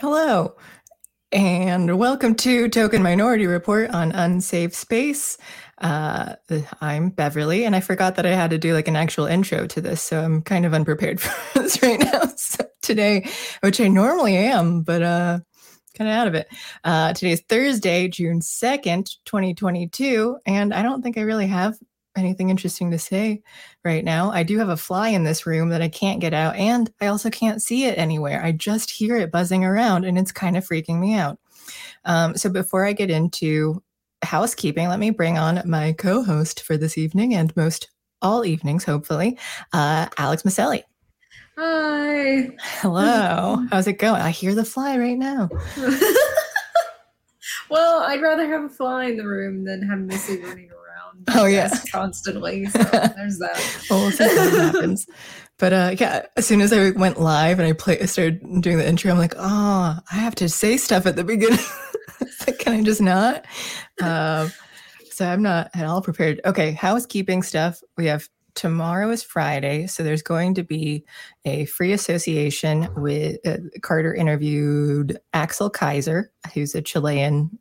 Hello, and welcome to Token Minority Report on Unsafe Space. Uh, I'm Beverly, and I forgot that I had to do like an actual intro to this, so I'm kind of unprepared for this right now so today, which I normally am, but uh, kind of out of it. Uh, today is Thursday, June 2nd, 2022, and I don't think I really have anything interesting to say right now. I do have a fly in this room that I can't get out, and I also can't see it anywhere. I just hear it buzzing around, and it's kind of freaking me out. Um, so before I get into housekeeping, let me bring on my co-host for this evening and most all evenings, hopefully, uh, Alex Maselli. Hi. Hello. How's it going? I hear the fly right now. well, I'd rather have a fly in the room than have Missy running around. Oh yeah, constantly. So there's that. well, we'll see what happens. But uh, yeah, as soon as I went live and I play, I started doing the intro, I'm like, oh, I have to say stuff at the beginning. like, can I just not? Um, so I'm not at all prepared. Okay, housekeeping stuff. We have tomorrow is Friday, so there's going to be a free association with uh, Carter interviewed Axel Kaiser, who's a Chilean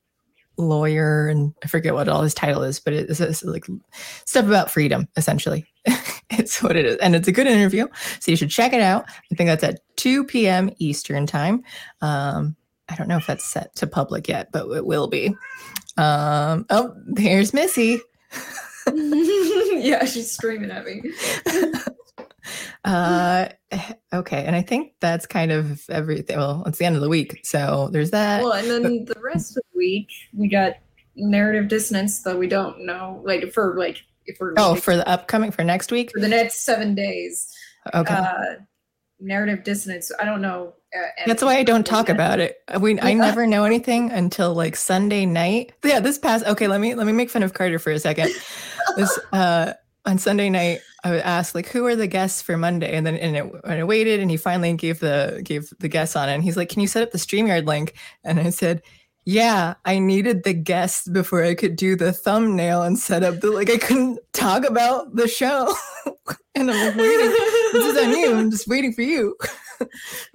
lawyer and I forget what all his title is, but it's, it's like stuff about freedom, essentially. it's what it is. And it's a good interview. So you should check it out. I think that's at 2 p.m. Eastern time. Um, I don't know if that's set to public yet, but it will be. Um, oh, here's Missy. yeah, she's screaming at me. uh, okay, and I think that's kind of everything. Well, it's the end of the week, so there's that. Well, and then the rest of the week we got narrative dissonance that we don't know, like for like if we're oh like, for the upcoming for next week for the next seven days. Okay. Uh, narrative dissonance. I don't know. Uh, That's why I don't talk about it. We I never know anything until like Sunday night. Yeah, this past okay. Let me let me make fun of Carter for a second. this uh on Sunday night, I was asked like, "Who are the guests for Monday?" And then and, it, and I waited, and he finally gave the gave the guests on it. And he's like, "Can you set up the Streamyard link?" And I said, "Yeah, I needed the guests before I could do the thumbnail and set up the like. I couldn't talk about the show." and I'm like, "Waiting, this is on you. I'm just waiting for you."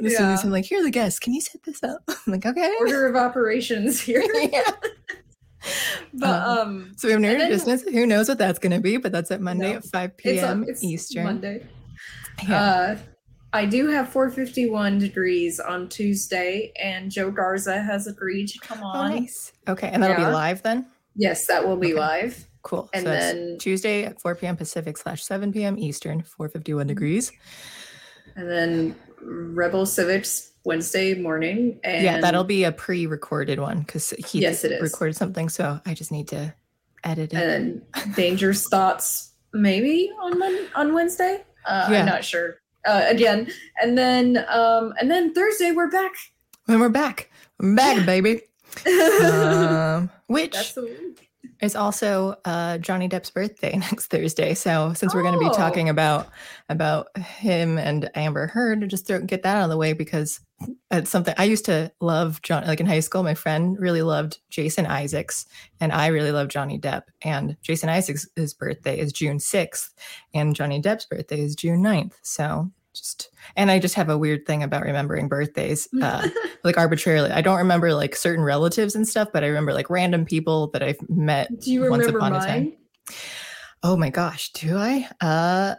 As soon as I'm like, "Here are the guests. Can you set this up?" I'm like, "Okay." Order of operations here. yeah. But um, so we have narrative dissonance. Who knows what that's going to be? But that's at Monday No. at 5 p.m. uh, it's Eastern. Monday. Yeah. Uh, I do have 451 degrees on Tuesday, and Joe Garza has agreed to come oh, on. nice. Okay, and that'll Yeah. be live then. Yes, that will be Okay. live. Cool. And so then- Tuesday at 4 p.m. Pacific slash 7 p.m. Eastern, 451 degrees. And then Rebel Civics Wednesday morning. And yeah, that'll be a pre-recorded one because he Yes, it is. recorded something, so I just need to edit it. and Dangerous Thoughts maybe on Mon- on Wednesday. Uh, Yeah. I'm not sure. Uh, again, and then um, and then Thursday we're back. when we're back, I'm back, Yeah. baby. Um, which That's the week. is also uh, Johnny Depp's birthday next Thursday. So since we're going to be Oh. talking about about him and Amber Heard, just throw, get that out of the way because it's something I used to love. John, like in high school, my friend really loved Jason Isaacs, and I really love Johnny Depp. And Jason Isaacs' birthday is June sixth, and Johnny Depp's birthday is June 9th. So just and I just have a weird thing about remembering birthdays. Uh, like arbitrarily. I don't remember like certain relatives and stuff, but I remember like random people that I've met. Do you once remember upon a time. mine? Oh my gosh, do I? Uh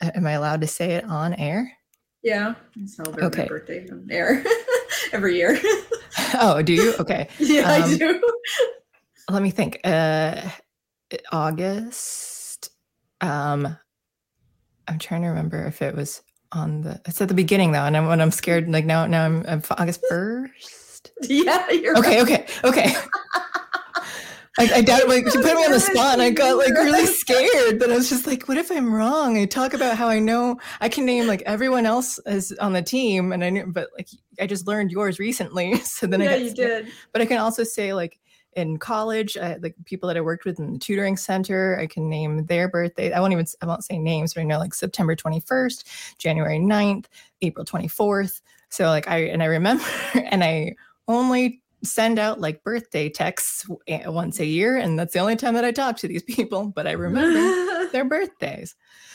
am I allowed to say it on air? Yeah, I celebrate Okay. my birthday on air every year. Oh, do you? Okay. yeah, Um, I do. Let me think. Uh August. Um I'm trying to remember if it was on the it's at the beginning though, and I'm when I'm scared, like now now I'm, I'm August first. Yeah, you're Okay, right. okay, okay. I, I doubt like she put me on the spot and I got like really scared that I was just like, what if I'm wrong? I talk about how I know I can name like everyone else as on the team and I knew but like I just learned yours recently. So then I yeah, got you scared. did. But I can also say like in college, I, like people that I worked with in the tutoring center, I can name their birthday. I won't even I won't say names, but I know like September 21st, January 9th, April 24th. So like I and I remember and I only send out like birthday texts once a year and that's the only time that I talk to these people, but I remember their birthdays.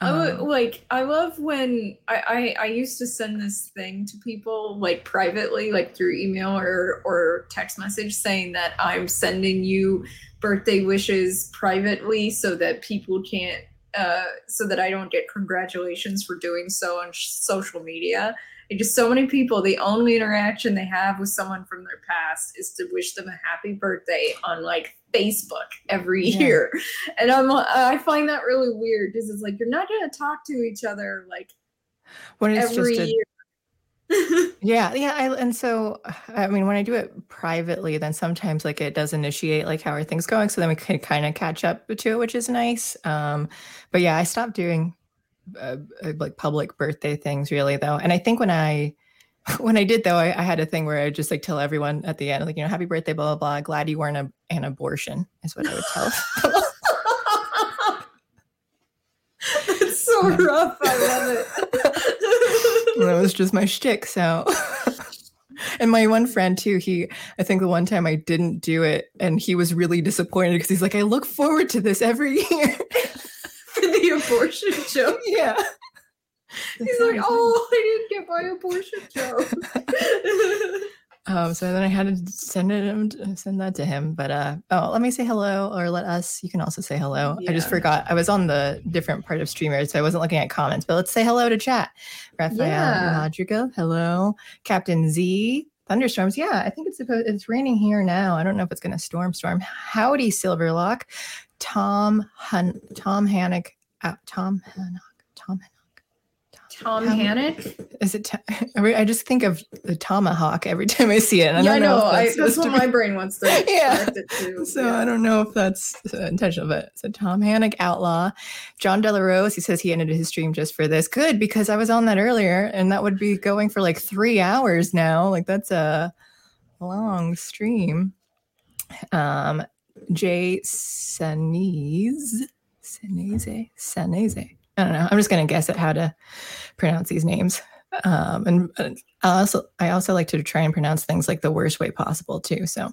I Um, like I love when I, I I used to send this thing to people like privately, like through email or or text message, saying that I'm sending you birthday wishes privately so that people can't, uh, so that I don't get congratulations for doing so on sh- social media. Just so many people, the only interaction they have with someone from their past is to wish them a happy birthday on like Facebook every Yeah. year and I'm I find that really weird because it's like you're not gonna talk to each other like when it's every just a, year. Yeah, yeah, I, and so I mean, when I do it privately, then sometimes like it does initiate like how are things going, so then we can kind of catch up to it, which is nice. Um, but yeah, I stopped doing uh, like public birthday things really though, and I think when I when I did though, I, I had a thing where I just like tell everyone at the end, like you know, happy birthday, blah blah blah. Glad you weren't a, an abortion is what I would tell. It's so rough. I love it. that was just my shtick. So, and my one friend too, he, I think the one time I didn't do it, and he was really disappointed because he's like, I look forward to this every year. Abortion joke. yeah. He's like, oh, I didn't get my abortion joke. Um, so then I had to send it, send that to him. But uh, oh, let me say hello, or let us. You can also say hello. I just forgot. I was on the different part of streamers, so I wasn't looking at comments. But let's say hello to chat. Raphael Yeah. Rodrigo, hello. Captain Z, thunderstorms. Yeah, I think it's supposed. It's raining here now. I don't know if it's going to storm. Storm. Howdy, Silverlock. Tom Hun. Tom Hannock. Uh, Tom Hannock. Tom. Hannock. Tom How- Hannock. Is it? T- I just think of the tomahawk every time I see it. I yeah, I don't know. know. if I, that's that's what my brain wants to Yeah. it to. So yeah. I don't know if that's uh, intentional, but so Tom Hannock Outlaw, John Delarose, he says he ended his stream just for this. Good, because I was on that earlier and that would be going for like three hours now. Like that's a long stream. Um, Jay Sanese, Sanese, Sanese. I don't know. I'm just gonna guess at how to pronounce these names. Um, and I also I also like to try and pronounce things like the worst way possible too. So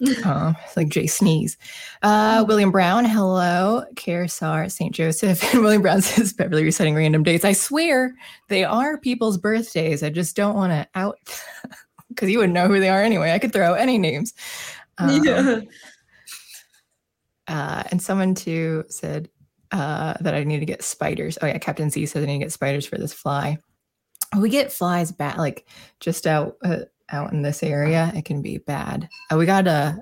um, like Jay Sneeze. Uh, William Brown, hello. Karsar, St. Joseph. And William Brown says Beverly resetting random dates. I swear they are people's birthdays. I just don't want to out because you wouldn't know who they are anyway. I could throw out any names. Um, yeah. Uh, and someone too said uh, that I need to get spiders. Oh yeah, Captain Z says I need to get spiders for this fly. We get flies bad, like just out uh, out in this area. It can be bad. Uh, we got a.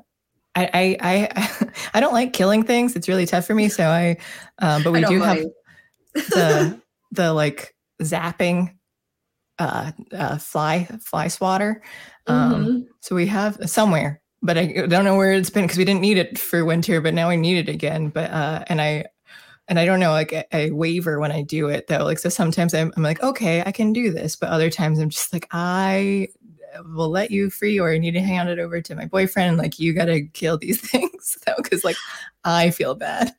I, I I I don't like killing things. It's really tough for me. So I, um, but we don't have the the like zapping uh, uh fly fly swatter. Um, Mhm. so we have somewhere, but I don't know where it's been because we didn't need it for winter, but now we need it again. But uh, and I and I don't know, like I, I waver when I do it though. Like so, sometimes I'm, I'm like, okay, I can do this, but other times I'm just like, I will let you free, or I need to hand it over to my boyfriend. Like you got to kill these things though, because like I feel bad.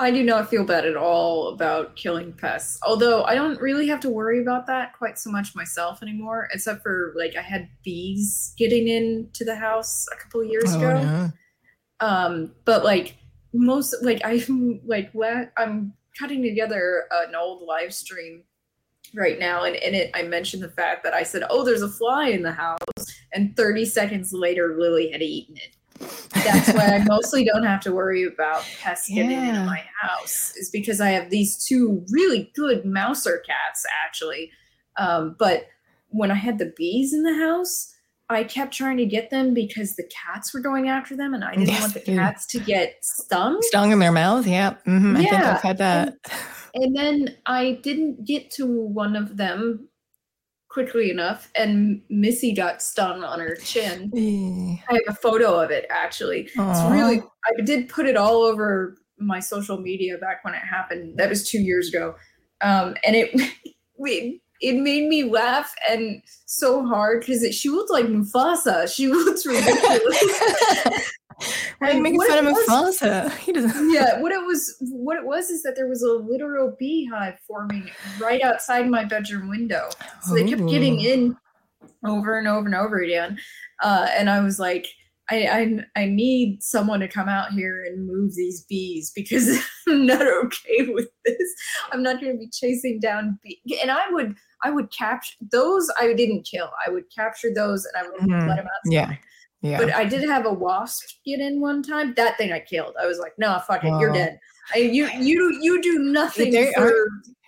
I do not feel bad at all about killing pests. Although I don't really have to worry about that quite so much myself anymore, except for like I had bees getting into the house a couple of years Oh, ago. no. Um, but like most like I'm like la- I'm cutting together an old live stream right now and in it I mentioned the fact that I said, Oh, there's a fly in the house and 30 seconds later Lily had eaten it. That's why I mostly don't have to worry about pests getting into my house, is because I have these two really good mouser cats actually. Um, but when I had the bees in the house, I kept trying to get them because the cats were going after them, and I didn't Yes, want the cats to get stung. Stung in their mouth. Yeah. hmm I think I've had that. And then I didn't get to one of them quickly enough, and Missy got stung on her chin. Eh. I have a photo of it actually. It's really I did put it all over my social media back when it happened. That was two years ago. Um, and it we it made me laugh and so hard because she looked like Mufasa. She looks ridiculous. Why are you making fun of Mufasa? He doesn't. yeah, what it was what it was is that there was a literal beehive forming right outside my bedroom window. So they kept getting in over and over and over again. Uh, and I was like, I, I I need someone to come out here and move these bees because I'm not okay with this. I'm not going to be chasing down bees. And I would I would capture those. I didn't kill. I would capture those and I would Mhm. let them outside. Yeah. Yeah. But I did have a wasp get in one time. That thing I killed. I was like, no, fuck it, you're dead. I, you you you do nothing They for are-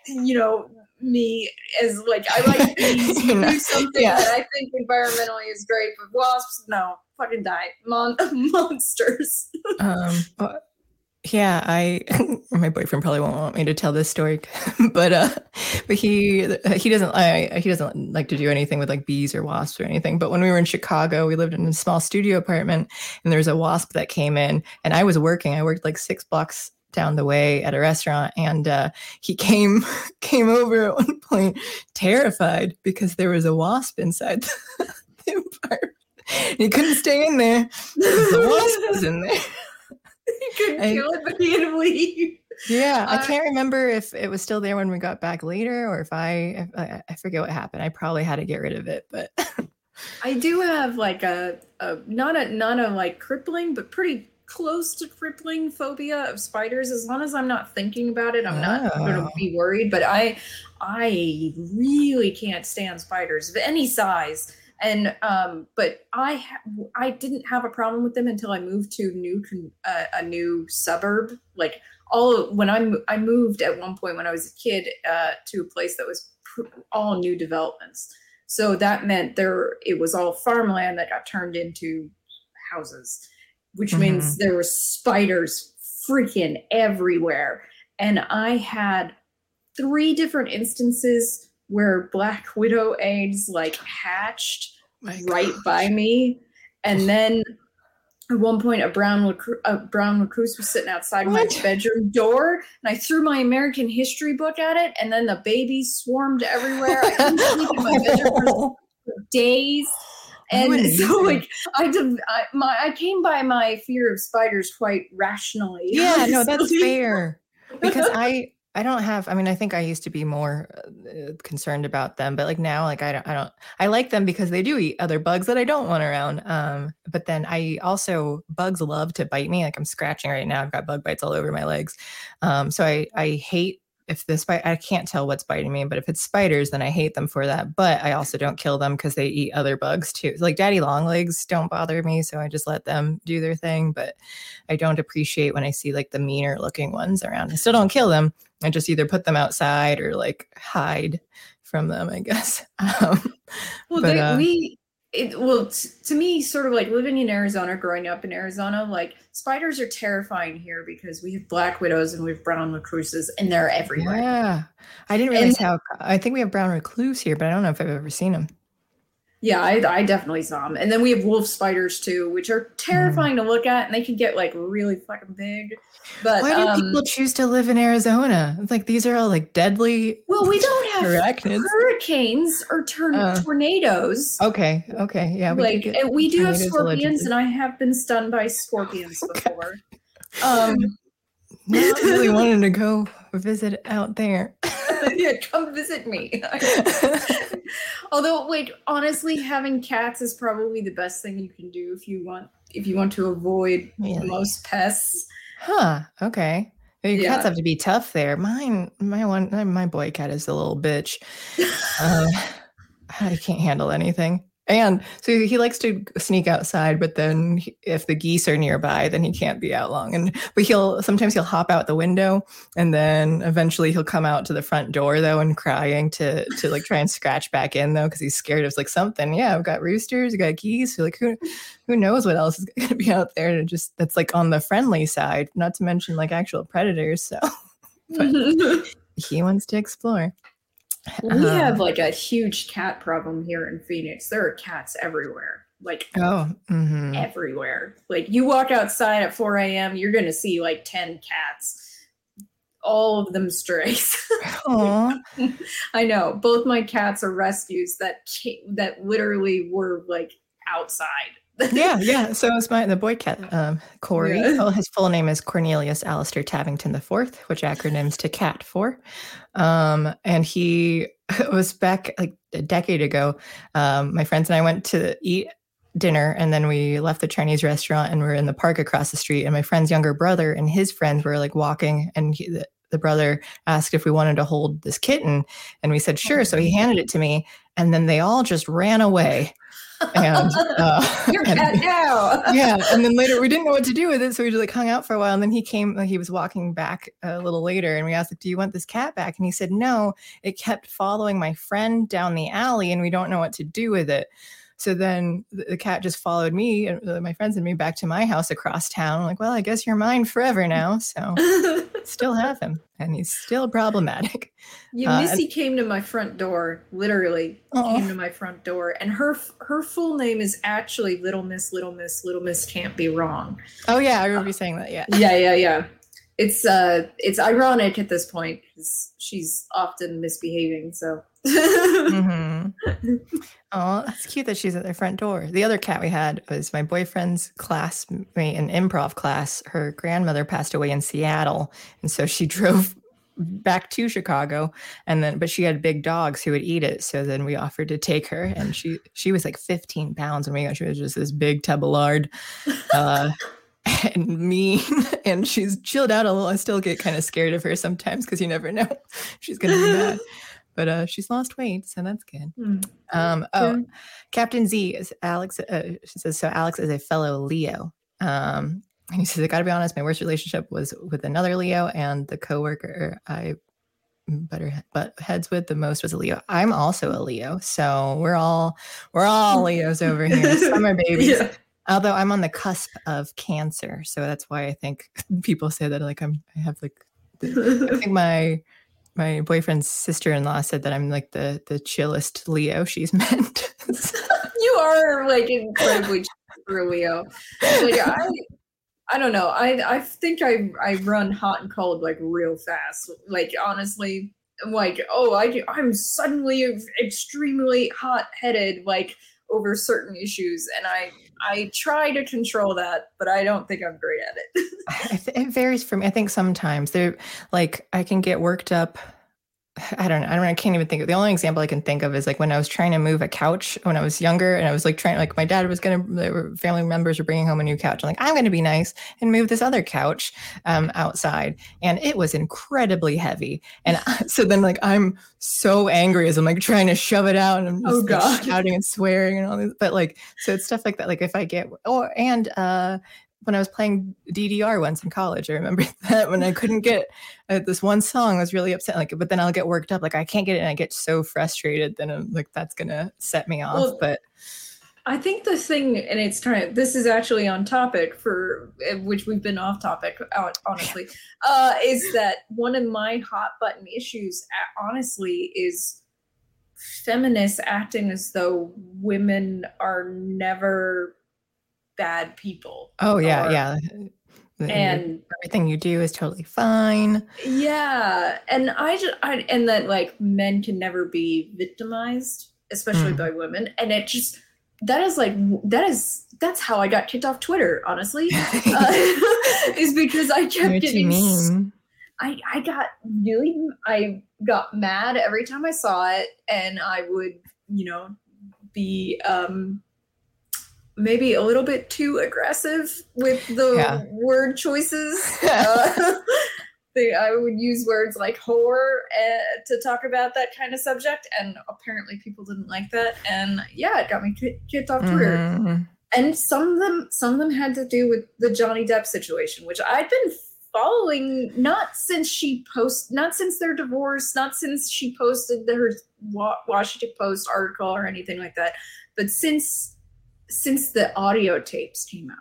you know me as like I like bees. You do something yeah. that I think environmentally is great, but wasps, no, fucking die, Mon- monsters. um but- yeah i my boyfriend probably won't want me to tell this story but uh but he he doesn't I, he doesn't like to do anything with like bees or wasps or anything but when we were in chicago we lived in a small studio apartment and there was a wasp that came in and i was working i worked like six blocks down the way at a restaurant and uh he came came over at one point terrified because there was a wasp inside the apartment he couldn't stay in there. The wasp was in there he couldn't I- kill it, but he'd leave. Yeah, I Uh, can't remember if it was still there when we got back later, or if I, I, I forget what happened. I probably had to get rid of it, but I do have like a, a not a not a like crippling, but pretty close to crippling phobia of spiders. As long as I'm not thinking about it, I'm not going to Oh. be worried. But I I really can't stand spiders of any size. And um, but I ha- I didn't have a problem with them until I moved to new con- uh, a new suburb. Like all when I mo- I moved at one point when I was a kid uh, to a place that was pr- all new developments. So that meant there it was all farmland that got turned into houses, which means there were spiders freaking everywhere. And I had three different instances where black widow eggs like hatched right by me. And then at one point, a brown recru- a brown recluse was sitting outside my bedroom door, and I threw my American history book at it, and then the babies swarmed everywhere. I couldn't sleep in my bedroom for days. And so, like, I did. I, my I came by my fear of spiders quite rationally. yeah, no, that's fair because I, I don't have. I mean, I think I used to be more uh, concerned about them, but like now, like I don't, I don't, I like them because they do eat other bugs that I don't want around. Um, but then I also bugs love to bite me. Like I'm scratching right now. I've got bug bites all over my legs. Um, so I, I hate if this bite. I can't tell what's biting me, but if it's spiders, then I hate them for that. But I also don't kill them because they eat other bugs too. Like daddy long legs don't bother me, so I just let them do their thing. But I don't appreciate when I see like the meaner looking ones around. I still don't kill them. I just either put them outside or like hide from them, I guess. Um, Well, But, they, uh, we it well t- to me, sort of like living in Arizona, growing up in Arizona, like spiders are terrifying here because we have black widows and we have brown recluses, and they're everywhere. yeah. I didn't And- realize how, I think we have brown recluse here, but I don't know if I've ever seen them. Yeah, I, I definitely saw them, and then we have wolf spiders too, which are terrifying to look at, and they can get like really fucking big. But Why do um, people choose to live in Arizona? It's like these are all like deadly well, we don't have arachnids. hurricanes or Uh, tornadoes. Okay, okay, yeah. We like we do have scorpions, allegedly. and I have been stung by scorpions before. Um, not really wanting to go visit out there. yeah, come visit me. Although, like honestly, having cats is probably the best thing you can do if you want if you want to avoid Really? most pests. Huh. Okay. Your Yeah. cats have to be tough there. Mine, my one, uh, my boy cat is a little bitch. Um, I can't handle anything. And so he likes to sneak outside, but then he- if the geese are nearby, then he can't be out long. And but he'll sometimes he'll hop out the window, and then eventually he'll come out to the front door though, and crying to to like try and scratch back in though, because he's scared of like something. Yeah, I've got roosters, I've got geese. Like who who knows what else is going to be out there? To just that's like on the friendly side, not to mention like actual predators. So he wants to explore. We Um, have like a huge cat problem here in Phoenix. There are cats everywhere, like Oh, mhm. everywhere. Like you walk outside at 4 a.m., you're gonna see like 10 cats, all of them strays. I know. Both my cats are rescues that came, that literally were like outside. Yeah, yeah. So it's my the boy cat, um, Corey. Yeah. Well, his full name is Cornelius Alistair Tavington the Fourth, which acronyms to CAT for. Um, and he was back like a decade ago. Um, my friends and I went to eat dinner and then we left the Chinese restaurant and we are in the park across the street. And my friend's younger brother and his friends were like walking and he, the, the brother asked if we wanted to hold this kitten. And we said, sure. So he handed it to me. And then they all just ran away and uh, Your cat now. yeah and then later we didn't know what to do with it so we just like hung out for a while and then he came he was walking back a little later and we asked like do you want this cat back and he said no it kept following my friend down the alley and we don't know what to do with it so then the cat just followed me and uh, my friends and me back to my house across town. I'm like, well, I guess you're mine forever now. So still have him, and he's still problematic. Yeah, uh, Missy came to my front door, literally Aww. came to my front door, and her her full name is actually Little Miss, Little Miss, Little Miss can't be wrong. Oh yeah, I remember uh, you saying that. Yeah, yeah, yeah, yeah it's uh it's ironic at this point because she's often misbehaving so. Mm-hmm. oh that's cute that she's at their front door. The other cat we had was my boyfriend's classmate in improv class. Her grandmother passed away in seattle and so she drove back to chicago and then but she had big dogs who would eat it so then we offered to take her and she she was like 15 pounds and we got she was just this big tub of lard uh and mean and she's chilled out a little. I still get kind of scared of her sometimes because you never know she's gonna be mad. But uh, she's lost weight, so that's good. Mm. Um, oh, yeah. Captain Z is Alex. Uh, she says so. Alex is a fellow Leo. Um, and he says, I gotta be honest, my worst relationship was with another Leo, and the coworker I better but heads with the most was a Leo. I'm also a Leo, so we're all we're all Leos over here. Summer babies. Yeah. Although I'm on the cusp of cancer, so that's why I think people say that like I'm I have like I think my my boyfriend's sister-in-law said that I'm like the the chillest Leo she's met. you are like incredibly for Leo. Like I I don't know. I I think I I run hot and cold like real fast. Like honestly, like oh I I'm suddenly extremely hot headed like over certain issues and I I try to control that, but I don't think I'm great at it. it varies for me. I think sometimes there, like, I can get worked up I don't know. I don't. I can't even think of the only example I can think of is like when I was trying to move a couch when I was younger, and I was like trying. Like my dad was gonna. Were family members were bringing home a new couch. I'm like, I'm gonna be nice and move this other couch um, outside, and it was incredibly heavy. And so then like I'm so angry as I'm like trying to shove it out, and I'm just oh, like, shouting and swearing and all this. But like, so it's stuff like that. Like if I get or and uh when I was playing DDR once in college. I remember that when I couldn't get uh, this one song, I was really upset. Like, but then I'll get worked up, like I can't get it, and I get so frustrated. Then I'm like, that's gonna set me off. Well, but I think the thing, and it's trying. This is actually on topic for eh, which we've been off topic, honestly. Uh, is that one of my hot button issues? Honestly, is feminists acting as though women are never bad people. Oh yeah, or, yeah. And everything you do is totally fine. Yeah, and I just I, and that like men can never be victimized, especially mm. by women, and it just that is like that is that's how I got kicked off Twitter. Honestly, uh, is because I kept You're getting. I, I got really I got mad every time I saw it and I would, you know, be um maybe a little bit too aggressive with the yeah. word choices. uh, they, I would use words like horror uh, to talk about that kind of subject, and apparently people didn't like that. And yeah, it got me kicked off Twitter. Mm-hmm. And some of them, some of them had to do with the Johnny Depp situation, which I've been following not since she post, not since their divorce, not since she posted her Washington Post article or anything like that, but since since the audio tapes came out.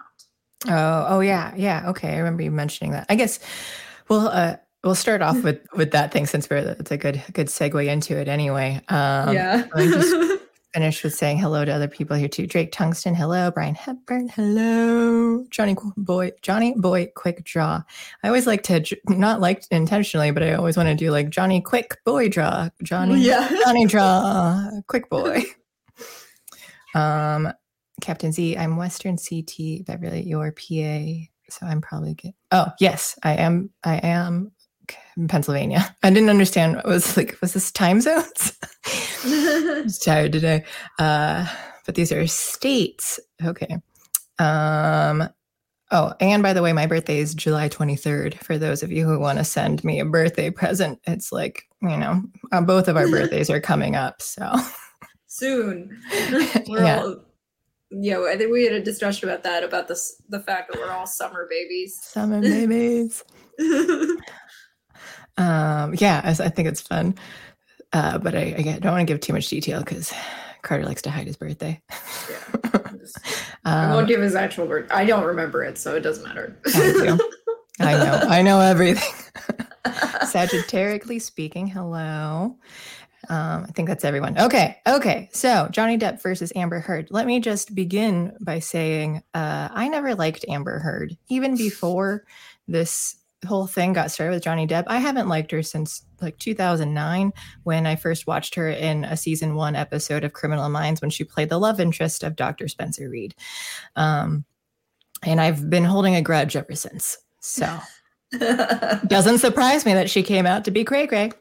Oh, oh yeah, yeah. Okay, I remember you mentioning that. I guess we'll uh, we'll start off with with that thing since we're it's a good good segue into it anyway. Um, yeah. just finish with saying hello to other people here too. Drake Tungsten, hello. Brian Hepburn, hello. Johnny Boy, Johnny Boy, Quick Draw. I always like to not like intentionally, but I always want to do like Johnny Quick Boy Draw, Johnny yeah. Johnny Draw, Quick Boy. Um, Captain Z, I'm Western CT, Beverly, your PA. So I'm probably get. Oh yes, I am. I am in Pennsylvania. I didn't understand. What was like, was this time zones? I'm tired today. Uh, but these are states. Okay. Um, oh, and by the way, my birthday is July 23rd. For those of you who want to send me a birthday present, it's like, you know, uh, both of our birthdays are coming up. So soon. We're Yeah. all, yeah, I think we had a discussion about that, about this, the fact that we're all summer babies. summer babies. Um, yeah, I, I think it's fun. Uh, but I, I don't want to give too much detail because Carter likes to hide his birthday. I um, won't give his actual birth. I don't remember it, so it doesn't matter. I. I know. I know everything. Sagittarially speaking, hello. Um, I think that's everyone. Okay. Okay. So Johnny Depp versus Amber Heard. Let me just begin by saying uh, I never liked Amber Heard. Even before this whole thing got started with Johnny Depp, I haven't liked her since like 2009 when I first watched her in a season one episode of Criminal Minds when she played the love interest of Dr. Spencer Reid. Um, and I've been holding a grudge ever since. So doesn't surprise me that she came out to be cray cray.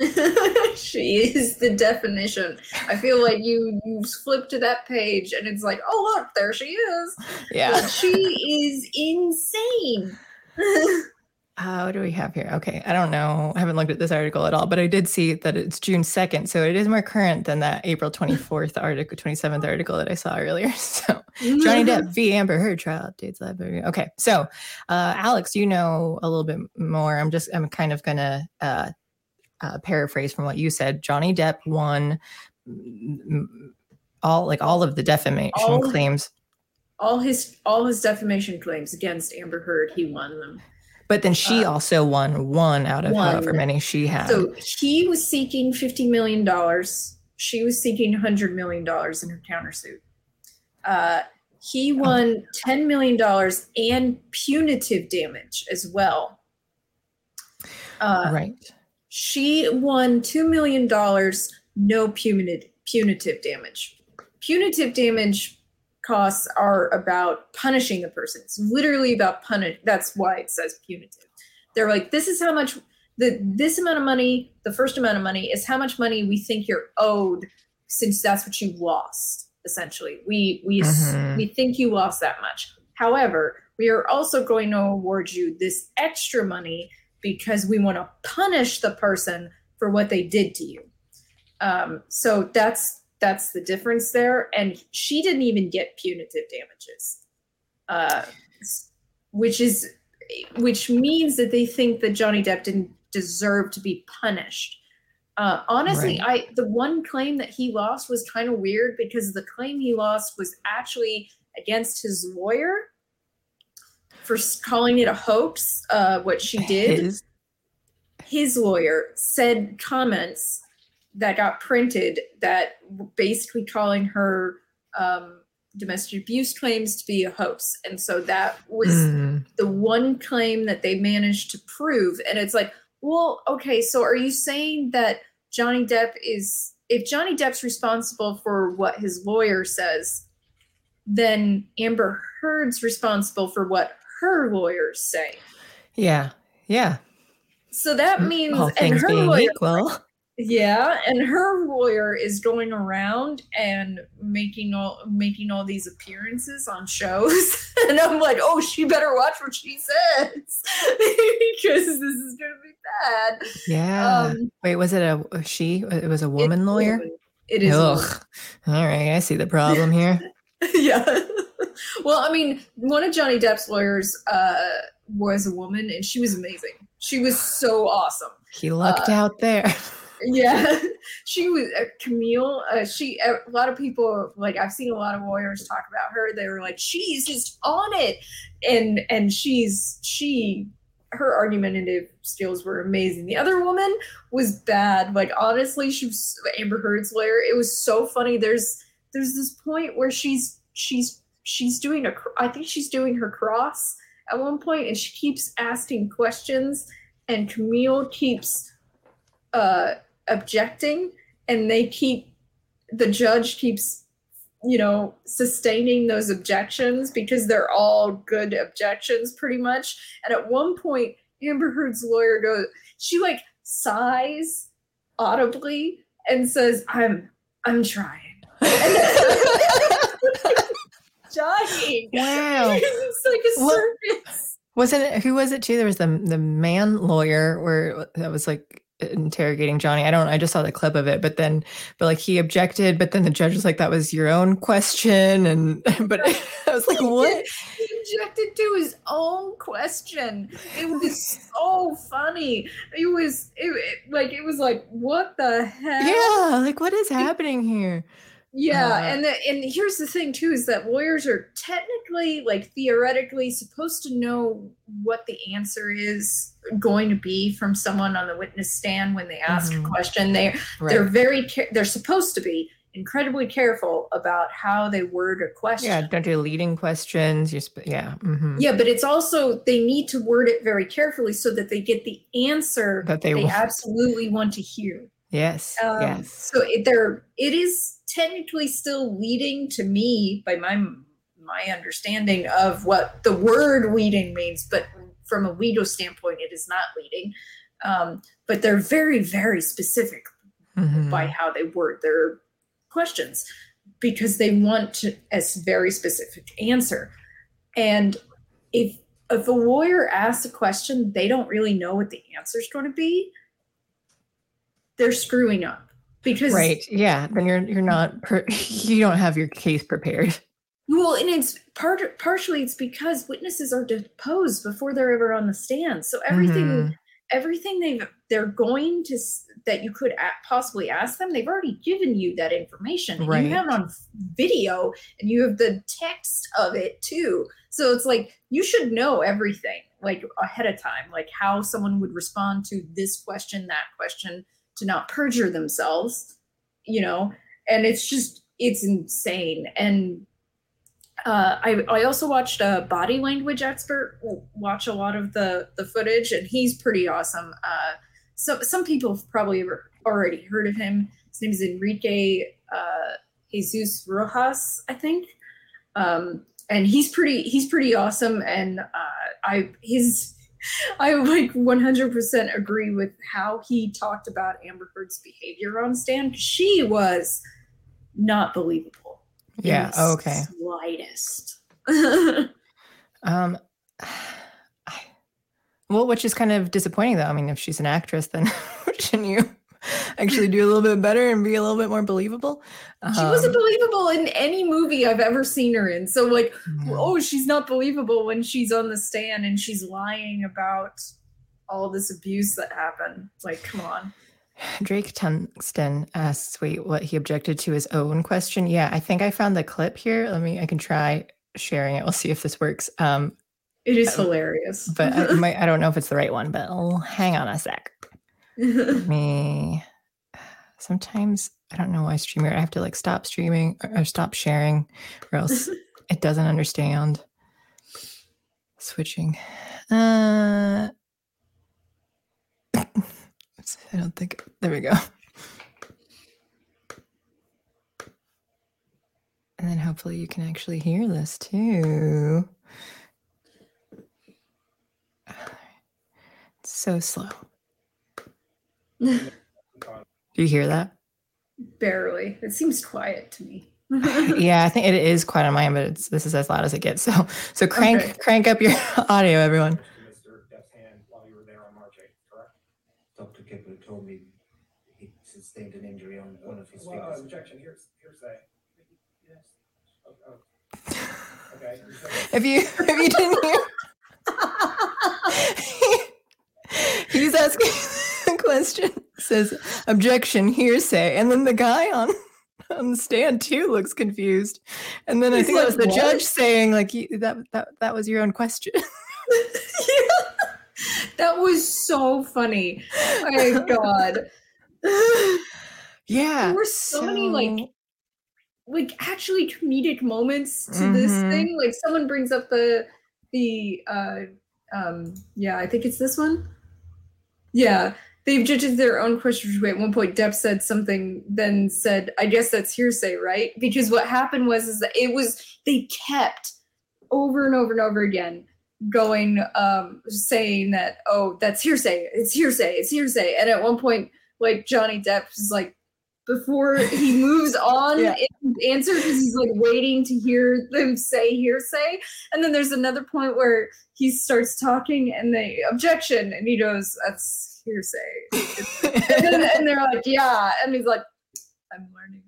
she is the definition. I feel like you you flip to that page and it's like, oh look, there she is. Yeah. she is insane. Uh, what do we have here? Okay. I don't know. I haven't looked at this article at all, but I did see that it's June 2nd. So it is more current than that April 24th article, 27th article that I saw earlier. So Johnny Depp v. Amber Heard trial updates. library. Okay. So, uh, Alex, you know a little bit more. I'm just, I'm kind of going to uh, uh, paraphrase from what you said. Johnny Depp won all, like all of the defamation All- claims, all his all his defamation claims against Amber Heard, he won them. but then she Uh, also won one out of one. however many she had. So he was seeking fifty million dollars. She was seeking hundred million dollars in her countersuit. Uh, he won ten million dollars and punitive damage as well. Uh, right. She won $2 million, no punitive, punitive damage. Punitive damage costs are about punishing the person. It's literally about punish. That's why it says punitive. They're like, this is how much, the this amount of money, the first amount of money is how much money we think you're owed since that's what you lost, essentially. We, we, Mhm. we think you lost that much. However, we are also going to award you this extra money because we want to punish the person for what they did to you. Um, so that's that's the difference there. And she didn't even get punitive damages, uh, which is which means that they think that Johnny Depp didn't deserve to be punished. Uh, honestly, I the one claim that he lost was kind of weird because the claim he lost was actually against his lawyer for calling it a hoax. Uh, what she did His- his lawyer said comments that got printed that were basically calling her um, domestic abuse claims to be a hoax. And so that was Mm, the one claim that they managed to prove. And it's like, well, okay, so are you saying that Johnny Depp is, if Johnny Depp's responsible for what his lawyer says, then Amber Heard's responsible for what her lawyers say. yeah. Yeah. So that means, All and her lawyer, equal. Yeah, and her lawyer is going around and making all making all these appearances on shows, and I'm like, oh, she better watch what she says because this is gonna be bad. Yeah. Um, Wait, was it a she? It was a woman it's lawyer? It is. Ugh. All right. I see the problem here. yeah. Well, I mean, one of Johnny Depp's lawyers uh, was a woman, and she was amazing. She was so awesome. He lucked Uh, out there. Yeah, she was uh, Camille. Uh, she a lot of people like I've seen a lot of lawyers talk about her. They were like, she's just on it, and and she's she her argumentative skills were amazing. The other woman was bad. Like honestly, she was Amber Heard's lawyer. It was so funny. There's there's this point where she's she's she's doing a I think she's doing her cross at one point, and she keeps asking questions, and Camille keeps uh objecting and they keep the judge keeps you know sustaining those objections because they're all good objections pretty much. And at one point amber heard's lawyer goes she like sighs audibly and says i'm i'm trying Wow. it's like a What- circus. Wasn't it who was it too? There was the the man lawyer where that was like interrogating Johnny. I don't I just saw the clip of it, but then but like he objected, but then the judge was like, that was your own question. And but I was like, what? He objected to his own question. It was so funny. It was it, it- like it was like what the heck? Yeah, like what is happening here? Yeah, Uh, and the, and here's the thing too is that lawyers are technically like theoretically supposed to know what the answer is going to be from someone on the witness stand when they ask Mhm. a question. They they're very they're supposed to be incredibly careful about how they word a question. Yeah, don't do leading questions. You're sp- yeah. mhm. Yeah, but it's also they need to word it very carefully so that they get the answer That they they absolutely want to hear. Yes. Um, yes. So it, there, it is technically still leading to me by my my understanding of what the word leading means, but from a legal standpoint, it is not leading. Um, but they're very, very specific Mhm. by how they word their questions because they want to, a very specific answer. And if if a lawyer asks a question, they don't really know what the answer is going to be. They're screwing up because Right. Yeah. Then you're you're not per- you don't have your case prepared. well, and it's part partially it's because witnesses are deposed before they're ever on the stand. So everything Mhm. everything they've they're going to that you could possibly ask them they've already given you that information Right. you have it on video and you have the text of it too so it's like you should know everything like ahead of time like how someone would respond to this question that question to not perjure themselves you know? And it's just it's insane. And uh, I, I also watched a body language expert watch a lot of the the footage and he's pretty awesome. Uh, so some people have probably already heard of him. His name is enrique uh, jesus rojas i think. Um, and he's pretty he's pretty awesome and uh, i his i like 100% agree with how he talked about amber heard's behavior on stand. she was not believable Yeah. the okay. Slightest. Um, I, well, which is kind of disappointing, though. I mean, if she's an actress, then shouldn't you actually do a little bit better and be a little bit more believable? she wasn't Um, believable in any movie I've ever seen her in. So, like, yeah. oh, she's not believable when she's on the stand and she's lying about all this abuse that happened. Like, come on. Drake Tungsten asks, "Wait, what he objected to his own question?" Yeah, I think I found the clip here. Let me. I can try sharing it. We'll see if this works. Um, It is Uh, hilarious. but I, might, I don't know if it's the right one. But I'll hang on a sec. Me. Sometimes I don't know why streamer. I have to like stop streaming or, or stop sharing, or else it doesn't understand. Switching. Uh, I don't think. There we go. And then hopefully you can actually hear this too. It's so slow. Do you hear that? Barely. It seems quiet to me. yeah, I think it is quite on my end, but it's this is as loud as it gets. So so crank Okay. crank up your audio, everyone. Mr. Depp's hand while you were there on March 8th, correct? Dr. Told me he sustained an injury on one of his Well, uh, objection, here's, here's that. Yes. Oh, oh. Okay. If you if you didn't hear he's asking question, says objection, hearsay, and then the guy on on the stand too looks confused. And then I He's think that was the "What?" judge saying, like you, that that that was your own question. that was so funny. Oh my god. yeah. There were so many, like, like actually comedic moments to this Mhm. thing. Like someone brings up the the uh um yeah, I think it's this one. Yeah. They've judged their own questions. At one point, Depp said something, then said, "I guess that's hearsay, right?" Because what happened was is that it was they kept over and over and over again going, um, saying that, "Oh, that's hearsay. It's hearsay. It's hearsay." And at one point, like Johnny Depp is like, before he moves on Yeah. answer because he's like waiting to hear them say hearsay. And then there's another point where he starts talking and they objection and he goes, That's hearsay. and, then, and they're like, Yeah. And he's like, I'm learning.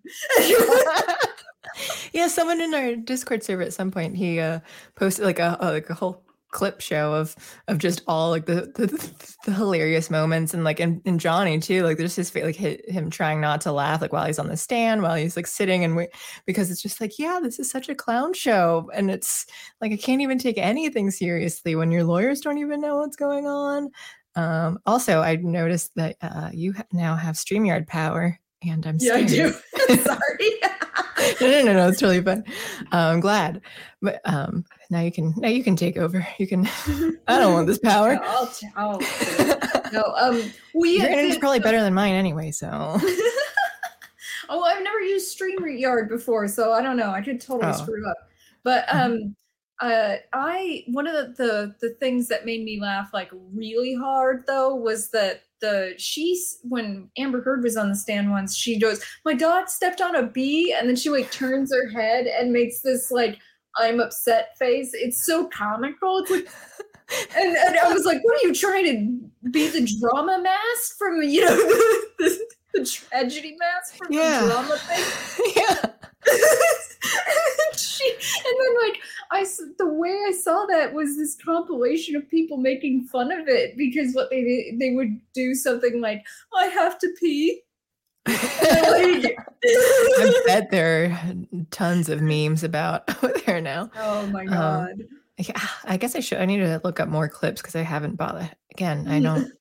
yeah, someone in our Discord server at some point he uh posted like a, a like a whole clip show of of just all like the the, the hilarious moments and like and, in Johnny too like there's his like hi- him trying not to laugh like while he's on the stand while he's like sitting and wait because it's just like yeah this is such a clown show and it's like I can't even take anything seriously when your lawyers don't even know what's going on. Um, also, I noticed that uh, you now have StreamYard power, and I'm yeah, I do. Sorry. no, no, no, no, it's totally fun. Uh, I'm glad, but um, now you can now you can take over. You can. I don't want this power. Yeah, I'll, t- I'll no. Um, we Your internet's probably better than mine anyway. So oh, I've never used StreamYard before, so I don't know. I could totally Oh. screw up. But um, uh, I one of the, the the things that made me laugh like really hard though was that the she's when Amber Heard was on the stand once, she goes, "My dog stepped on a bee," and then she like turns her head and makes this like I'm upset face. It's so comical. It's like and, and I was like, "What are you trying to be the drama mask from you know the, the tragedy mask from Yeah. the drama thing?" yeah, and, she, and then like I the way I saw that was this compilation of people making fun of it because what they did they would do something like I have to pee. I bet there are tons of memes about there now. oh my Um, god. Yeah, I guess I should. I need to look up more clips because I haven't bothered. Again, I don't.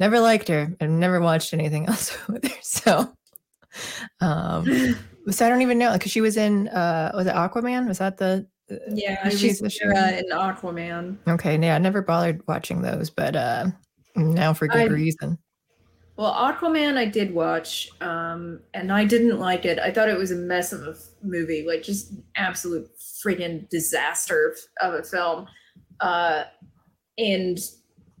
never liked her. I've never watched anything else with her. So, um, so I don't even know because she was in. uh Was it Aquaman? Was that the? uh, yeah, she's Sarah in Aquaman. Okay, yeah, I never bothered watching those, but uh now for good I- reason. Well, Aquaman I did watch, um, and I didn't like it. I thought it was a mess of a movie, like just absolute freaking disaster of a film. Uh, and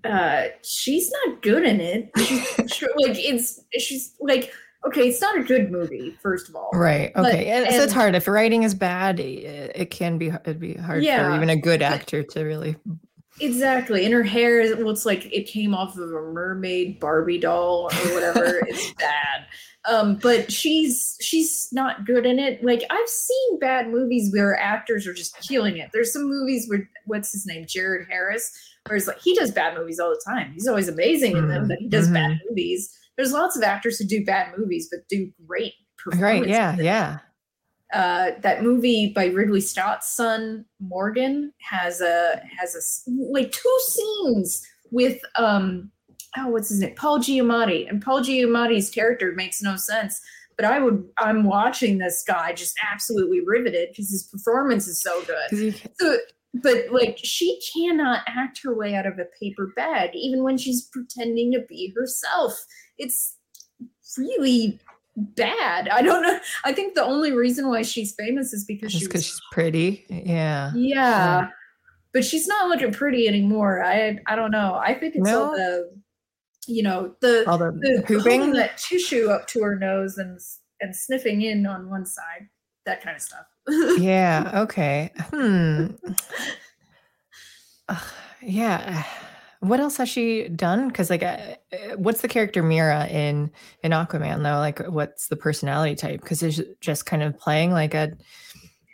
uh, she's not good in it. She's, like it's she's like okay, it's not a good movie. First of all, Right. But- Okay. and, so it's hard if writing is bad. It, it can be. It'd be hard for even a good but- actor to really. Exactly. And her hair is looks like it came off of a mermaid Barbie doll or whatever. it's bad. Um, but she's she's not good in it. Like I've seen bad movies where actors are just killing it. There's some movies where what's his name? Jared Harris, where it's like he does bad movies all the time. He's always amazing in them, Mhm, but he does bad movies. There's lots of actors who do bad movies but do great performances. Right. Yeah. Yeah. uh, that movie by Ridley Scott's son Morgan has a has a like two scenes with um oh what's his name Paul Giamatti and Paul Giamatti's character makes no sense but I would I'm watching this guy just absolutely riveted because his performance is so good. so but like she cannot act her way out of a paper bag even when she's pretending to be herself it's really bad i don't know i think the only reason why she's famous is because just she because was she's pretty. Yeah. yeah but she's not looking pretty anymore i i don't know i think it's all the you know the All the, the pooping. that tissue up to her nose and and sniffing in on one side that kind of stuff yeah. Okay. Hmm. Ugh, yeah. What else has she done? Because like, uh, uh, what's the character Mera in in Aquaman though? Like, what's the personality type? Because it's just kind of playing like a.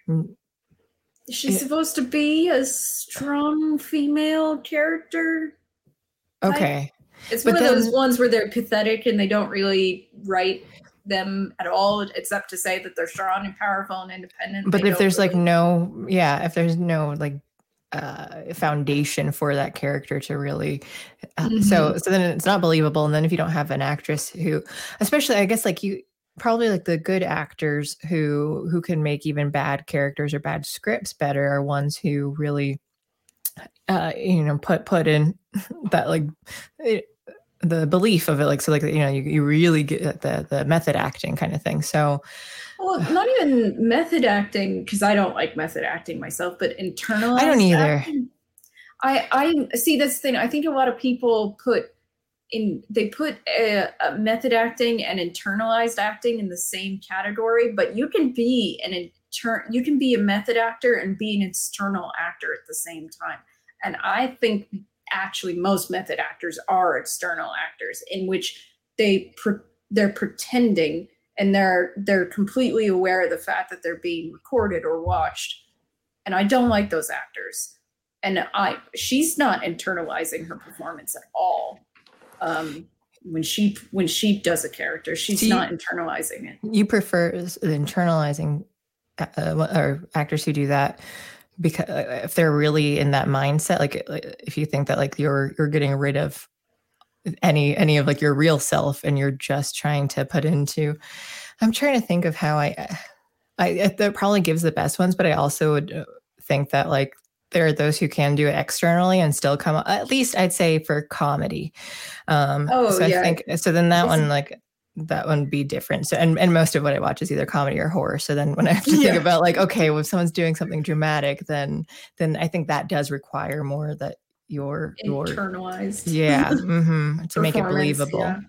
mm, She's Yeah. supposed to be a strong female character. Okay. It's But one of those ones where they're pathetic and they don't really write them at all, except to say that they're strong and powerful and independent. but if there's like no yeah if there's no like uh foundation for that character to really uh, so so then it's not believable and then if you don't have an actress who especially i guess like you probably like the good actors who who can make even bad characters or bad scripts better are ones who really uh you know put put in that like eh, the belief of it like so like you know you, you really get the the method acting kind of thing. So well, not even method acting because I don't like method acting myself, but internalized. I don't either. acting, I I see this thing. I think a lot of people put in they put a, uh method acting and internalized acting in the same category, but you can be an intern, you can be a method actor and be an external actor at the same time. And I think actually most method actors are external actors in which they pre- they're pretending and they're they're completely aware of the fact that they're being recorded or watched. And I don't like those actors. And I she's not internalizing her performance at all. Um when she when she does a character, she's you- not internalizing it. You prefer internalizing uh, uh, or actors who do that because if they're really in that mindset, like like, if you think that like you're you're getting rid of any any of like your real self and you're just trying to put into. I'm trying to think of how I I that probably gives the best ones, but I also would uh, think that like there are those who can do it externally and still come at least I'd say for comedy. Um Oh, so yeah. I think so then that one like that one be different. So and, and most of what I watch is either comedy or horror. So then when I have to Yeah. think about like, okay, well if someone's doing something dramatic, then then I think that does require more that your your Internalized. yeah mhm, to make it believable yeah.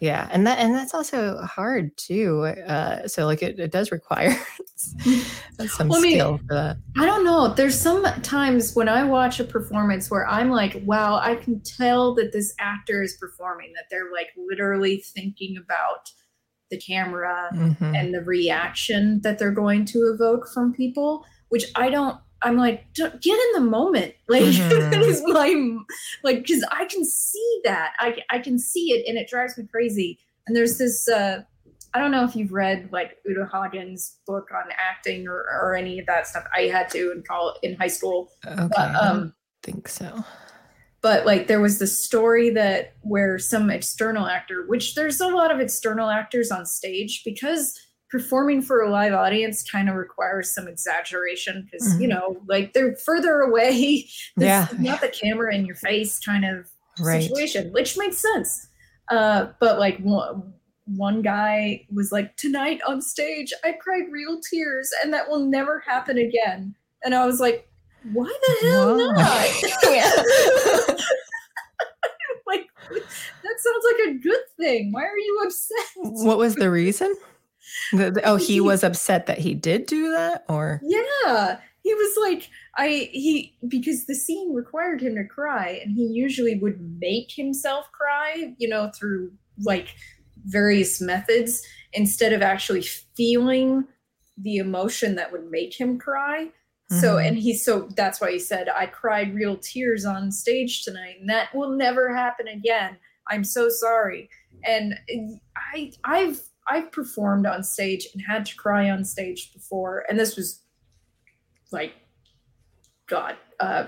yeah and that and that's also hard too uh so like it, it does require some Well, I mean, skill for that I don't know. There's some times when I watch a performance where I'm like, wow, I can tell that this actor is performing, that they're like literally thinking about the camera Mhm. and the reaction that they're going to evoke from people, which I don't. I'm like, "Don't- get in the moment. Like, Mhm. that is my, like, because I can see that. I, I can see it and it drives me crazy. And there's this, uh, I don't know if you've read like Uta Hagen's book on acting or, or any of that stuff. I had to in college, in high school. okay But, i um, think so but like there was the story that where some external actor, which there's a lot of external actors on stage because performing for a live audience kind of requires some exaggeration because you Mhm. know like they're further away This Yeah. not the camera in your face kind of right situation, which makes sense. Uh, but like one, one guy was like, tonight on stage, I cried real tears, and that will never happen again. And I was like, why the hell Why? not? like that sounds like a good thing. Why are you upset? what was the reason oh he was upset that he did do that or Yeah, he was like, I he because the scene required him to cry, and he usually would make himself cry, you know, through like various methods instead of actually feeling the emotion that would make him cry. So, Mhm. and he so that's why he said, I cried real tears on stage tonight, and that will never happen again. I'm so sorry. And I I've I've performed on stage and had to cry on stage before, and this was like God, uh,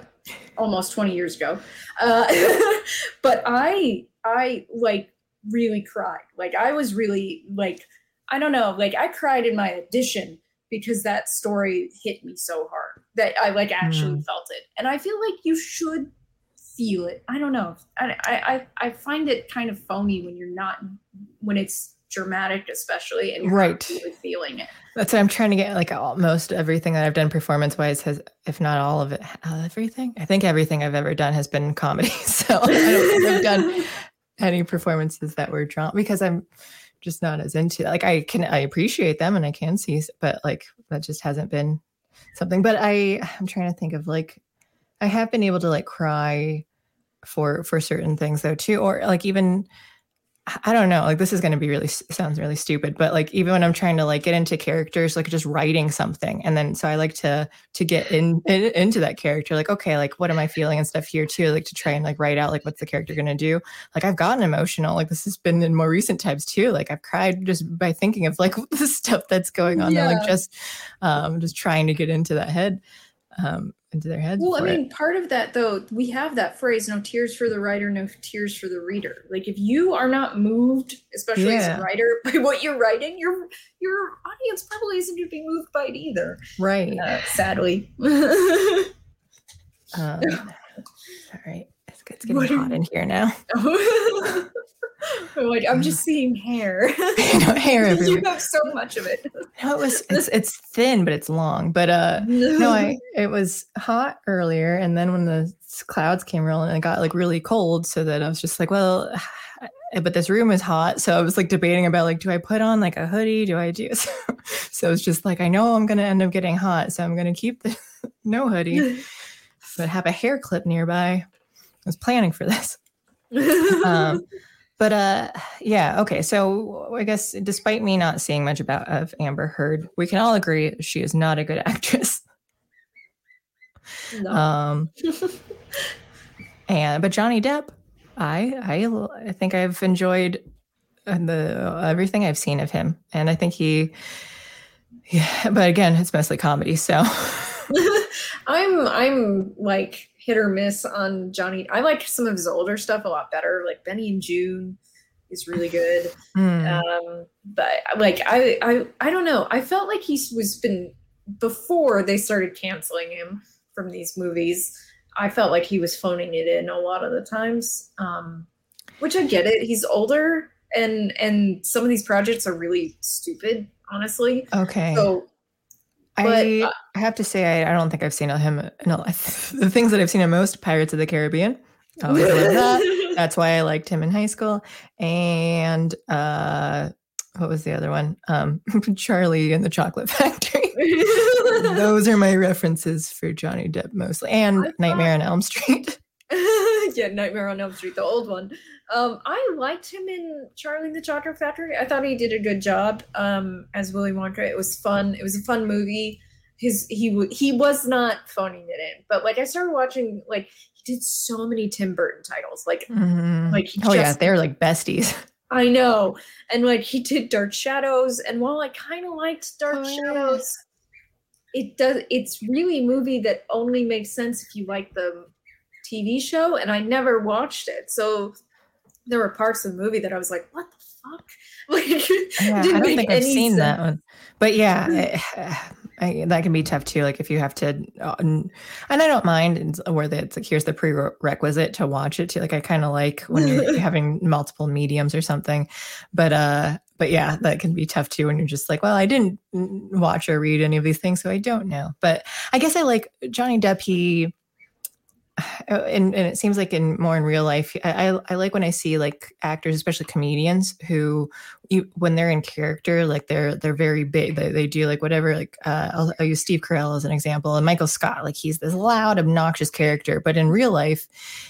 almost 20 years ago. Uh, but I I like really cried. Like I was really like I don't know, like I cried in my audition because that story hit me so hard that I like actually felt it. And I feel like you should feel it. I don't know. I I, I find it kind of phony when you're not when it's dramatic especially and Right. really feeling it. That's what I'm trying to get. Like almost everything that I've done performance wise has, if not all of it, everything. I think everything I've ever done has been comedy. So I don't think I've done any performances that were drama because I'm just not as into. Like I can, I appreciate them and I can see, but like that just hasn't been something. But I, I'm trying to think of like, I have been able to like cry for for certain things though too, or like even I don't know. Like this is going to be really sounds really stupid, but like even when I'm trying to like get into characters, like just writing something, and then so I like to to get in, in into that character. Like okay, like what am I feeling and stuff here too. Like to try and like write out like what's the character going to do. Like I've gotten emotional. Like this has been in more recent times too. Like I've cried just by thinking of like the stuff that's going on. And Yeah. like just um just trying to get into that head, um into their heads. Well, I for it. mean, part of that though, we have that phrase, no tears for the writer, no tears for the reader. Like if you are not moved, especially as a writer, by what you're writing, your your audience probably isn't gonna be moved by it either. right. Uh, sadly. Um, all right. It's, it's getting What hot in here now. Like I'm just seeing hair. know, hair you have so much of it. No, it was it's it's thin, but it's long. But uh no, I it was hot earlier, and then when the clouds came rolling, it got like really cold. So that I was just like, well, but this room is hot, so I was like debating about like, do I put on like a hoodie? Do I do? So, so it's just like I know I'm gonna end up getting hot, so I'm gonna keep the no hoodie, but have a hair clip nearby. I was planning for this. um, but uh yeah okay so i guess despite me not seeing much about of amber heard we can all agree she is not a good actress no. um and but johnny depp i i i think i've enjoyed uh, the everything i've seen of him and i think he yeah but again it's mostly comedy so I'm I'm like hit or miss on Johnny. I like some of his older stuff a lot better. Like Benny and Joon is really good. hmm. Um, but like I I I don't know. I felt like he was been before they started canceling him from these movies. I felt like he was phoning it in a lot of the times. Um, which I get it. He's older and and some of these projects are really stupid, honestly. okay So I, but, uh, I have to say I, I don't think I've seen him in a, the things that I've seen him most Pirates of the Caribbean. I that. That's why I liked him in high school. And uh, what was the other one? Um, Charlie and the Chocolate Factory. Those are my references for Johnny Depp mostly, and I Nightmare on Elm Street. yeah, Nightmare on Elm Street, the old one. Um, I liked him in Charlie the Chocolate Factory. I thought he did a good job um, as Willy Wonka. It was fun. It was a fun movie. His he w- he was not phoning it in, but like I started watching, like he did so many Tim Burton titles. Like Mhm. Like, he oh yeah, they're like besties. I know, and like he did Dark Shadows, and while I kind of liked Dark Oh, yeah. Shadows, it does. It's really a movie that only makes sense if you like the TV show, and I never watched it, so there were parts of the movie that I was like, "What the fuck?" Like, Yeah, I didn't don't think I've seen that one. But yeah, I, I, that can be tough too. Like if you have to, uh, and I don't mind where it's like here's the prerequisite to watch it too. Like I kind of like when you're having multiple mediums or something. But uh, but yeah, that can be tough too when you're just like, well, I didn't watch or read any of these things, so I don't know. But I guess I like Johnny Depp. He Oh, and, and it seems like in more in real life I, I, I like when i see like actors especially comedians who when they're in character like they're they're very big they, they do like whatever like uh, I'll, I'll use steve carell as an example and michael scott like he's this loud obnoxious character but in real life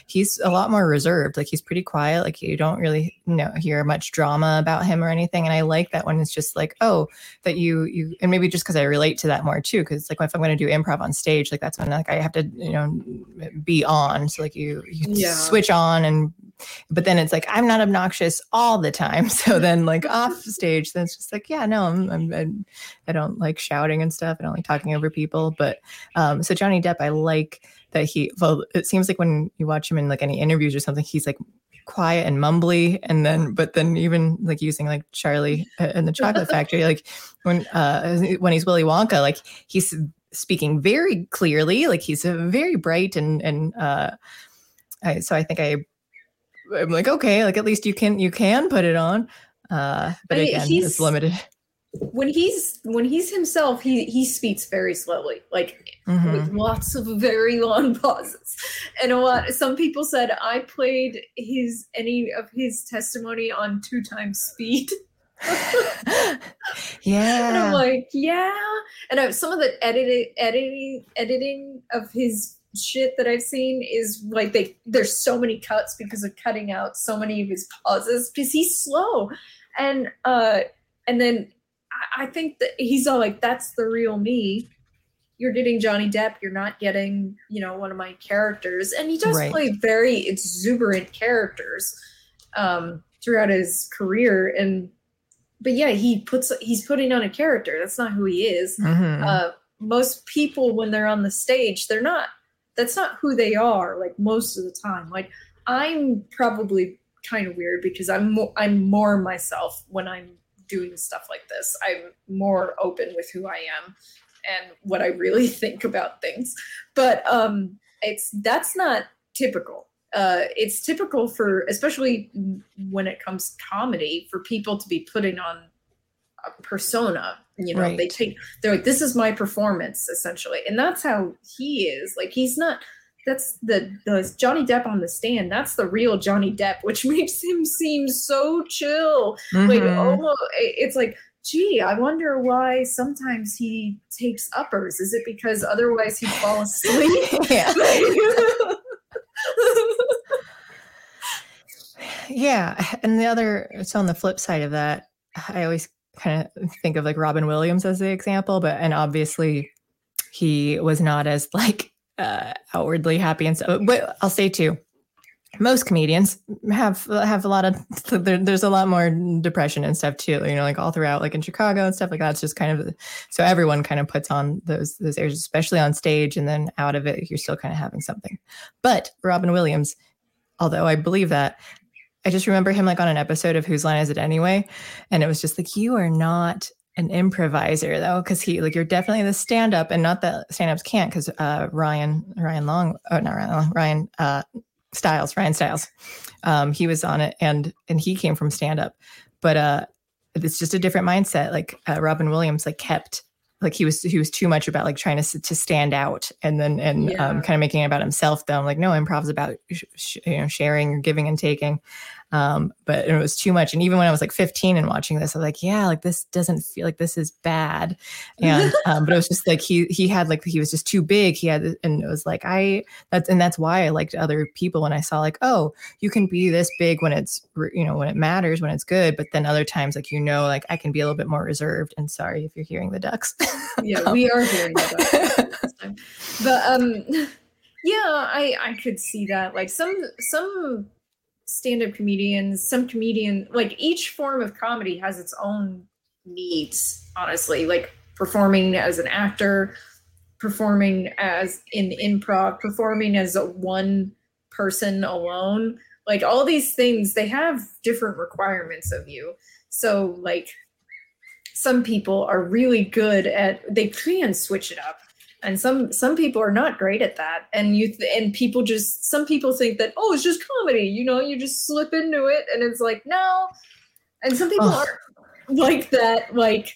he's a lot more reserved like he's pretty quiet like you don't really you know hear much drama about him or anything and i like that when it's just like oh that you you and maybe just because i relate to that more too because like if i'm going to do improv on stage like that's when like i have to you know be on so like you, you Yeah. switch on and but then it's like i'm not obnoxious all the time. So then like off stage then it's just like yeah no I'm, I'm, I'm i don't like shouting and stuff. I don't like talking over people. But um so johnny depp i like that he well it seems like when you watch him in like any interviews or something he's like quiet and mumbly. And then but then even like using like charlie and the chocolate factory like when uh when he's willy wonka like he's speaking very clearly. Like he's a very bright and and uh I, so i think i i'm like okay like at least you can you can put it on uh but I mean, again he's- it's limited When he's when he's himself, he he speaks very slowly, like Mhm. with lots of very long pauses. And a lot some people said I played his any of his testimony on two times speed. Yeah. And I'm like, yeah. And I, some of the editing, editing, editing of his shit that I've seen is like they there's so many cuts because of cutting out so many of his pauses because he's slow, and uh, and then I, I think that he's all like, that's the real me. You're getting Johnny Depp. You're not getting, you know, one of my characters, and he does Right. play very exuberant characters um, throughout his career, and but yeah, he puts he's putting on a character. That's not who he is. Mhm. Uh, most people, when they're on the stage, they're not. That's not who they are. Like most of the time. Like I'm probably kind of weird because I'm more, I'm more myself when I'm doing stuff like this. I'm more open with who I am and what I really think about things. But um, it's that's not typical. uh, it's typical for, especially when it comes to comedy, for people to be putting on persona. You know, they take, they're like, this is my performance, essentially. And that's how he is. Like, he's not, that's the, the Johnny Depp on the stand. That's the real Johnny Depp, which makes him seem so chill. Like, Mhm. almost, it's like, gee, I wonder why sometimes he takes uppers. Is it because otherwise he'd fall asleep? yeah. Yeah. And the other, so on the flip side of that, I always kind of think of like Robin Williams as the example, but, and obviously he was not as like uh, outwardly happy and stuff. But I'll say too, most comedians have have a lot of there, there's a lot more depression and stuff too you know like all throughout like in chicago and stuff like that it's just kind of so everyone kind of puts on those those airs especially on stage and then out of it you're still kind of having something but robin williams although i believe that i just remember him like on an episode of whose line is it anyway? And it was just like you are not an improviser though because he like you're definitely the stand-up and not that stand-ups can't because uh ryan ryan long oh not ryan Long, ryan uh Stiles ryan Stiles um he was on it and and he came from stand-up. But uh it's just a different mindset like uh, robin williams like kept like he was he was too much about like trying to to stand out and then and Yeah. um, kind of making it about himself though I'm like no improv's about sh- sh- you know sharing or giving and taking um but it was too much. And even when i was like 15 and watching this i was like yeah like this doesn't feel like this is bad. And um but it was just like he he had like he was just too big. He had and it was like i that's and that's why i liked other people when i saw like oh you can be this big when it's you know when it matters when it's good. But then other times like you know like i can be a little bit more reserved. And sorry if you're hearing the ducks. Yeah, we are hearing this time. But um yeah, I I could see that. Like some some stand-up comedians, some comedian like each form of comedy has its own needs, honestly. Like performing as an actor, performing as in improv, performing as a one person alone. Like all these things, they have different requirements of you. So like some people are really good at they can switch it up and some some people are not great at that and you th- and people just some people think that oh it's just comedy you know you just slip into it and it's like no and some people Ugh. aren't like that like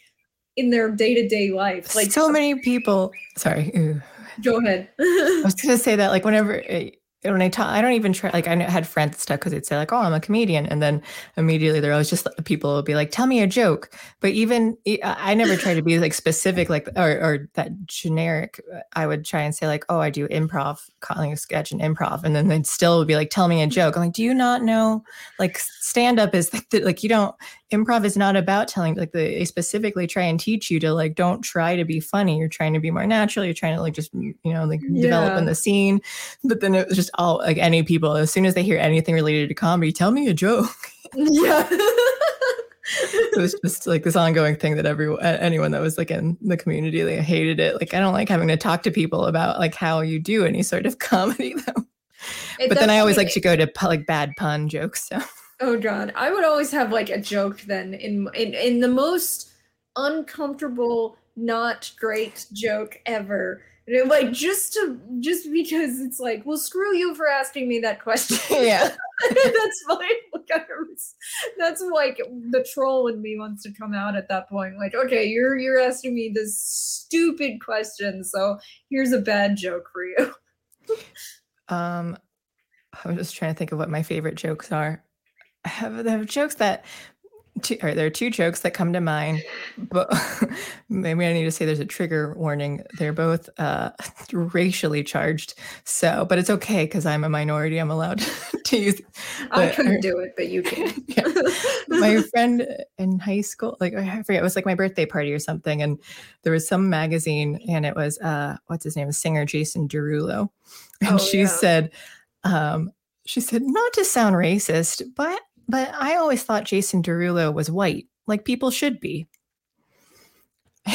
in their day-to-day life like so many people sorry ooh. go ahead I was gonna say that like whenever eh, when I talk, I don't even try. Like I had friends stuff because they'd say like, "Oh, I'm a comedian," and then immediately they're always just people would be like, "Tell me a joke." But even I never try to be like specific, like or, or that generic. Uh, I would try and say like, "Oh, I do improv, calling a sketch and improv," and then they'd still would be like, "Tell me a joke." I'm like, "Do you not know? Like stand up is like, like you don't improv is not about telling like they specifically try and teach you to like don't try to be funny. You're trying to be more natural. You're trying to like just you know like develop in the scene. But then it was just all like any people as soon as they hear anything related to comedy tell me a joke. Yeah. It was just like this ongoing thing that everyone anyone that was like in the community they hated it. Like i don't like having to talk to people about like how you do any sort of comedy though. It but then i always like to go to like bad pun jokes so Oh god, I would always have like a joke then in in in the most uncomfortable, not great joke ever. And like just to just because it's like, well, screw you for asking me that question. yeah that's fine. Like, was- that's like the troll in me wants to come out at that point. Like, okay, you're you're asking me this stupid question, so here's a bad joke for you. Um, I'm just trying to think of what my favorite jokes are. I have, have jokes that, two, or there are two jokes that come to mind, but maybe I need to say there's a trigger warning. They're both uh, racially charged. So, but it's okay because I'm a minority. I'm allowed to use. I but- couldn't do it, but you can. Yeah. my friend in high school, like I forget, it was like my birthday party or something, and there was some magazine, and it was uh, what's his name, a singer Jason Derulo, and Oh, she yeah. said, um, she said, not to sound racist, but but I always thought Jason Derulo was white, like people should be.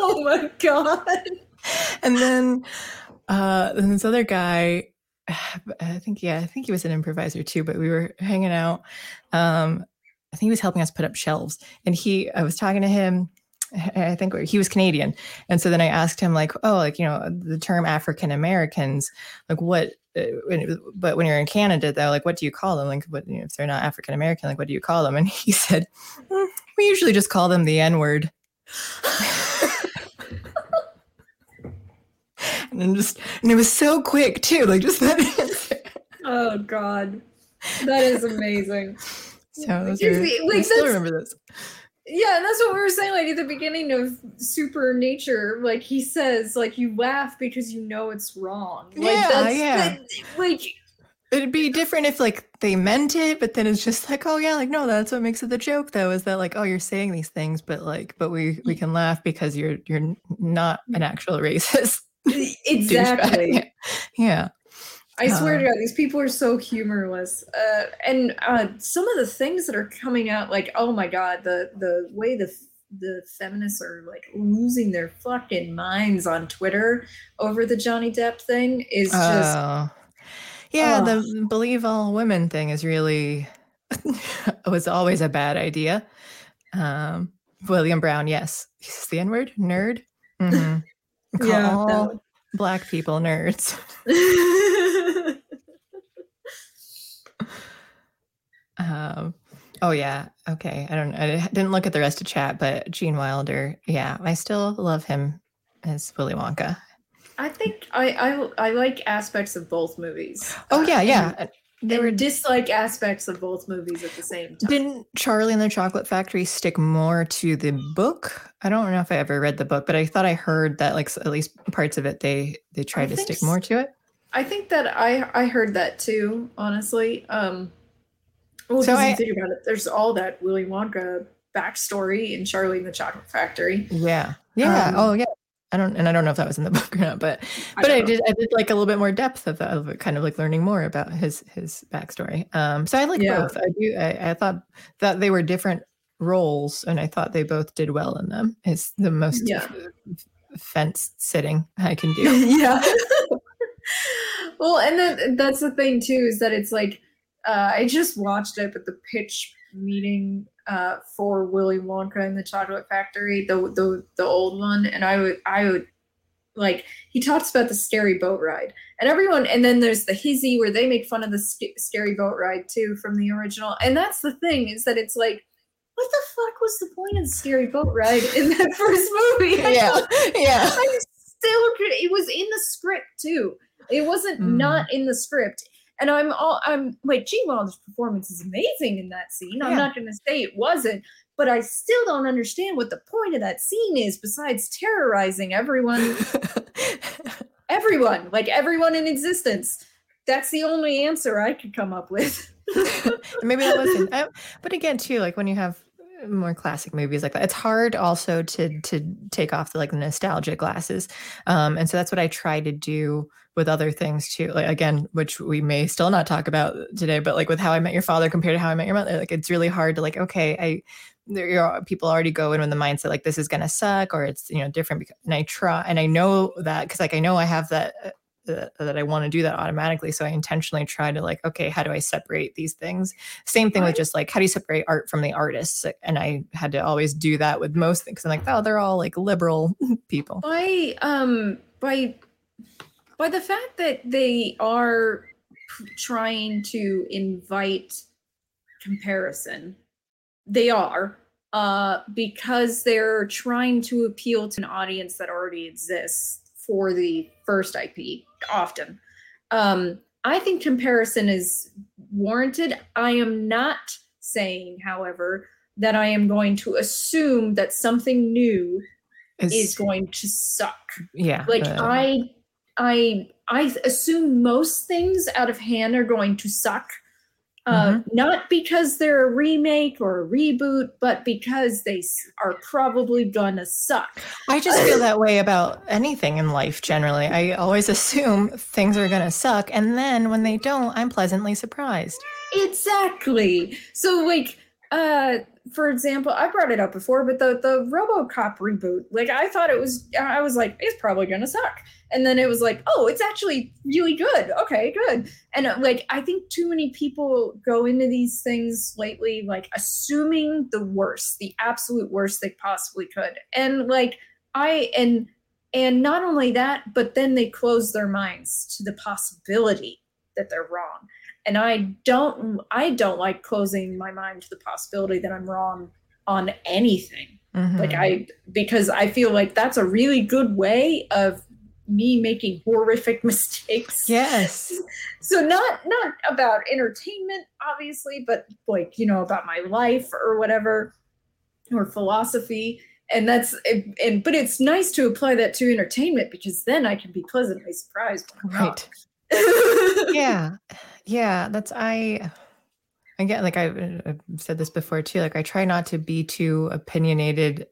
oh my god. and then uh then this other guy i think yeah i think he was an improviser too but we were hanging out um i think he was helping us put up shelves and he i was talking to him i think he was canadian and so then i asked him like oh like you know the term african americans like what but when you're in Canada, though, like, what do you call them? Like, what you know, if they're not African American, like, what do you call them? And he said, "Mm, we usually just call them the N word. and then just, and it was so quick too, like just that answer. Oh God, that is amazing. So Excuse are, me, I like, still remember this. Yeah, and that's what we were saying, like at the beginning of SuperNature. Like he says, like you laugh because you know it's wrong. Like Yeah, that's yeah. that- like It'd be different if like they meant it, but then it's just like, oh yeah, like no, that's what makes it the joke though, is that like, oh, you're saying these things, but like, but we we can laugh because you're you're not an actual racist. exactly. yeah. I swear to God, these people are so humorless. Uh, and uh, some of the things that are coming out, like, oh my God, the the way the the feminists are like losing their fucking minds on Twitter over the Johnny Depp thing is just Oh. Yeah, the believe all women thing is really was always a bad idea. Um, William Brown, yes, he's the N word, nerd. hmm Call Yeah, all black people nerds. Um, oh yeah, okay. I don't. I didn't look at the rest of chat, but Gene Wilder, yeah, I still love him as Willy Wonka. I think I, I I like aspects of both movies. Oh Uh, yeah, and- yeah. They were dislike aspects of both movies at the same time. Didn't Charlie and the Chocolate Factory stick more to the book? I don't know if I ever read the book, but I thought I heard that like at least parts of it they they tried to stick more to it. I think that I I heard that too. Honestly, um, well, So I- you think about it, there's all that Willy Wonka backstory in Charlie and the Chocolate Factory. Yeah. Yeah. Um, oh yeah. I don't and I don't know if that was in the book or not, but I but I, know. did I did like a little bit more depth of, of it, kind of like learning more about his his backstory. Um so I like Yeah. both. I do I, I thought that they were different roles and I thought they both did well in them. It's the most Yeah. fence sitting I can do. yeah. well, and then that's the thing too is that it's like uh, I just watched it at the pitch meeting uh, for Willy Wonka and the Chocolate Factory, the the the old one, and I would I would like he talks about the scary boat ride and everyone and then there's the hizzy where they make fun of the sc- scary boat ride too from the original and that's the thing is that it's like what the fuck was the point of the scary boat ride in that first movie I yeah. Yeah. I still it was in the script too. It wasn't Mm. not in the script. And I'm all I'm like Gene Wilder's performance is amazing in that scene. I'm Yeah. not gonna say it wasn't, but I still don't understand what the point of that scene is besides terrorizing everyone, everyone, like everyone in existence. That's the only answer I could come up with. maybe that wasn't but again too like when you have more classic movies like that. It's hard also to to take off the like nostalgia glasses. Um and so that's what i try to do with other things too. Like again which we may still not talk about today but like with how i met your father compared to how i met your mother like it's really hard to like okay i there are people already go in with the mindset like this is gonna suck or it's you know different because, and i try and i know that because like i know i have that that I want to do that automatically. So I intentionally try to like, okay, how do I separate these things? Same thing with just like, how do you separate art from the artists? And I had to always do that with most things. I'm like, oh, they're all like liberal people. by um by by the fact that they are trying to invite comparison they are uh because they're trying to appeal to an audience that already exists for the first IP often um i think comparison is warranted i am not saying however that i am going to assume that something new Is, is going to suck. yeah. Like uh, I I I assume most things out of hand are going to suck. Uh, Mm-hmm. Not because they're a remake or a reboot, but because they are probably gonna suck. I just feel that way about anything in life generally. I always assume things are going to suck. And then when they don't, I'm pleasantly surprised. Exactly. So like uh for example, I brought it up before, but the the RoboCop reboot, like I thought it was I was like it's probably to suck. And then it was like, "Oh, it's actually really good." Okay, good. And uh, like I think too many people go into these things lately like assuming the worst, the absolute worst they possibly could. And like I and and not only that but then they close their minds to the possibility that they're wrong and i don't i don't like closing my mind to the possibility that i'm wrong on anything like Mhm. i because i feel like that's a really good way of me making horrific mistakes yes. so not not about entertainment obviously but like you know about my life or whatever or philosophy and that's and but it's nice to apply that to entertainment because then i can be pleasantly surprised Right. yeah. Yeah that's i again like I've, I've said this before too like i try not to be too opinionated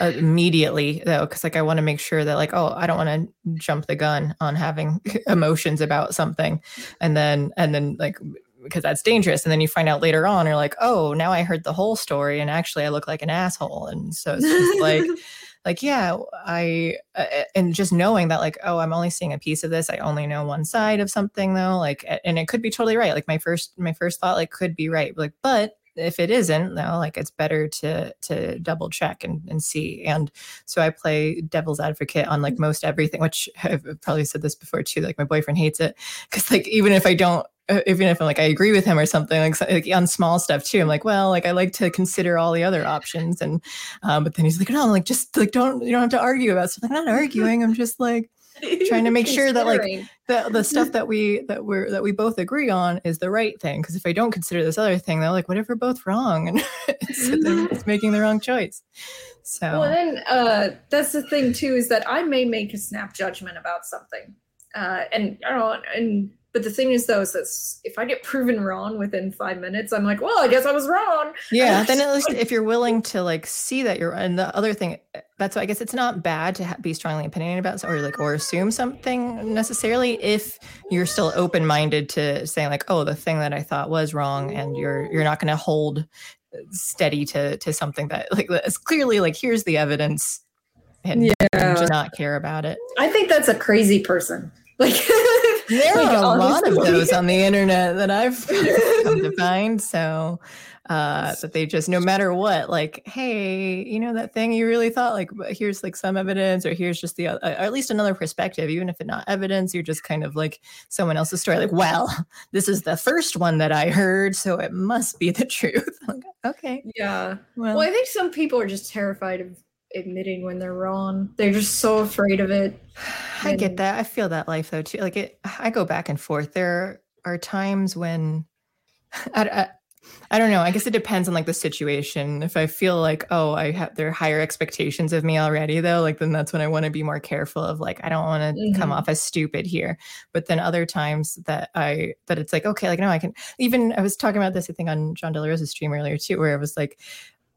uh, immediately though because like i want to make sure that like oh i don't want to jump the gun on having emotions about something. And then and then like because that's dangerous. And then you find out later on you're like oh now i heard the whole story and actually i look like an asshole. And so it's just like like yeah i uh, and just knowing that like oh i'm only seeing a piece of this i only know one side of something though like and it could be totally right like my first my first thought like could be right like but if it isn't no like it's better to to double check and, and see and so i play devil's advocate on like most everything which i've probably said this before too like my boyfriend hates it because like even if i don't even if I'm like I agree with him or something like, like on small stuff too. I'm like, well, like I like to consider all the other options, and um, but then he's like, no, I'm like just like don't you don't have to argue about stuff. I'm not arguing. I'm just like trying to make sure that, like, the the stuff that we that we're that we both agree on is the right thing. Because if I don't consider this other thing, they're like, what if we're both wrong and it's, it's making the wrong choice. So well then uh that's the thing too is that i may make a snap judgment about something uh and i don't know and but the thing is though is that if i get proven wrong within five minutes i'm like well i guess i was wrong. Yeah then at least if you're willing to like see that you're and the other thing that's why i guess it's not bad to ha- be strongly opinionated about or like or assume something necessarily if you're still open-minded to saying like oh the thing that i thought was wrong and you're you're not going to hold uh, steady to to something that like is clearly like here's the evidence and, and Yeah. just not care about it. I think that's a crazy person. Like there like, are a lot of those on the internet that I've come to find. So uh that they just no matter what, like, hey, you know that thing you really thought like here's like some evidence, or here's just the uh, or at least another perspective, even if it's not evidence, you're just kind of like someone else's story. Like, well, this is the first one that I heard, so it must be the truth. Like, okay, yeah well, well i think some people are just terrified of admitting when they're wrong they're just so afraid of it I get that. I feel that life though too. Like it, I go back and forth. There are times when I, I, I don't know. I guess it depends on like the situation. If I feel like, oh, I have there are higher expectations of me already, though, like then that's when I want to be more careful of like I don't want to come Mhm. off as stupid here. But then other times that I that it's like okay, like no, I can. Even I was talking about this I think on John De La Rosa's stream earlier too, where I was like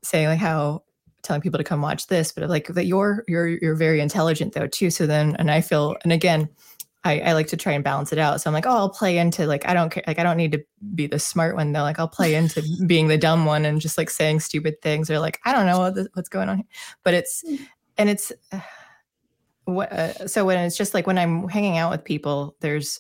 saying like how telling people to come watch this, but like that you're you're you're very intelligent though too. So then and I feel and again. I, I like to try and balance it out. So I'm like, oh, I'll play into like I don't care, like I don't need to be the smart one though. Like I'll play into being the dumb one and just like saying stupid things or like I don't know what the, what's going on here. But it's and it's uh, what uh, so when it's just like when I'm hanging out with people, there's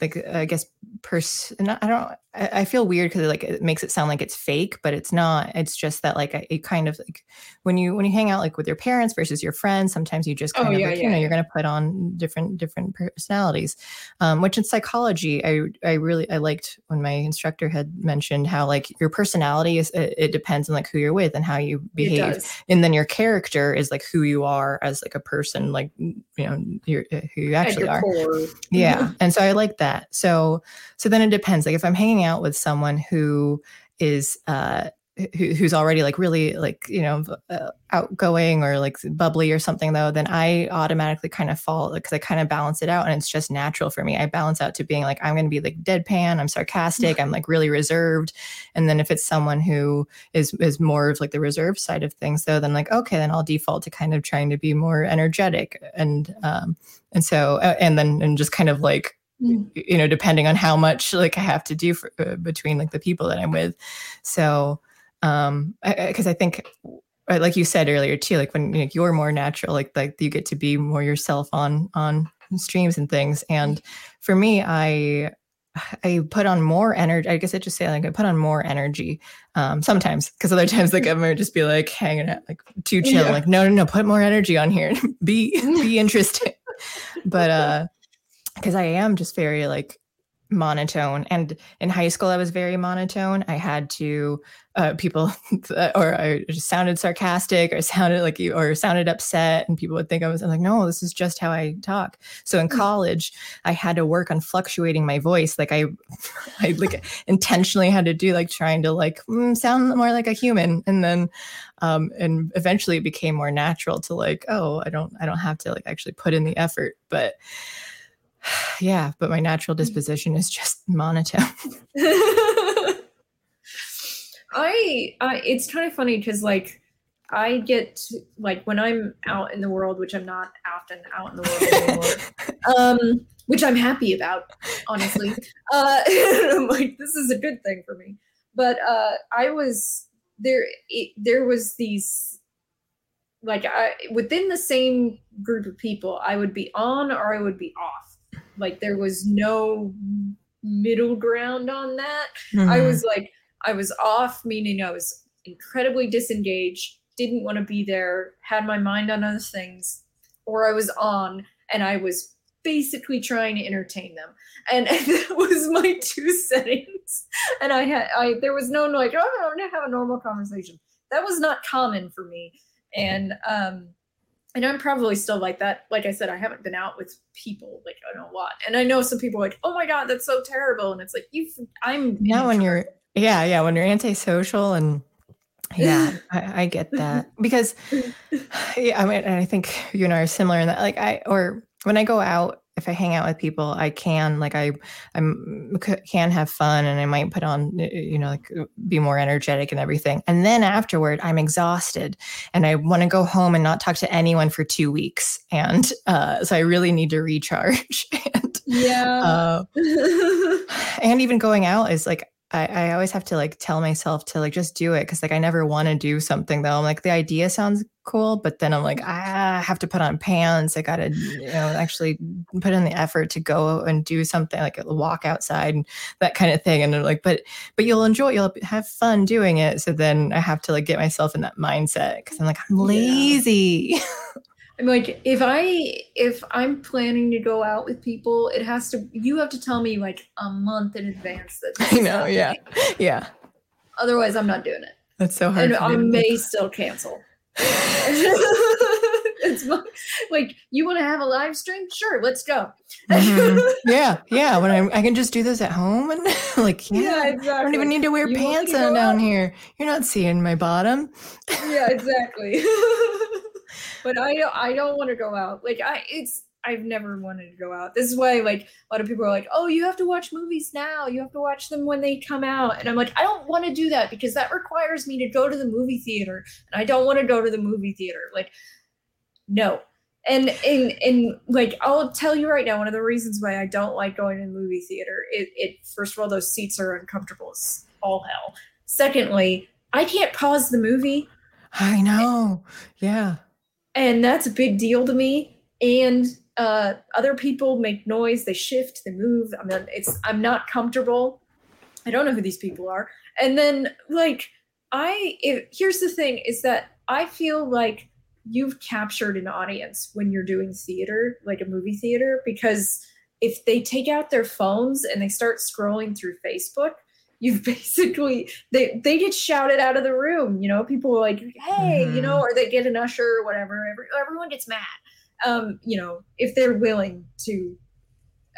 like I guess person. I don't. I, I feel weird because like it makes it sound like it's fake, but it's not. It's just that like it kind of like when you when you hang out like with your parents versus your friends, sometimes you just Oh, kind of yeah, like, you know yeah. you're going to put on different different personalities. Um, which in psychology, I I really I liked when my instructor had mentioned how like your personality is it, it depends on like who you're with and how you behave and then your character is like who you are as like a person like you know you're, uh, who you actually your are core. yeah and so i like that so so then it depends like if i'm hanging out with someone who is uh who, who's already like really like you know uh, outgoing or like bubbly or something though then i automatically kind of fall because i kind of balance it out and it's just natural for me. I balance out to being like i'm going to be like deadpan i'm sarcastic i'm like really reserved and then if it's someone who is is more of like the reserved side of things though then like okay then i'll default to kind of trying to be more energetic and um and so uh, and then and just kind of like Mm. you know depending on how much like i have to do for, uh, between like the people that i'm with so um because I, think uh, like you said earlier too like when like, you're more natural like like you get to be more yourself on on streams and things and for me i I put on more energy. I guess I just say like I put on more energy um, sometimes because other times like I'm gonna just be like hanging out like too chill. Yeah. Like no, no, no, put more energy on here. be be interesting. but uh, because I am just very like monotone and in high school i was very monotone. I had to uh, people or i just sounded sarcastic or sounded like you or sounded upset and people would think i was I'm like no this is just how i talk. So in college i had to work on fluctuating my voice like i i like intentionally had to do like trying to like mm, sound more like a human and then um and eventually it became more natural to like oh i don't i don't have to like actually put in the effort. But yeah, but my natural disposition is just monotone. I, I it's kind of funny because like I get like when I'm out in the world, which I'm not often out in the world anymore, um, which I'm happy about, honestly. Uh, I'm like this is a good thing for me. But uh, I was there. It, there was these like I within the same group of people, I would be on or I would be off. Like there was no middle ground on that. I Mhm. was like, I was off, meaning I was incredibly disengaged, didn't want to be there, had my mind on other things, or I was on and I was basically trying to entertain them. And, that was my two settings. And I had, I, there was no like, oh, I'm to have a normal conversation. That was not common for me. And, um, and I'm probably still like that. Like I said, I haven't been out with people like I don't know what. And I know some people are like, oh my god, that's so terrible. And it's like you, I'm now when you're yeah yeah when you're antisocial and yeah I, I get that because yeah i mean i think you and i are similar in that like i or when i go out if i hang out with people i can like i i'm can have fun and i might put on you know like be more energetic and everything and then afterward i'm exhausted and i want to go home and not talk to anyone for two weeks and uh so i really need to recharge and yeah. uh and even going out is like I, I always have to like tell myself to like just do it because like I never want to do something though. I'm like the idea sounds cool, but then I'm like ah, I have to put on pants. I gotta you know actually put in the effort to go and do something like walk outside and that kind of thing. And they're like, but but you'll enjoy, it, you'll have fun doing it. So then I have to like get myself in that mindset because I'm like I'm Yeah. I'm like, if I if I'm planning to go out with people, it has to you have to tell me like a month in advance that I know, yeah, happening. yeah. Otherwise I'm not doing it. That's so hard. And I do. may still cancel. it's like you want to have a live stream? Sure, let's go. Mhm. yeah, yeah. When I I can just do this at home and like yeah, exactly. I don't even need to wear You pants on down out? here. You're not seeing my bottom. yeah, exactly. But I I don't want to go out. Like I it's I've never wanted to go out. This is why like a lot of people are like, "Oh, you have to watch movies now. You have to watch them when they come out." And I'm like, "I don't want to do that because that requires me to go to the movie theater, and I don't want to go to the movie theater." Like no. And and and like I'll tell you right now, one of the reasons why I don't like going to the movie theater, it, it first of all, those seats are uncomfortable as all hell. Secondly, I can't pause the movie I know. Yeah. And that's a big deal to me. And uh other people make noise they shift they move. I mean it's i'm not comfortable. I don't know who these people are. And then like i here's the thing is that i feel like you've captured an audience when you're doing theater like a movie theater because if they take out their phones and they start scrolling through facebook you've basically they they get shouted out of the room you know people are like hey you know or they get an usher or whatever Every, everyone gets mad. Um you know if they're willing to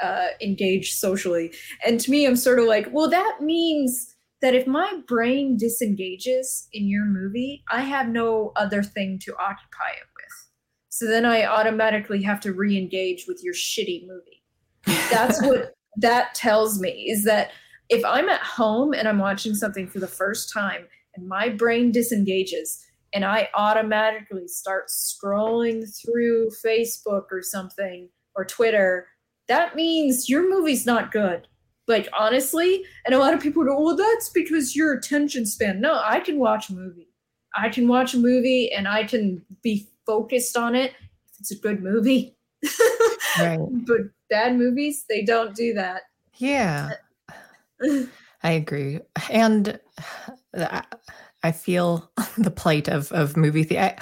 uh engage socially. And to me i'm sort of like well that means that if my brain disengages in your movie i have no other thing to occupy it with. So then i automatically have to re-engage with your shitty movie. That's what that tells me is that if I'm at home and I'm watching something for the first time and my brain disengages and I automatically start scrolling through Facebook or something or Twitter, that means your movie's not good. Like honestly, and a lot of people go, "Well, that's because your attention span." No, I can watch a movie. I can watch a movie and I can be focused on it if it's a good movie. Right. But bad movies, they don't do that. Yeah. I agree. And uh, I feel the plight of of movie theater.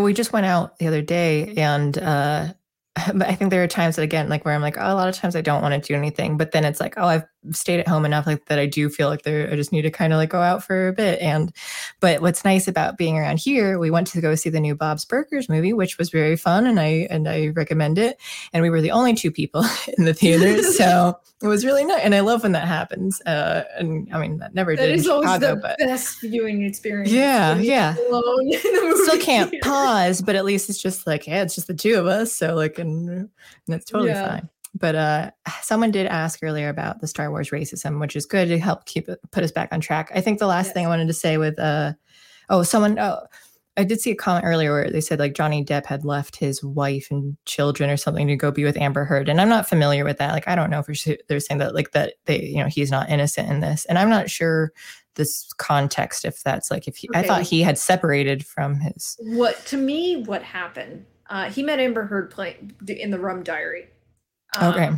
we just went out the other day, and uh, I think there are times that again, like where I'm like, oh, a lot of times I don't want to do anything, but then it's like, oh, I've stayed at home enough like that I do feel like there I just need to kind of like go out for a bit. And but what's nice about being around here, we went to go see the new Bob's Burgers movie, which was very fun and I and I recommend it. And we were the only two people in the theater. so it was really nice. And I love when that happens. Uh and I mean that never That did is always Chicago, the but best viewing experience. Yeah, yeah. Alone still can't theater. pause, but at least it's just like, yeah, it's just the two of us. So like and, and it's totally Yeah. fine. But uh someone did ask earlier about the Star Wars racism, which is good to help keep it put us back on track. I think the last Yes. thing I wanted to say with uh oh someone oh I did see a comment earlier where they said like Johnny Depp had left his wife and children or something to go be with Amber Heard, and I'm not familiar with that. Like I don't know if they're they're saying that like that they you know he's not innocent in this, and I'm not sure this context if that's like if he, I thought he had separated from his What to me, what happened? Uh, he met Amber Heard playing in the Rum Diary. Um, Okay.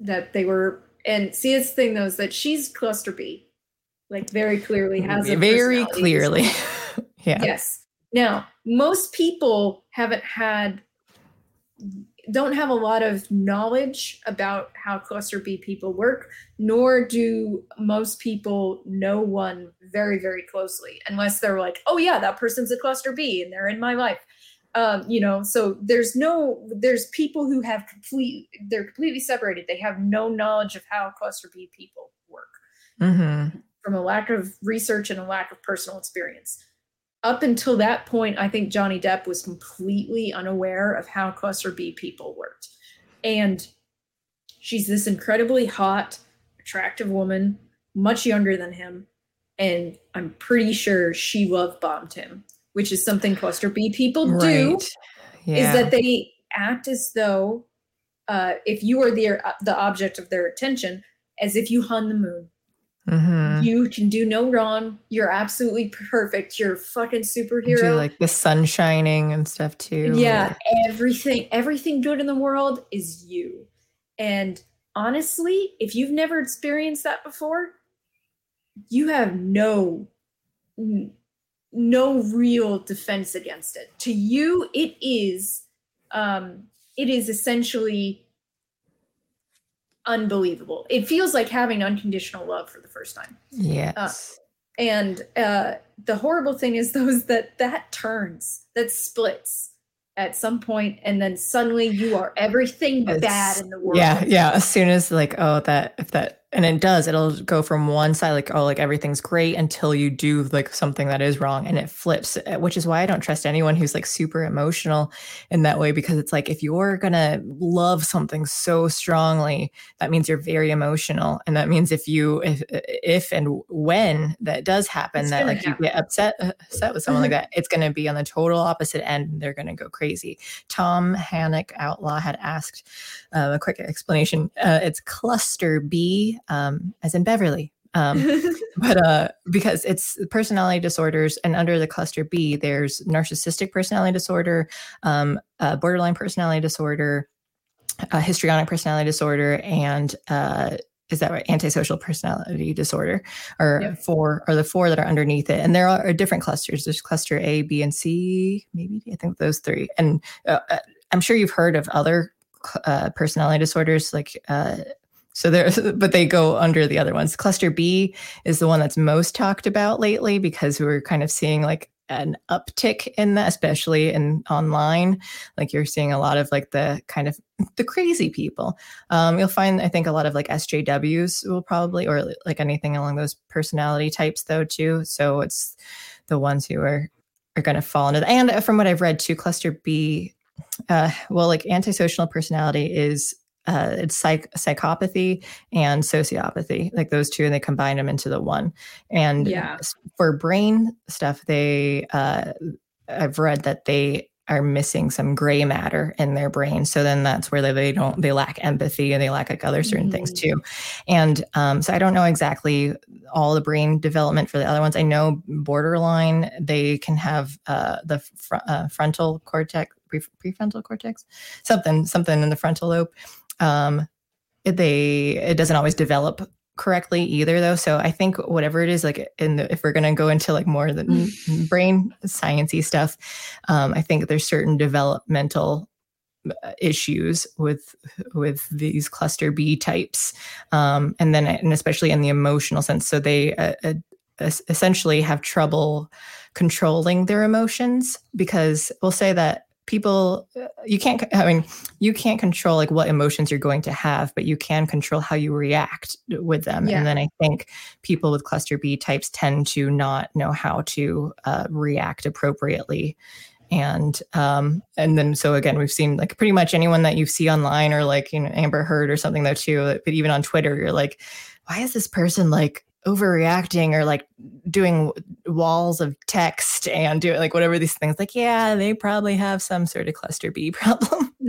That they were, and see, his thing though is that she's cluster B, like very clearly has a very clearly. yeah. Yes. Now, most people haven't had, don't have a lot of knowledge about how cluster B people work, nor do most people know one very, very closely, unless they're like, oh, yeah, that person's a cluster B and they're in my life. Um, you know, so there's no, there's people who have complete, they're completely separated. They have no knowledge of how cluster B people work hmm from a lack of research and a lack of personal experience. Up until that point, I think Johnny Depp was completely unaware of how cluster B people worked. And she's this incredibly hot, attractive woman, much younger than him. And I'm pretty sure she love bombed him, which is something cluster B people do Right. Yeah. is that they act as though uh, if you are the the object of their attention, as if you hung the moon. Mhm. You can do no wrong. You're absolutely perfect. You're a fucking Do superhero. like the sun shining and stuff too. yeah, everything everything good in the world is you. And honestly, if you've never experienced that before, you have no no real defense against it. To you, it is um it is essentially unbelievable. It feels like having unconditional love for the first time. Yes. And uh, the horrible thing is those that that turns, that splits at some point, and then suddenly you are everything It's- bad in the world. yeah. Yeah. As soon as like, oh, that if that and it does, it'll go from one side like, oh, like everything's great until you do like something that is wrong, and it flips. uh, Which is why I don't trust anyone who's like super emotional in that way because it's like if you're gonna love something so strongly, that means you're very emotional, and that means if you if if and when that does happen, It's that like you get upset uh, upset with someone like that, it's gonna be on the total opposite end. and They're gonna go crazy. Tom Hannock Outlaw had asked uh, a quick explanation. Uh, it's cluster B, um, as in Beverly. Um, but uh, because it's personality disorders, and under the cluster B, there's narcissistic personality disorder, um, uh, borderline personality disorder, uh, histrionic personality disorder, and uh, is that right? Antisocial personality disorder, or Yep. four, or the four that are underneath it. And there are different clusters. There's cluster A, B, and C. Maybe I think those three. And uh, uh, I'm sure you've heard of other uh, personality disorders like. Uh, so there, but they go under the other ones. Cluster B is the one that's most talked about lately because we're kind of seeing like an uptick in that, especially in online. Like you're seeing a lot of like the kind of the crazy people. Um, you'll find, I think, a lot of like SJWs will probably, or like anything along those personality types, though, too. So it's the ones who are are going to fall into. The, and from what I've read, too, Cluster B, uh, well, like antisocial personality is uh, it's psych- psychopathy and sociopathy, like those two, and they combine them into the one. And Yeah. for brain stuff, they uh, I've read that they are missing some gray matter in their brain. So then that's where they, they don't they lack empathy and they lack like other certain things Mhm. too. And um, so I don't know exactly all the brain development for the other ones. I know borderline they can have uh, the fr- uh, frontal cortex, pre- prefrontal cortex, something something in the frontal lobe. Um, they it doesn't always develop correctly either though. So i think whatever it is like in the, if we're going to go into like more of the brain sciencey stuff um, i think there's certain developmental uh, issues with with these cluster b types. Um, and then and especially in the emotional sense. So they uh, uh, essentially have trouble controlling their emotions because we'll say that people you can't i mean you can't control like what emotions you're going to have but you can control how you react with them Yeah. and then i think people with cluster b types tend to not know how to uh, react appropriately and um and then so again we've seen like pretty much anyone that you see online or like you know amber heard or something though too but even on twitter you're like why is this person like overreacting or like doing walls of text and doing like whatever these things like yeah they probably have some sort of cluster b problem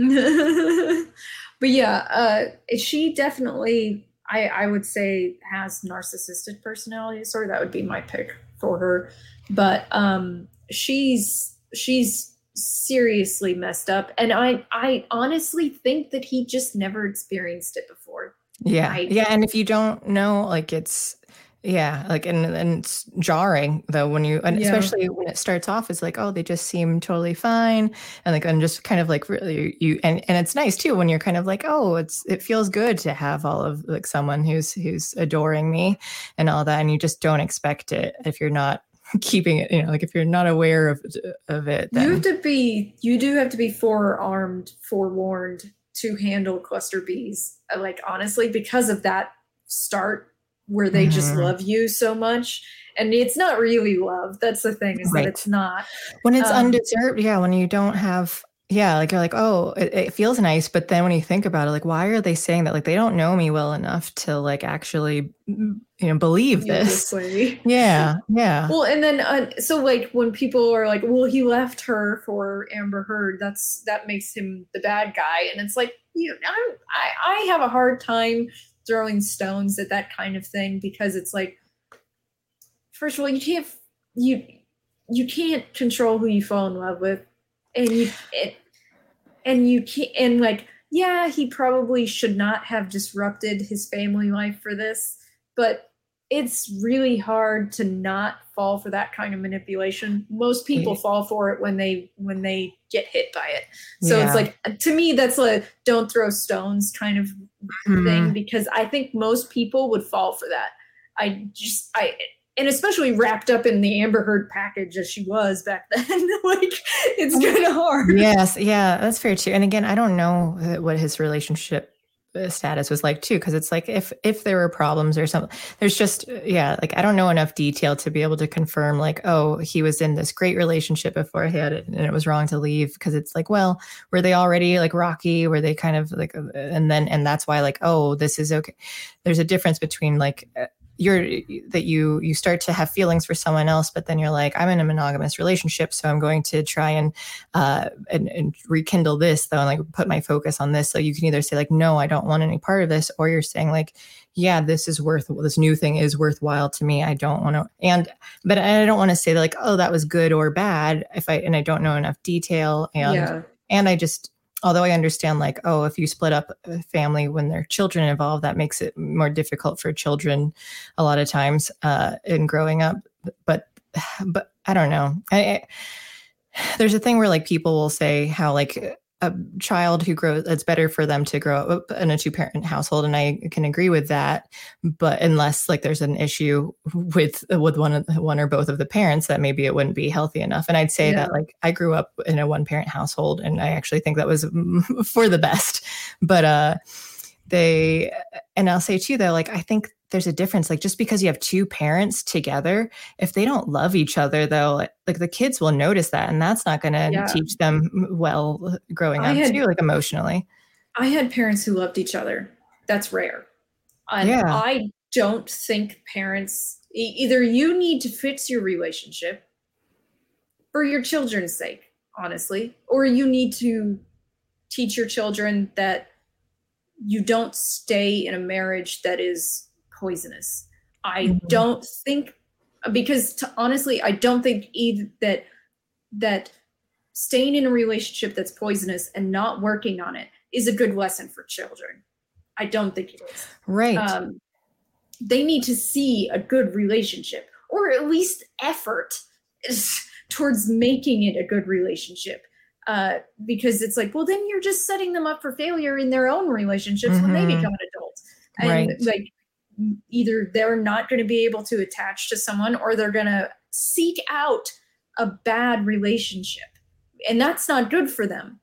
but yeah, uh, she definitely, I, I would say, has narcissistic personality disorder. That would be my pick for her. But um, she's she's seriously messed up, and I I honestly think that he just never experienced it before. yeah Right. yeah and if you don't know like it's yeah like and and it's jarring though when you and Yeah. especially when it starts off it's like oh they just seem totally fine and like i'm just kind of like really you and and it's nice too when you're kind of like oh it's it feels good to have all of like someone who's who's adoring me and all that and you just don't expect it if you're not keeping it you know like if you're not aware of of it You have to be, you do have to be forearmed, forewarned to handle cluster Bs. Like honestly, because of that start where they just Mhm. love you so much, and it's not really love. That's the thing is Right. that it's not. when it's um, undeserved yeah when you don't have yeah like you're like oh it, it feels nice but then when you think about it like why are they saying that like they don't know me well enough to like actually mm, you know believe this yeah yeah Well, and then uh, so like when people are like, "Well, he left her for Amber Heard," that's that makes him the bad guy, and it's like you, I'm, I I have a hard time throwing stones at that kind of thing because it's like, first of all, you can't you you can't control who you fall in love with, and you it, and you can't and like yeah, he probably should not have disrupted his family life for this, but it's really hard to not fall for that kind of manipulation. Most people Yeah. fall for it when they when they get hit by it. So Yeah. it's like to me that's a don't throw stones kind of Mhm. thing because I think most people would fall for that. I just I and especially wrapped up in the Amber Heard package as she was back then. like it's kind of hard. yes yeah that's fair too and again i don't know what his relationship status was like too because it's like if if there were problems or something there's just yeah like i don't know enough detail to be able to confirm like oh he was in this great relationship before he had it and it was wrong to leave because it's like well were they already like rocky? Were they kind of like uh, and then and that's why like oh this is okay. There's a difference between like uh, you're that you you start to have feelings for someone else but then you're like i'm in a monogamous relationship so i'm going to try and uh and, and rekindle this though and like put my focus on this so you can either say like no i don't want any part of this or you're saying like yeah this is worth this new thing is worthwhile to me i don't want to and but i don't want to say like oh that was good or bad if i and i don't know enough detail and yeah. and i just although i understand like oh if you split up a family when there are children involved that makes it more difficult for children a lot of times uh in growing up. But but i don't know. I, I there's a thing where like people will say how like a child who grows it's better for them to grow up in a two parent household and i can agree with that. But unless like there's an issue with with one of one or both of the parents that maybe it wouldn't be healthy enough. And i'd say Yeah. that like i grew up in a one parent household and i actually think that was for the best. But uh they and i'll say too though like i think there's a difference like just because you have two parents together if they don't love each other though like, like the kids will notice that and that's not going to Yeah. teach them well growing I up had- too like emotionally I had parents who loved each other. That's rare. And Yeah. I don't think parents e- either you need to fix your relationship for your children's sake, honestly, or you need to teach your children that you don't stay in a marriage that is poisonous. I Mhm. don't think because to, honestly, I don't think either that that staying in a relationship that's poisonous and not working on it is a good lesson for children. I don't think it is. Right. Um, they need to see a good relationship or at least effort towards making it a good relationship. Uh, because it's like, well, then you're just setting them up for failure in their own relationships when they Mhm. become an adult. And Right. like, either they're not going to be able to attach to someone or they're going to seek out a bad relationship. And that's not good for them.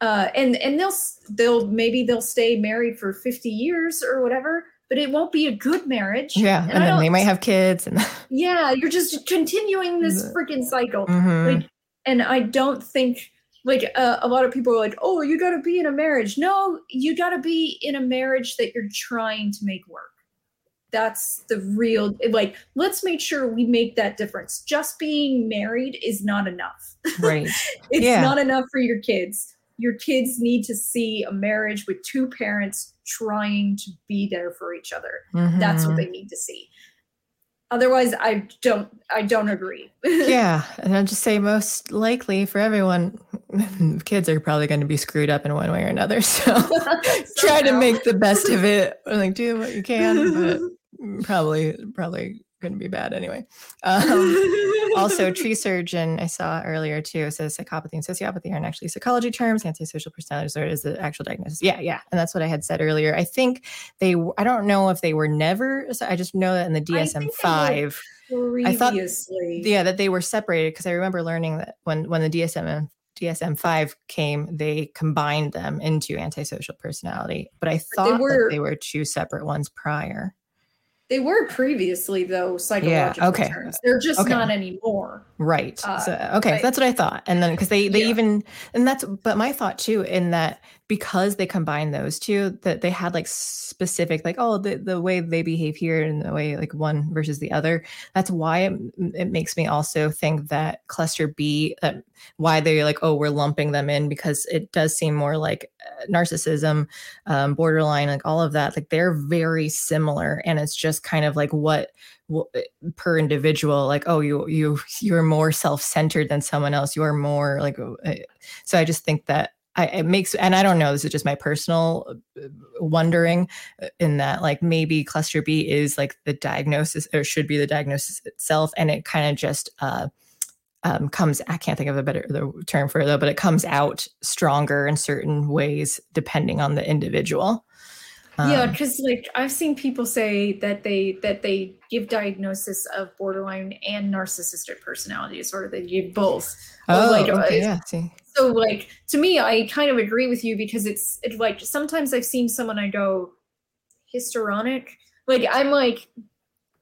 Uh, and and they'll they'll maybe they'll stay married for 50 years or whatever, but it won't be a good marriage. yeah. and And, then they might have kids and Yeah, you're just continuing this freaking cycle. Mhm. Like, and I don't think like uh, a lot of people are like, "Oh, you got to be in a marriage." No, you got to be in a marriage that you're trying to make work. That's the real like. Let's make sure we make that difference. Just being married is not enough. right. It's Yeah. not enough for your kids. Your kids need to see a marriage with two parents trying to be there for each other. That's what Mhm. they need to see. Otherwise, I don't. I don't agree. yeah. And I'll just say most likely for everyone, kids are probably going to be screwed up in one way or another. So try to make the best of it. Like do what you can, but probably probably going to be bad anyway. Um, also, tree surgeon I saw earlier too says psychopathy and sociopathy aren't actually psychology terms. Antisocial personality disorder is the actual diagnosis. Yeah, yeah, and that's what I had said earlier. I think they. I don't know if they were never. I just know that in the they DSM were five. I thought- Yeah, that they were separated because I remember learning that when when the DSM DSM five came, they combined them into antisocial personality. But I thought were- that they were two separate ones prior. They were previously though psychological yeah, okay. terms. They're just Okay. not anymore. Right. Uh, so, okay, that's what I thought. And then because they they Yeah. even and that's but my thought too in that because they combined those two that they had like specific like oh the the way they behave here and the way like one versus the other. That's why it, it makes me also think that cluster B that why they're like oh we're lumping them in because it does seem more like uh, narcissism, um, borderline, like all of that. Like they're very similar, and it's just kind of like what per individual like oh you you you're more self-centered than someone else you're more like uh, so i just think that I, it makes and i don't know this is just my personal uh, wondering uh, in that like maybe cluster b is like the diagnosis or should be the diagnosis itself and it kind of just uh um, comes i can't think of a better term for it though but it comes out stronger in certain ways depending on the individual yeah, Um, because like I've seen people say that they that they give diagnosis of borderline and narcissistic personality disorder. They give both. Oh like, uh, okay, yeah see So like to me, I kind of agree with you because it's it's like sometimes I've seen someone I go histrionic. Like I'm like,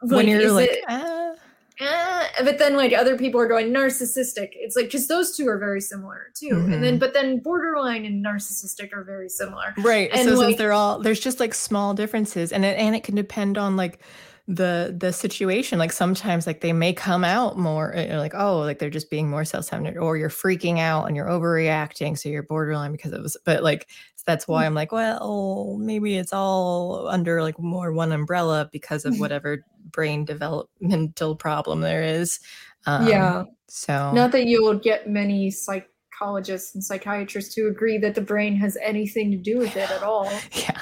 when you're is like it- ah, "Ah," but then like other people are going narcissistic. It's like because those two are very similar too. And Mm-hmm. then but then borderline and narcissistic are very similar. right And, so like- since they're all there's just like small differences and it and it can depend on like the the situation like sometimes like they may come out more like oh like they're just being more self-centered or you're freaking out and you're overreacting so you're borderline because it was but like that's why i'm like well maybe it's all under like more one umbrella because of whatever brain developmental problem there is um, yeah. so Not that you will get many psychologists and psychiatrists to agree that the brain has anything to do with it at all. yeah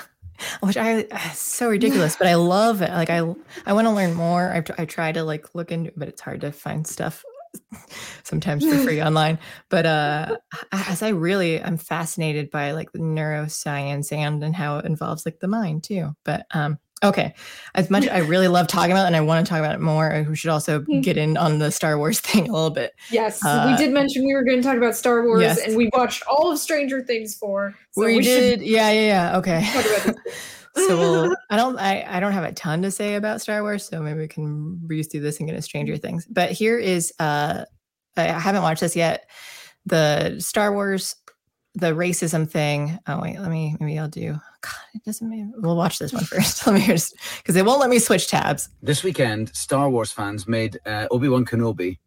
which i so ridiculous but i love it. Like i i want to learn more. I, I try to like look into it but it's hard to find stuff sometimes for free online. But uh as i really i'm fascinated by like the neuroscience and and how it involves like the mind too. But um okay as much i really love talking about it and i want to talk about it more we should also Hmm. get in on the star wars thing a little bit Yes, Uh, we did mention we were going to talk about Star Wars, Yes. and we watched all of Stranger Things four. So we, we, did yeah yeah yeah okay talk about this. so we'll, I don't I, I don't have a ton to say about Star Wars, so maybe we can breeze through this and get into Stranger Things. But here is uh I haven't watched this yet. The Star Wars, the racism thing. Oh wait, let me maybe I'll do God, it doesn't mean we'll watch this one first. let me just because they won't let me switch tabs. This weekend, Star Wars fans made uh, Obi Wan Kenobi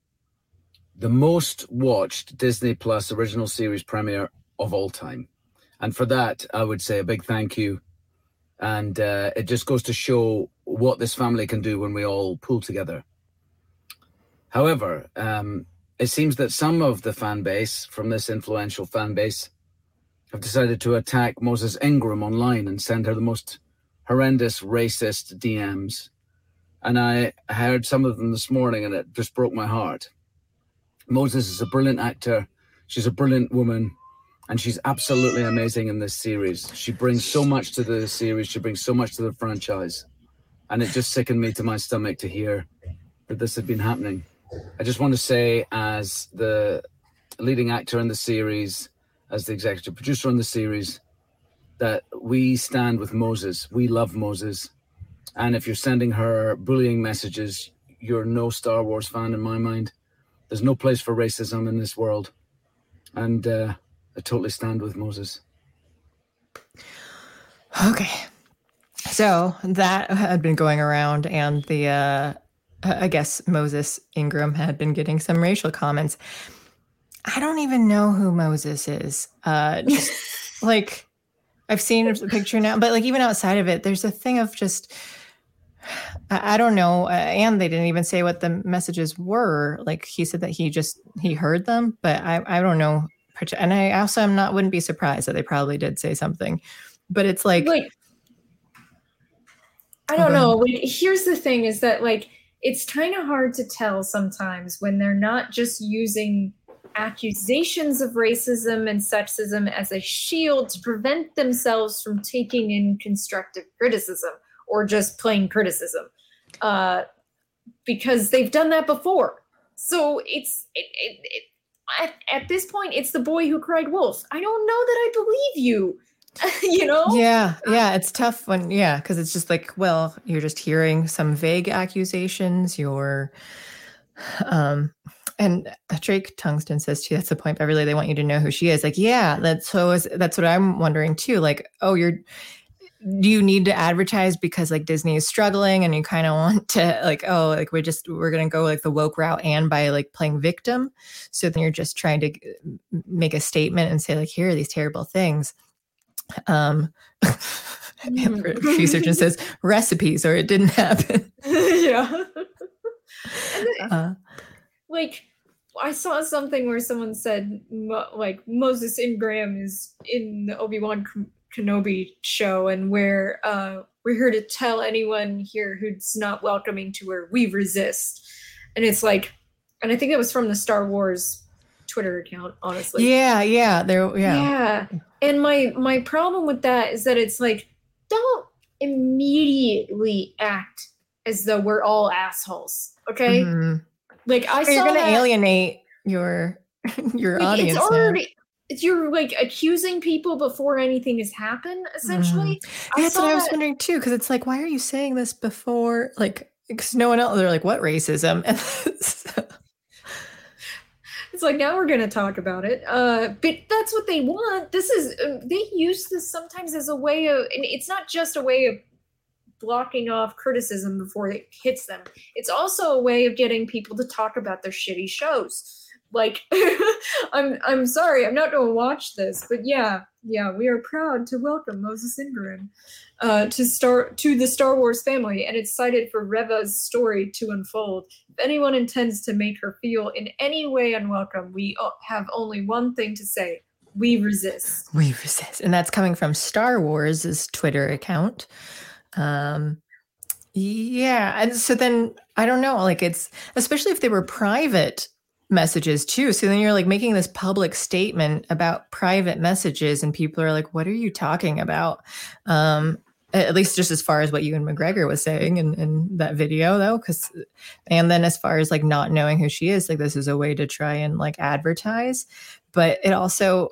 the most watched Disney Plus original series premiere of all time. And for that, I would say a big thank you. And uh, it just goes to show what this family can do when we all pull together. However, um, it seems that some of the fan base from this influential fan base have decided to attack Moses Ingram online and send her the most horrendous racist DMs. And I heard some of them this morning and it just broke my heart. Moses is a brilliant actor. She's a brilliant woman and she's absolutely amazing in this series. She brings so much to the series, she brings so much to the franchise. And it just sickened me to my stomach to hear that this had been happening. I just want to say, as the leading actor in the series, as the executive producer on the series, that we stand with Moses. We love Moses. And if you're sending her bullying messages, you're no Star Wars fan in my mind. There's no place for racism in this world. And uh, I totally stand with Moses. Okay. So that had been going around, and the, uh, I guess Moses Ingram had been getting some racial comments. I don't even know who Moses is. Uh, just like I've seen a picture now, but like even outside of it, there's a thing of just I, I don't know. Uh, and they didn't even say what the messages were. Like he said that he just he heard them, but I I don't know. And I also am not wouldn't be surprised that they probably did say something, but it's like like I Oh, don't know. Here's the thing: is that like it's kind of hard to tell sometimes when they're not just using accusations of racism and sexism as a shield to prevent themselves from taking in constructive criticism or just plain criticism, uh, because they've done that before. So it's it, it, it, at, at this point, it's the boy who cried wolf. I don't know that I believe you. you know? Yeah, yeah, it's tough when yeah, because it's just like, well, you're just hearing some vague accusations. You're, um, and Drake Tungsten says too. That's the point, Beverly. They want you to know who she is. Like, yeah, that's so. Is that's what I'm wondering too. Like, oh, you're. Do you need to advertise because like Disney is struggling and you kind of want to like oh like we're just we're gonna go like the woke route and by like playing victim, so then you're just trying to make a statement and say like here are these terrible things. Um, Amber Tree Surgeon says recipes or it didn't happen. yeah. And Uh, like I saw something where someone said like Moses Ingram is in the Obi Wan Kenobi show, and where uh, we're here to tell anyone here who's not welcoming to her, we resist. And it's like, and I think it was from the Star Wars Twitter account, honestly. yeah, yeah, there, yeah. Yeah. And my my problem with that is that it's like don't immediately act as though we're all assholes. Okay? Mhm. Like I saw You're gonna that- alienate your your like, audience. It's already it's you're like accusing people before anything has happened, essentially. I That's what I was that- wondering too, because it's like, why are you saying this before? Like, because no one else. They're like, what racism? And so- It's like now we're gonna talk about it. Uh, but that's what they want. This is uh, they use this sometimes as a way of, and it's not just a way of blocking off criticism before it hits them. It's also a way of getting people to talk about their shitty shows. Like, I'm I'm sorry, I'm not gonna watch this, but yeah, yeah, we are proud to welcome Moses Ingram uh, to star to the Star Wars family, and it's cited for Reva's story to unfold. If anyone intends to make her feel in any way unwelcome, we have only one thing to say: we resist. we resist, and that's coming from Star Wars' Twitter account. Um, yeah, and so then I don't know, like it's especially if they were private messages too. So then you're like making this public statement about private messages, and people are like, "What are you talking about?" Um, at least just as far as what Ewan McGregor was saying in, in that video, though, because and then as far as like not knowing who she is, like this is a way to try and like advertise, but it also.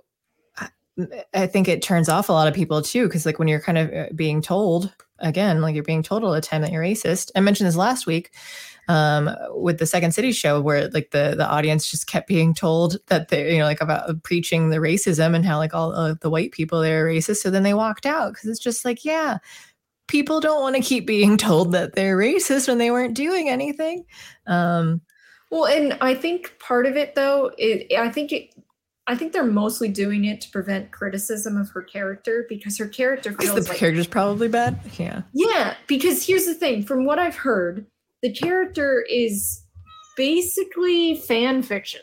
I- think it turns off a lot of people too, because like when you're kind of uh, being told again, like you're being told all the time that you're racist. I mentioned this last week um, with the Second City show, where like the the audience just kept being told that they, you know, like about preaching the racism and how like all uh, the white people there are racist. So then they walked out because it's just like, yeah, people don't want to keep being told that they're racist when they weren't doing anything. Um, Well, and I think part of it, though, it, I think it. I think they're mostly doing it to prevent criticism of her character because her character feels the like character's probably bad. Yeah. Yeah, because here's the thing from what I've heard, the character is basically fan fiction.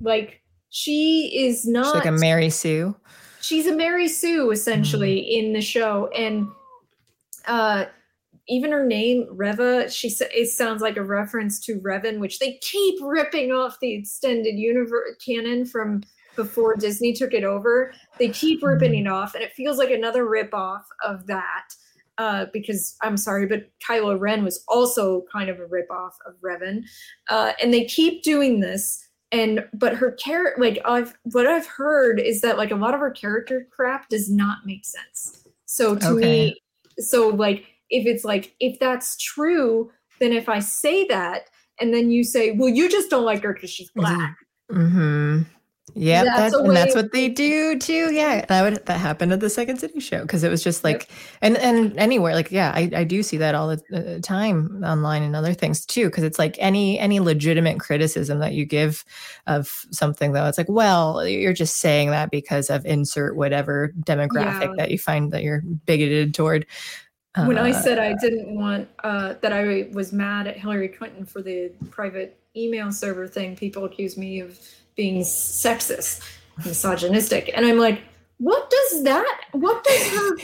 Like, she is She's not. like a Mary Sue. she's a Mary Sue, essentially, in the show. And uh, even her name Reva, she it sounds like a reference to Revan, which they keep ripping off the extended universe canon from before Disney took it over. They keep ripping it off, and it feels like another rip off of that. Uh, because I'm sorry, but Kylo Ren was also kind of a rip off of Revan, uh, and they keep doing this. And but her character, like I've what I've heard is that like a lot of her character crap does not make sense. So to Okay. me, so like if it's like if that's true, then if I say that and then you say, well, you just don't like her because she's black. Mm-hmm. Yeah, That's that's and that's what they do too. Yeah, that would that happened at the Second City show because it was just like, and and anywhere like yeah, I, I do see that all the time online and other things too because it's like any any legitimate criticism that you give of something though it's like well you're just saying that because of insert whatever demographic Yeah. that you find that you're bigoted toward. when I Uh, said I didn't want uh, that I was mad at Hillary Clinton for the private email server thing, people accused me of being sexist, misogynistic, and I'm like, what does that? What does her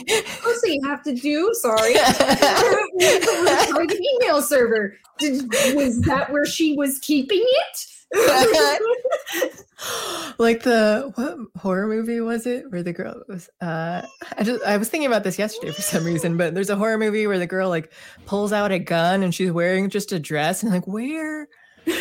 pussy have to do? Sorry. email server. Did, was that where she was keeping it? like the what horror movie was it where the girl was uh I just I was thinking about this yesterday for some reason but there's a horror movie where the girl like pulls out a gun and she's wearing just a dress and like where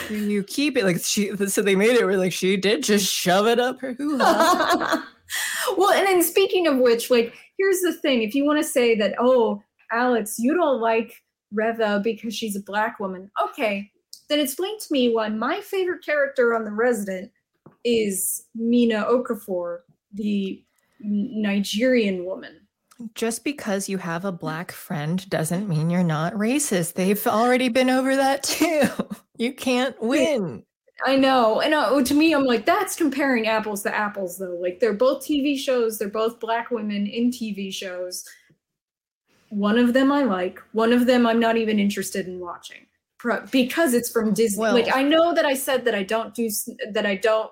you keep it like she so they made it where like she did just shove it up her hoo-ha. well, and then speaking of which, like, here's the thing: if you want to say that, oh, Alex, you don't like Reva because she's a black woman, okay, then explain to me why my favorite character on The Resident is Mina Okafor, the Nigerian woman. just because you have a black friend doesn't mean you're not racist they've already been over that too you can't win I know. And uh, to me, I'm like, that's comparing apples to apples, though. Like, they're both TV shows, they're both black women in TV shows. One of them I like, one of them I'm not even interested in watching because it's from Disney. Well- like, I know that I said that I don't do, that I don't,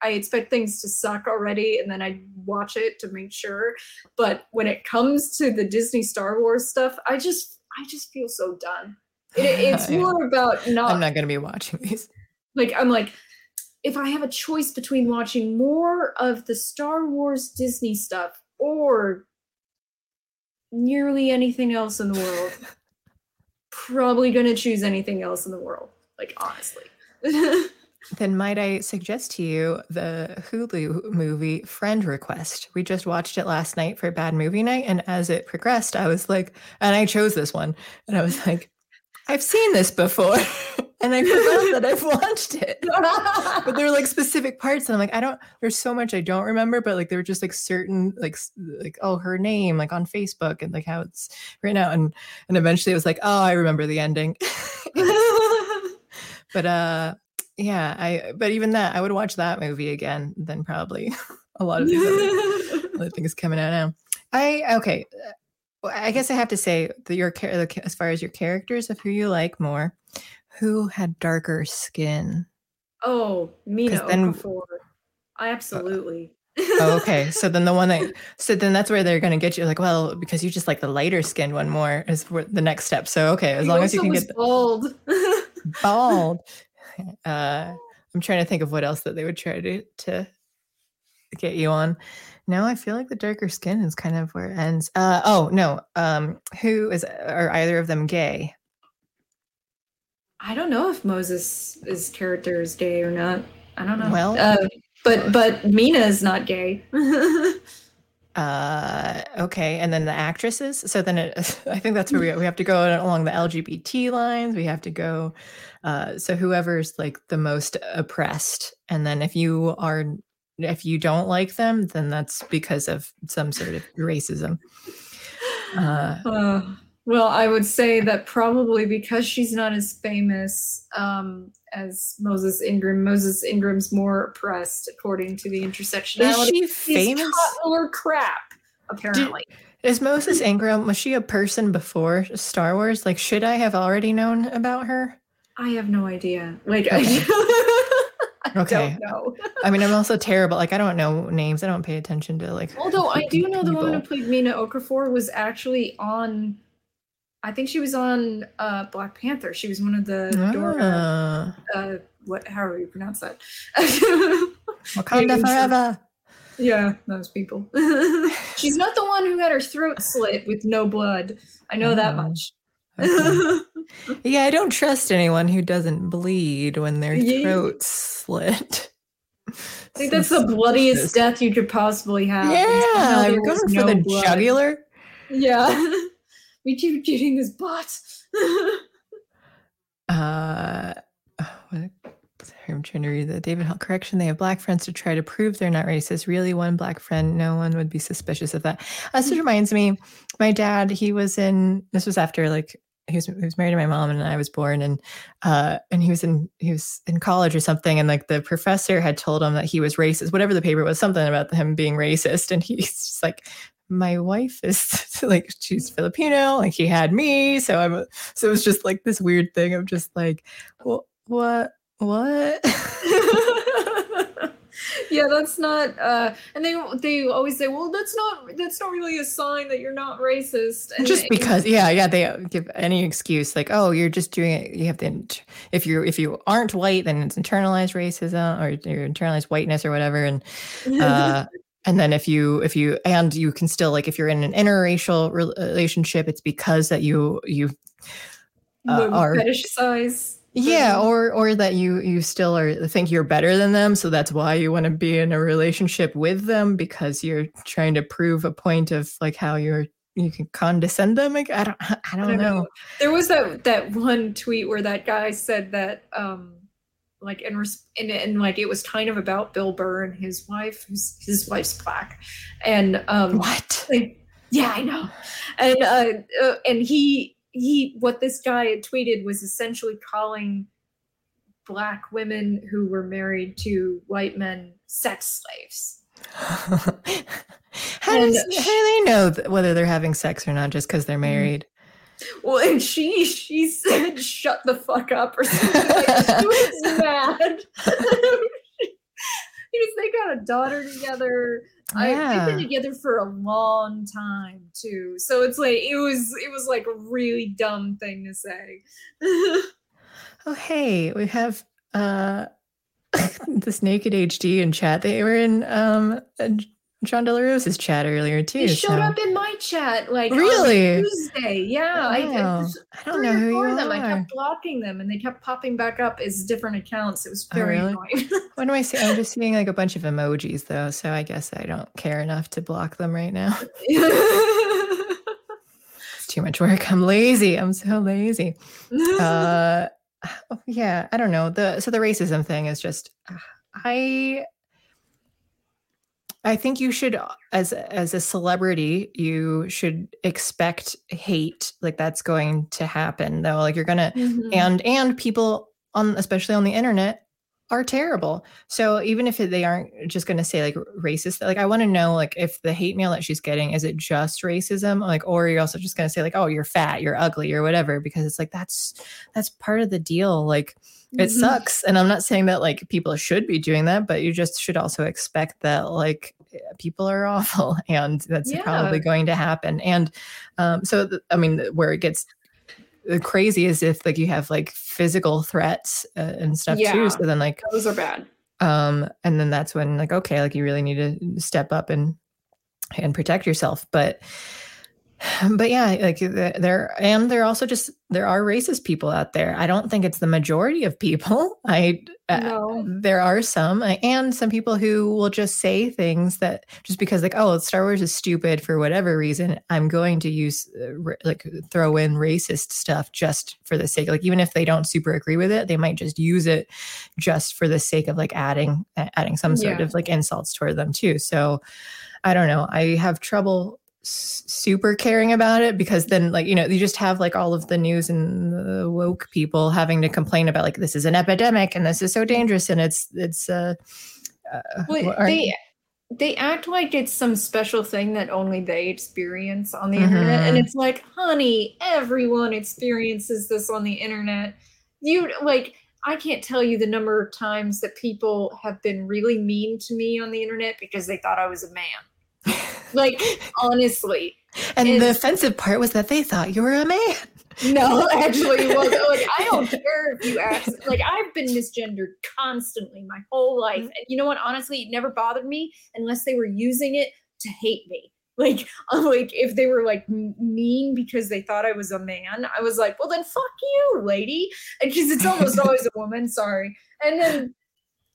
I expect things to suck already, and then I watch it to make sure. But when it comes to the Disney Star Wars stuff, I just, I just feel so done. It, it's Yeah. more about not i'm not going to be watching these like i'm like if i have a choice between watching more of the star wars disney stuff or nearly anything else in the world probably going to choose anything else in the world like honestly Then might I suggest to you the Hulu movie Friend Request? We just watched it last night for Bad Movie Night, and as it progressed, I was like, and I chose this one, and I was like, I've seen this before, and I forgot that I've watched it. But there were like specific parts, and I'm like, I don't. There's so much I don't remember, but like there were just like certain like like oh her name like on Facebook and like how it's written out, and and eventually it was like oh I remember the ending. but uh yeah i but even that i would watch that movie again than probably a lot of these other, other things coming out now i okay well, i guess i have to say that your as far as your characters of who you like more who had darker skin oh mina then- Okafor. i absolutely oh, okay so then the one that so then that's where they're going to get you like well because you just like the lighter skinned one more is the next step so okay as He long as you can get bald bald. Uh, I'm trying to think of what else that they would try to to get you on. Now I feel like the darker skin is kind of where it ends. Uh, oh no, um, who is are either of them gay? I don't know if Moses' character is gay or not. I don't know. Well- uh, but but Mina is not gay. Uh, okay, and then the actresses. So then it, I think that's where we we have to go along the LGBT lines. We have to go. Uh, so whoever's like the most oppressed, and then if you are if you don't like them, then that's because of some sort of racism. Uh, Uh, well, I would say that probably because she's not as famous um, as Moses Ingram. Moses Ingram's more oppressed, according to the intersectionality. is she famous? more crap, apparently. Is Moses Ingram was she a person before Star Wars? Like, should I have already known about her? I have no idea. Like, Okay. I Okay. don't know. I mean, I'm also terrible. Like, I don't know names. I don't pay attention to like. Although I do know the woman who played Mina Okafor was actually on I think she was on uh, Black Panther. She was one of the Dora. Ah, Uh, what? However you pronounce that. Wakanda forever. yeah, those people. She's not the one who had her throat slit with no blood. I know that Oh, much. Okay. Yeah, I don't trust anyone who doesn't bleed when their Yeah. throat's slit. I think that's the bloodiest death you could possibly have. Yeah, and somehow there you're was going for the blood. jugular. Yeah. we keep getting this butt. Uh, oh, what? Sorry, I'm trying to read the David Hall correction. They have black friends to try to prove they're not racist. Really, one black friend, no one would be suspicious of that. Uh, This reminds me, my dad. He was in. This was after like he was, he was married to my mom and I was born, and uh, and he was in he was in college or something, and like the professor had told him that he was racist. Whatever the paper was, something about him being racist, and he's just like. My wife is like she's Filipino, like he had me, so I'm so it was just like this weird thing of just like, what, what, what? yeah, that's not uh and they they always say, Well, that's not that's not really a sign that you're not racist. And just because, yeah, yeah, they give any excuse like, oh, you're just doing it. You have to, if you if you aren't white, then it's internalized racism or your internalized whiteness or whatever, and uh, and then if you if you and you can still like if you're in an interracial relationship, it's because that you you uh, are-. Yeah, or or that you you still are think you're better than them, so that's why you want to be in a relationship with them because you're trying to prove a point of like how you're you can condescend them. Like, I don't I don't, know. There was that that one tweet where that guy said that um like in res- and, and like it was kind of about Bill Burr and his wife who's his wife's black and um What? like, yeah I know and uh, uh and he he what this guy had tweeted was essentially calling black women who were married to white men sex slaves how, And- does, how do they know th- whether they're having sex or not just because they're mm-hmm. married? Well, and she she said, "Shut the fuck up" or something. Like, she was mad. because they got a daughter together. I, they've been together for a long time too. So it's like it was it was like a really dumb thing to say. Oh, hey, we have uh this naked HD in chat. They were in um John De La chat earlier too. He showed so- up in my chat like on Really? Tuesday. Yeah, I, Wow. I, I don't know who you them. I kept blocking them, and they kept popping back up as different accounts. It was Oh, very really? annoying. What am I seeing? I'm just seeing like a bunch of emojis though, so I guess I don't care enough to block them right now. It's too much work. I'm lazy. I'm so lazy. Uh oh, yeah, I don't know. The so the racism thing is just I I think you should as as a celebrity, you should expect hate like that's going to happen though. Like you're going to Mhm. and and people on especially on the internet are terrible so even if they aren't just going to say like racist like i want to know like if the hate mail that she's getting is it just racism like or you're also just going to say like oh you're fat you're ugly or whatever because it's like that's that's part of the deal like it Mhm. sucks and i'm not saying that like people should be doing that but you just should also expect that like people are awful and that's probably going to happen and um so i mean where it gets crazy is if like you have like physical threats uh, and stuff Yeah. too so then like Those are bad. um and then that's when like okay like you really need to step up and and protect yourself but but yeah like the- there and there also just there are racist people out there. I don't think it's the majority of people. I uh, there are some uh, and some people who will just say things that just because like oh star wars is stupid for whatever reason i'm going to use uh, like throw in racist stuff just for the sake like even if they don't super agree with it they might just use it just for the sake of like adding adding some sort Yeah. of like insults toward them too. So i don't know. I have trouble super caring about it because then like you know you just have like all of the news and the woke people having to complain about like this is an epidemic and this is so dangerous and it's it's uh, uh Well, they they act like it's some special thing that only they experience on the internet, and Mhm. it's like, honey, everyone experiences this on the internet. You like, I can't tell you the number of times that people have been really mean to me on the internet because they thought I was a man. Like honestly, And Is- the offensive part was that they thought you were a man. no, actually, well, like I don't care if you ask. Like I've been misgendered constantly my whole life, mm-hmm. and you know what? Honestly, it never bothered me unless they were using it to hate me. Like, I'm like if they were like mean because they thought I was a man, I was like, well then fuck you, lady, because it's almost always a woman. Sorry, and then.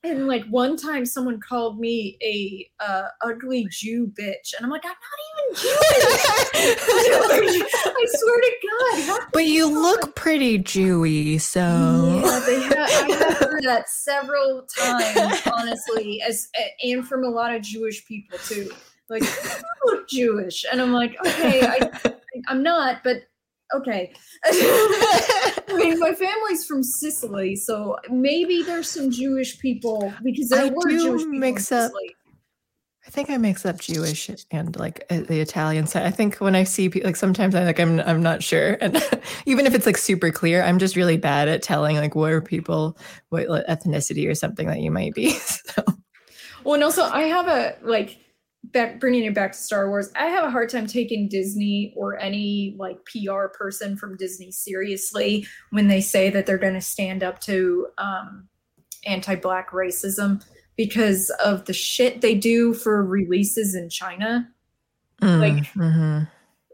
And like one time, someone called me a uh, ugly Jew bitch, and I'm like, I'm not even Jewish. I swear to God, but you look pretty Jewy, so yeah, they have, I have heard that several times, honestly, as and from a lot of Jewish people too. Like, you look Jewish, and I'm like, okay, I, I'm not, but okay. I mean, my family's from Sicily, so maybe there's some Jewish people because there I were Jewish people mix up- I think I mix up Jewish and like uh, the Italian side. I think when I see people, like sometimes I like I'm I'm not sure, and even if it's like super clear, I'm just really bad at telling like what are people, what like, ethnicity or something that you might be. So Well, and also I have a like back bringing it back to Star Wars. I have a hard time taking Disney or any like PR person from Disney seriously when they say that they're going to stand up to um, anti-black racism because of the shit they do for releases in China. Like- mm-hmm.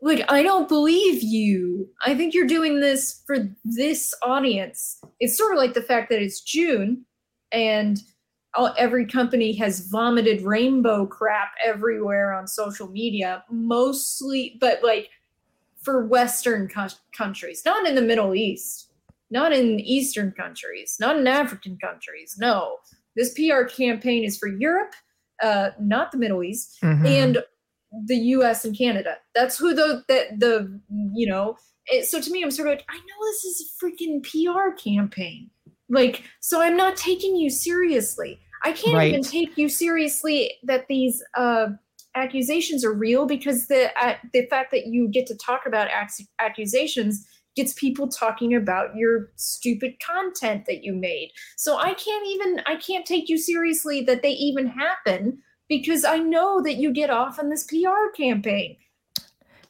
Like I don't believe you. I think you're doing this for this audience. It's sort of like the fact that it's June and all, every company has vomited rainbow crap everywhere on social media, mostly, but like for Western co- countries, not in the Middle East, not in Eastern countries, not in African countries. No, this PR campaign is for Europe, uh, not the Middle East Mhm. and the U.S. and Canada. That's who the that the you know. It, so to me, I'm sort of like, I know this is a freaking PR campaign. Like, so I'm not taking you seriously. I can't even take you seriously that these uh, accusations are real because the uh, the fact that you get to talk about ac- accusations gets people talking about your stupid content that you made. So I can't even I can't take you seriously that they even happen because I know that you get off on this PR campaign.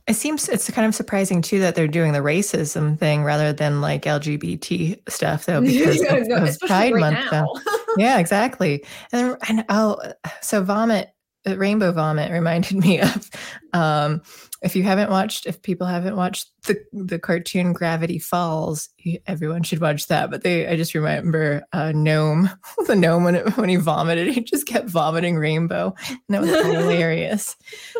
It seems it's kind of surprising too that they're doing the racism thing rather than like LGBT stuff though because Yeah, of, no, of Pride right Month. yeah, exactly. And and oh, so vomit, rainbow vomit reminded me of. Um, if you haven't watched, if people haven't watched the the cartoon Gravity Falls, everyone should watch that. But they, I just remember uh, gnome, the gnome when it, when he vomited, he just kept vomiting rainbow, and that was hilarious.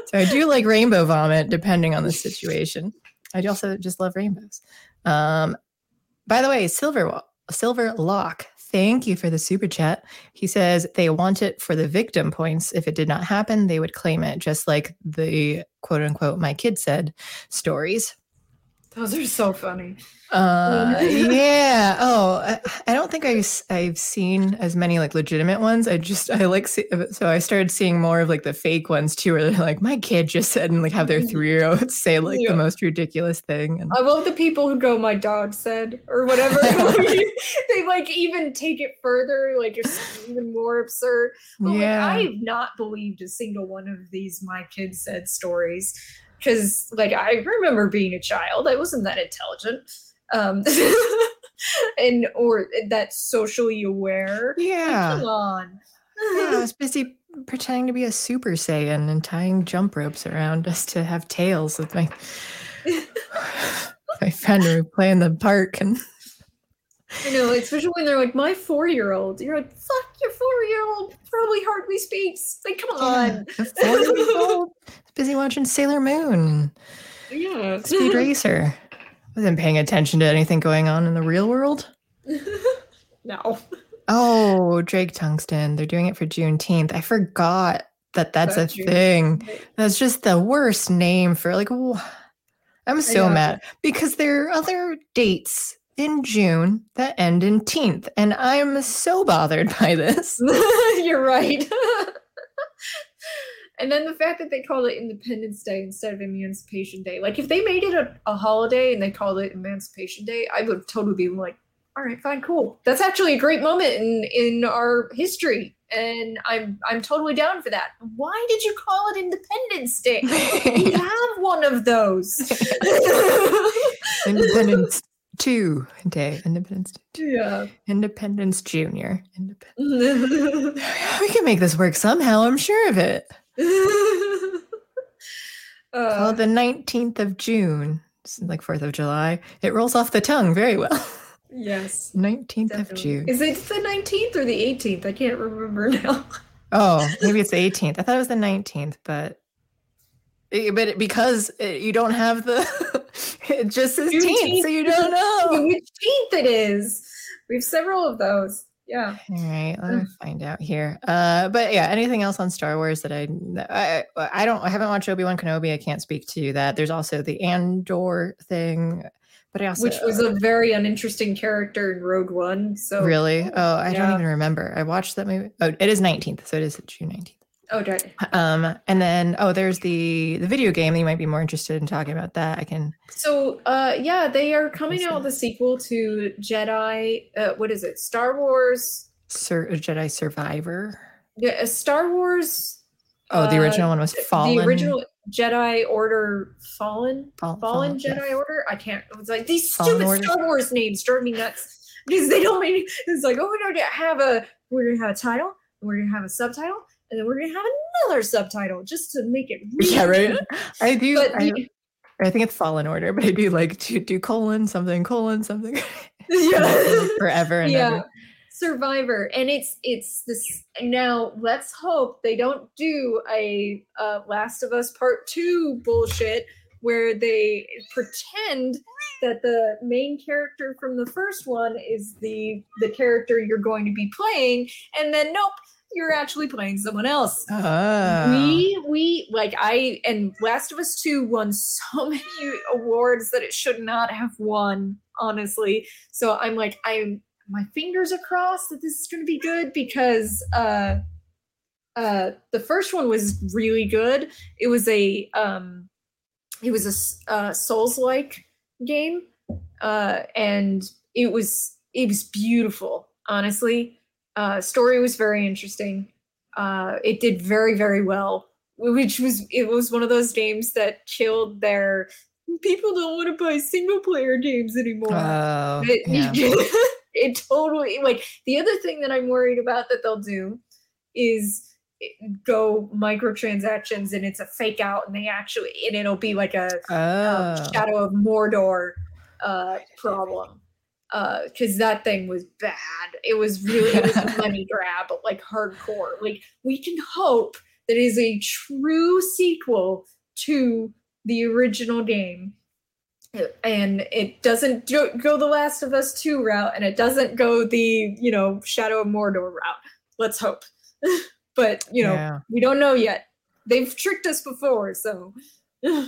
So I do like rainbow vomit, depending on the situation. I also just love rainbows. Um, by the way, Silver Silver Lock, thank you for the super chat. He says they want it for the victim points. If it did not happen, they would claim it, just like the quote unquote my kid said stories. Those are so funny. Uh, yeah. Oh, I, I don't think I've I've seen as many like legitimate ones. I just I like see, so I started seeing more of like the fake ones too, where they're like my kid just said and like have their three year olds say like Yeah. the most ridiculous thing. And I love the people who go, "My dog said," or whatever. they like even take it further, like it's even more absurd. But like, yeah, I've not believed a single one of these "my kid said" stories because, like, I remember being a child. I wasn't that intelligent, um, and or that socially aware. Like, yeah. come on. Yeah, I was busy pretending to be a Super Saiyan and tying jump ropes around us to have tails with my my friend who play in the park and You know, especially when they're like, my four year old. You're like, fuck, your four year old probably hardly speaks. Like, come on. Yeah, four years old, busy watching Sailor Moon, Yeah. Speed Racer. Wasn't paying attention to anything going on in the real world. no. Oh, Drake Tungsten. They're doing it for Juneteenth. I forgot that that's a June- thing. That's just the worst name for like. wh- I'm so mad because there are other dates in June that end in teenth, and I'm so bothered by this. You're right. and then the fact that they called it Independence Day instead of Emancipation Day. Like, if they made it a, a holiday and they called it Emancipation Day, I would totally be like, all right, fine, cool. That's actually a great moment in, in our history. and I'm I'm totally down for that. Why did you call it Independence Day? we have one of those. Independence Two Day. Independence Day. yeah. Independence Junior. Independence. We can make this work somehow. I'm sure of it. Uh, Called the 19th of June. Like 4th of July. It rolls off the tongue very well. yes. 19th of. June. Is it the 19th or the 18th? I can't remember now. Oh, maybe it's the 18th. I thought it was the 19th, but but because you don't have the it just says teen, so you don't know. Which teenth it is. We have several of those. Yeah. All right, let me find out here. Uh, but yeah, anything else on Star Wars that I I I don't I haven't watched Obi Wan Kenobi. I can't speak to that. There's also the Andor thing, but I also Which was a very uninteresting character in Rogue One. So really oh I don't even remember. I watched that movie. Oh, it is 19th, so it is June 19th. Oh, right. Um, and then oh, there's the the video game. You might be more interested in talking about that. I can. So, uh, yeah, they are coming out with a sequel to Jedi. Uh, what is it? Star Wars. Sur- Jedi Survivor. Yeah, uh, Star Wars. Oh, the uh, original one was Fallen. The original Jedi Order Fallen. Fall- Fallen yeah. Jedi Order. I can't. It was like these Fallen stupid Order? Star Wars names drove me nuts because they don't make. It's like, oh, we're gonna have a we're gonna have a title, we're gonna have a subtitle, and then we're gonna have another subtitle just to make it. Yeah, right. I do. But I, I think it's Fallen Order, but I do like to do colon something colon something yeah. forever and yeah ever. survivor and it's it's this now let's hope they don't do a uh, last of us part two bullshit where they pretend that the main character from the first one is the the character you're going to be playing and then nope you're actually playing someone else. Oh. we we like i and last of us 2 won so many awards that it should not have won honestly. So i'm like i'm my fingers are crossed that this is going to be good because uh uh the first one was really good. It was a um it was a uh souls like game uh and it was it was beautiful honestly uh story was very interesting uh it did very very well which was it was one of those games that killed their people don't want to buy single player games anymore Oh, it, yeah. it totally like the other thing that I'm worried about that they'll do is go microtransactions and it's a fake out and they actually and it'll be like a um, Oh. Shadow of Mordor uh, problem Uh, because that thing was bad. It was really it was a money grab, like hardcore. Like we can hope that it is a true sequel to the original game. And it doesn't do- go the Last of Us 2 route, and it doesn't go the, you know, Shadow of Mordor route. Let's hope. but, you know, Yeah. we don't know yet. They've tricked us before, so.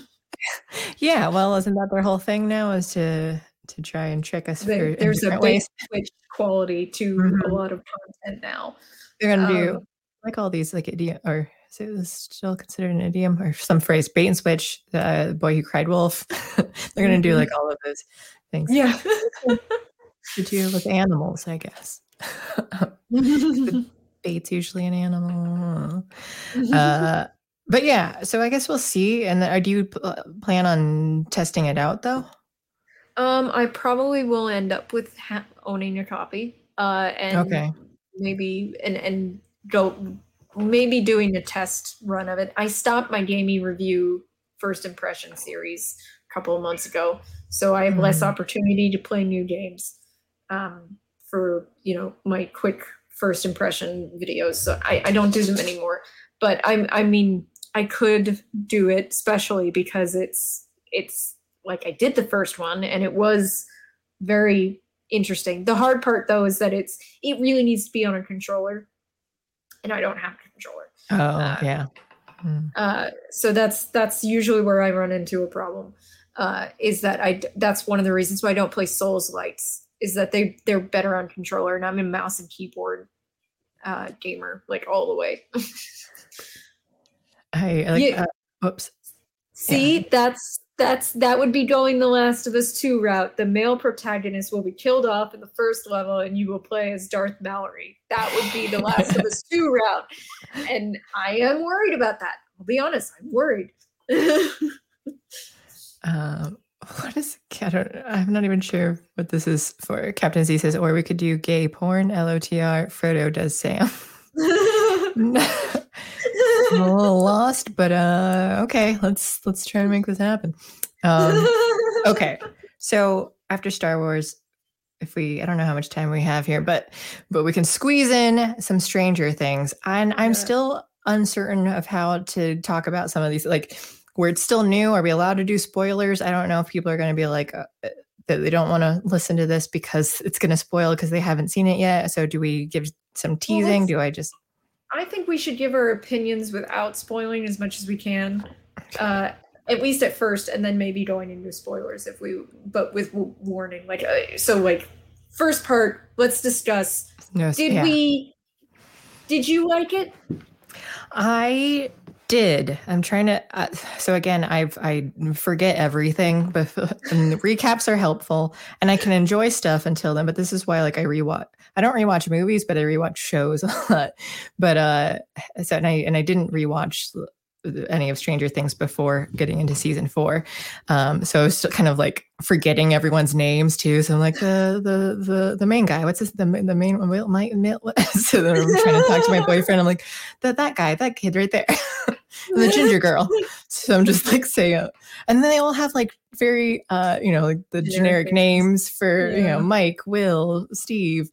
Yeah, well, isn't that their whole thing now? Is to to try and trick us There- there's a big switch quality to Mhm. a lot of content now. They're gonna do Um, like all these like idiom or is it still considered an idiom or some phrase bait and switch the boy who cried wolf they're gonna do Mhm. like all of those things Yeah. to do with animals i guess bait's usually an animal uh but yeah so i guess we'll see and then, uh, do you pl- plan on testing it out though um, I probably will end up with ha- owning a copy. Uh, and okay maybe and and go maybe doing a test run of it. I stopped my gaming review first impression series a couple of months ago, so I have less Mhm. opportunity to play new games um, for you know my quick first impression videos. So I, I don't do them anymore. But I I mean I could do it, especially because it's it's like I did the first one and it was very interesting. The hard part though is that it's it really needs to be on a controller, and I don't have a controller. oh Uh, yeah Mm. Uh, so that's that's usually where I run into a problem. Uh, is that I that's one of the reasons why I don't play Souls likes is that they they're better on controller, and I'm a mouse and keyboard uh, gamer like all the way. i I like Yeah. uh, whoops See, that's That's that would be going the Last of Us 2 route. The male protagonist will be killed off in the first level and you will play as Darth Mallory. That would be the Last of Us 2 route. And I am worried about that. I'll be honest, I'm worried. Um, what is? I don't, I'm not even sure what this is for. Captain Z says, or we could do gay porn. LOTR. Frodo does Sam. I'm a little lost, but uh, okay. Let's let's try to make this happen. Um, okay, so after Star Wars, if we I don't know how much time we have here, but but we can squeeze in some Stranger Things. And I'm Yeah. still uncertain of how to talk about some of these. Like where it's still new. Are we allowed to do spoilers? I don't know if people are going to be like uh, uh, that they don't want to listen to this because it's going to spoil because they haven't seen it yet. So do we give some teasing? let's- do I just I think we should give our opinions without spoiling as much as we can. Uh, at least at first, and then maybe going into spoilers if we, but with w- warning. Like, uh, so, like, first part, let's discuss. no? Did yeah. we? Did you like it? I did. I'm trying to. Uh, so again, I've I forget everything, but recaps are helpful, and I can enjoy stuff until then. But this is why, like, I rewatch. I don't rewatch movies, but I rewatch shows a lot. But uh, so and I and I didn't rewatch any of Stranger Things before getting into season four. Um, so I was still kind of like forgetting everyone's names too. So I'm like the the the the main guy. What's his the the main one? Will- Mike. So then I'm trying to talk to my boyfriend. I'm like that that guy, that kid right there, the ginger girl. So I'm just like saying, and then they all have like very uh you know like the Generic names. for you know Mike, Will, Steve.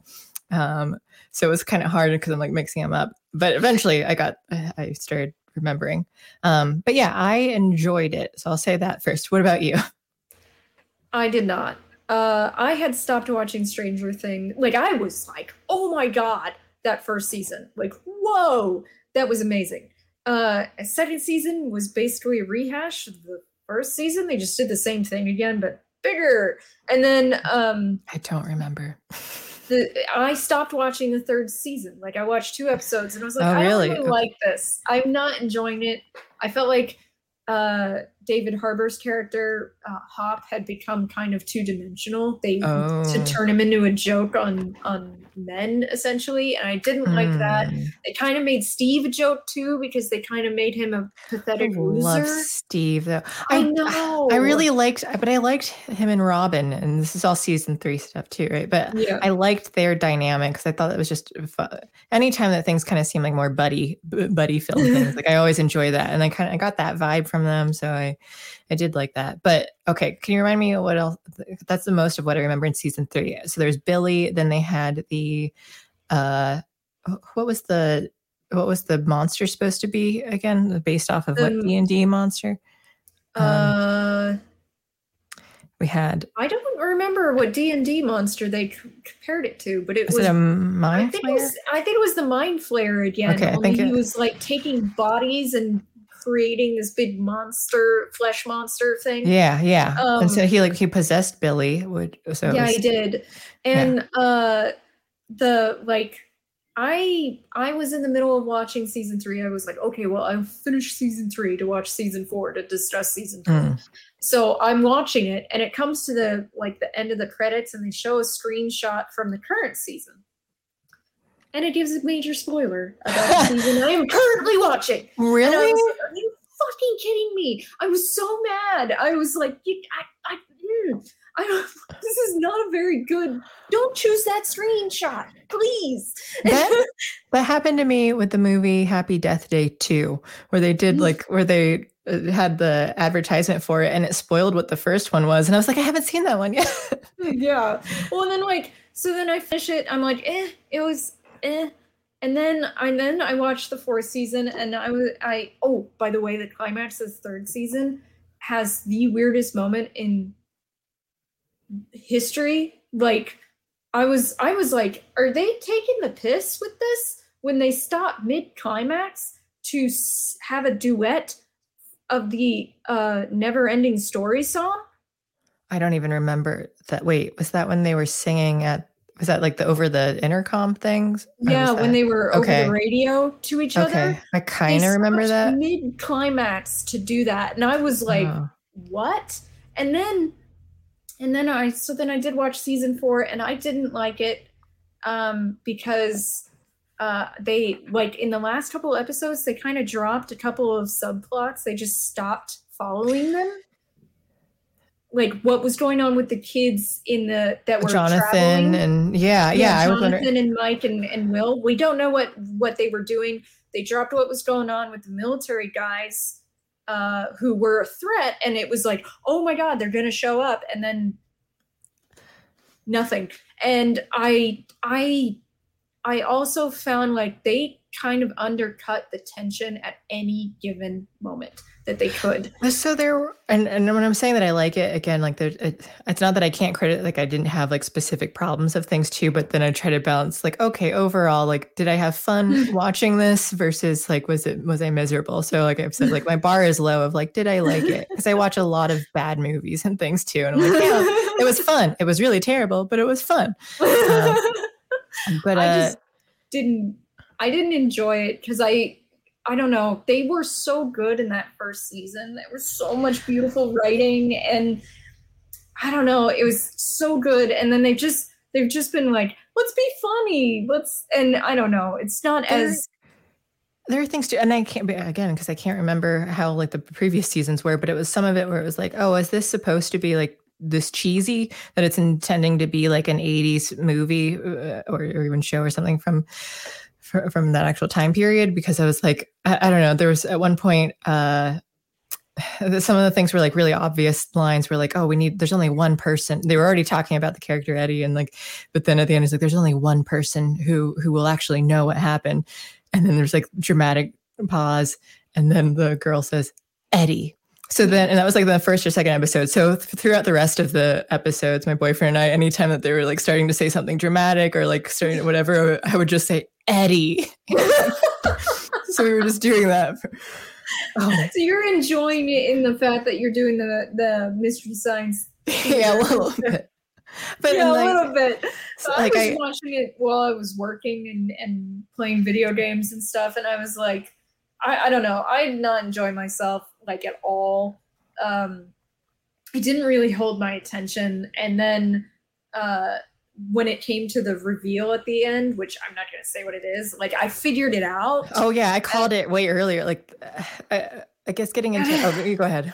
Um, so it was kind of hard because I'm like mixing them up. But eventually, I got I started remembering. Um, but yeah, I enjoyed it. So I'll say that first. What about you? I did not. Uh, I had stopped watching Stranger Things. Like, I was like, oh my god, that first season. Like, whoa, that was amazing. Uh, second season was basically a rehash of the first season. They just did the same thing again, but bigger. And then um, I don't remember. the I stopped watching the third season. Like, I watched two episodes and I was like, Oh, I really? don't really Okay. like this. I'm not enjoying it. I felt like uh, David Harbour's character uh, Hop had become kind of two dimensional. They Oh. to turn him into a joke on on men essentially, and I didn't like that. Hmm. They kind of made Steve a joke too because they kind of made him a pathetic love loser. Steve though. I I- know. I really liked, but I liked him and Robin, and this is all season three stuff too, right? But yeah. I liked their dynamic because I thought it was just fun. anytime that things kind of seem like more buddy buddy film things. Like I always enjoy that, and I kind of I got that vibe from them, so I I did like that. But okay, can you remind me what else? That's the most of what I remember in season three. So there's Billy. Then they had the uh, what was the what was the monster supposed to be again? Based off of what Um, D and D monster? uh, We had I don't remember what D and D monster they c- compared it to, but it was was. it a I mind think it was. I think it was the mind flayer again. Okay, I think he it- was like taking bodies and creating this big monster, flesh monster thing. Yeah, yeah. and so Um, he like he possessed Billy, would so yeah, was- I did. And uh the like I I was in the middle of watching season three. I was like, okay, well, I'll finish season three to watch season four to discuss season four. Mm. So I'm watching it, and it comes to the like the end of the credits, and they show a screenshot from the current season. And it gives a major spoiler about the season I am currently watching. Really? was Are you fucking kidding me? I was so mad. I was like, I, I, mm, I don't, this is not a very good. Don't choose that screenshot, please. That- That happened to me with the movie Happy Death Day 2, where they did Mm. like where they uh, had the advertisement for it and it spoiled what the first one was. And I was like, I haven't seen that one yet. yeah. Well, and then like, so then I finish it. I'm like, eh, it was eh. And then I then I watched the fourth season, and I was I oh by the way, the climax of the third season has the weirdest moment in history. Like, I was I was like, are they taking the piss with this when they stop mid climax to have a duet of the uh never ending story song? I don't even remember that. Wait, was that when they were singing at, was that like the over the intercom things? Yeah, when they were over okay. the radio to each Okay. other. I kind of remember that. Mid climax to do that, and I was like, Oh. what? And then and then I so then I did watch season 4 and I didn't like it um because uh they like in the last couple episodes they kind of dropped a couple of subplots. They just stopped following them. Like what was going on with the kids in the that were Jonathan traveling. and yeah, yeah, I was Jonathan wondering. and Mike and, and Will. We don't know what what they were doing. They dropped what was going on with the military guys uh, who were a threat, and it was like, oh my god, they're gonna show up, and then nothing. And I I I also found like they kind of undercut the tension at any given moment that they could. So there, and and when I'm saying that I like it again, like there, it, it's not that I can't credit, like I didn't have like specific problems of things too, but then I try to balance, like okay, overall, like did I have fun watching this versus like was it was I miserable? So like I've said, like my bar is low of like did I like it because I watch a lot of bad movies and things too, and I'm like yeah, it was fun. It was really terrible, but it was fun. But uh, I just didn't I didn't enjoy it because I I don't know. They were so good in that first season. There was so much beautiful writing and I don't know. It was so good. And then they just they've just been like let's be funny. Let's and I don't know. It's not There- as there are things too, and I can't be again because I can't remember how like the previous seasons were, but it was some of it where it was like, oh, is this supposed to be like this cheesy that it's intending to be like an 80s movie uh, or, or even show or something from fr- from that actual time period? Because I was like, I, I don't know, there was at one point uh some of the things were like really obvious lines were like, oh, we need, there's only one person. They were already talking about the character Eddie and like, but then at the end it's like, there's only one person who, who will actually know what happened. And then there's like dramatic pause. And then the girl says, Eddie. So then, and that was like the first or second episode. So th- throughout the rest of the episodes, my boyfriend and I, anytime that they were like starting to say something dramatic or like starting whatever, I would just say Eddie. so we were just doing that. For, oh, so you're enjoying it in the fact that you're doing the the mystery science yeah, a little bit. But yeah, in, a little bit. so, I was I, watching it while I was working and, and playing video games and stuff, and I was like, I, I don't know, I did not enjoy myself like at all. Um, it didn't really hold my attention, and then uh, when it came to the reveal at the end, which I'm not going to say what it is, like I figured it out. oh yeah, I called it way earlier. Like, I, I guess getting into. Oh, you go ahead.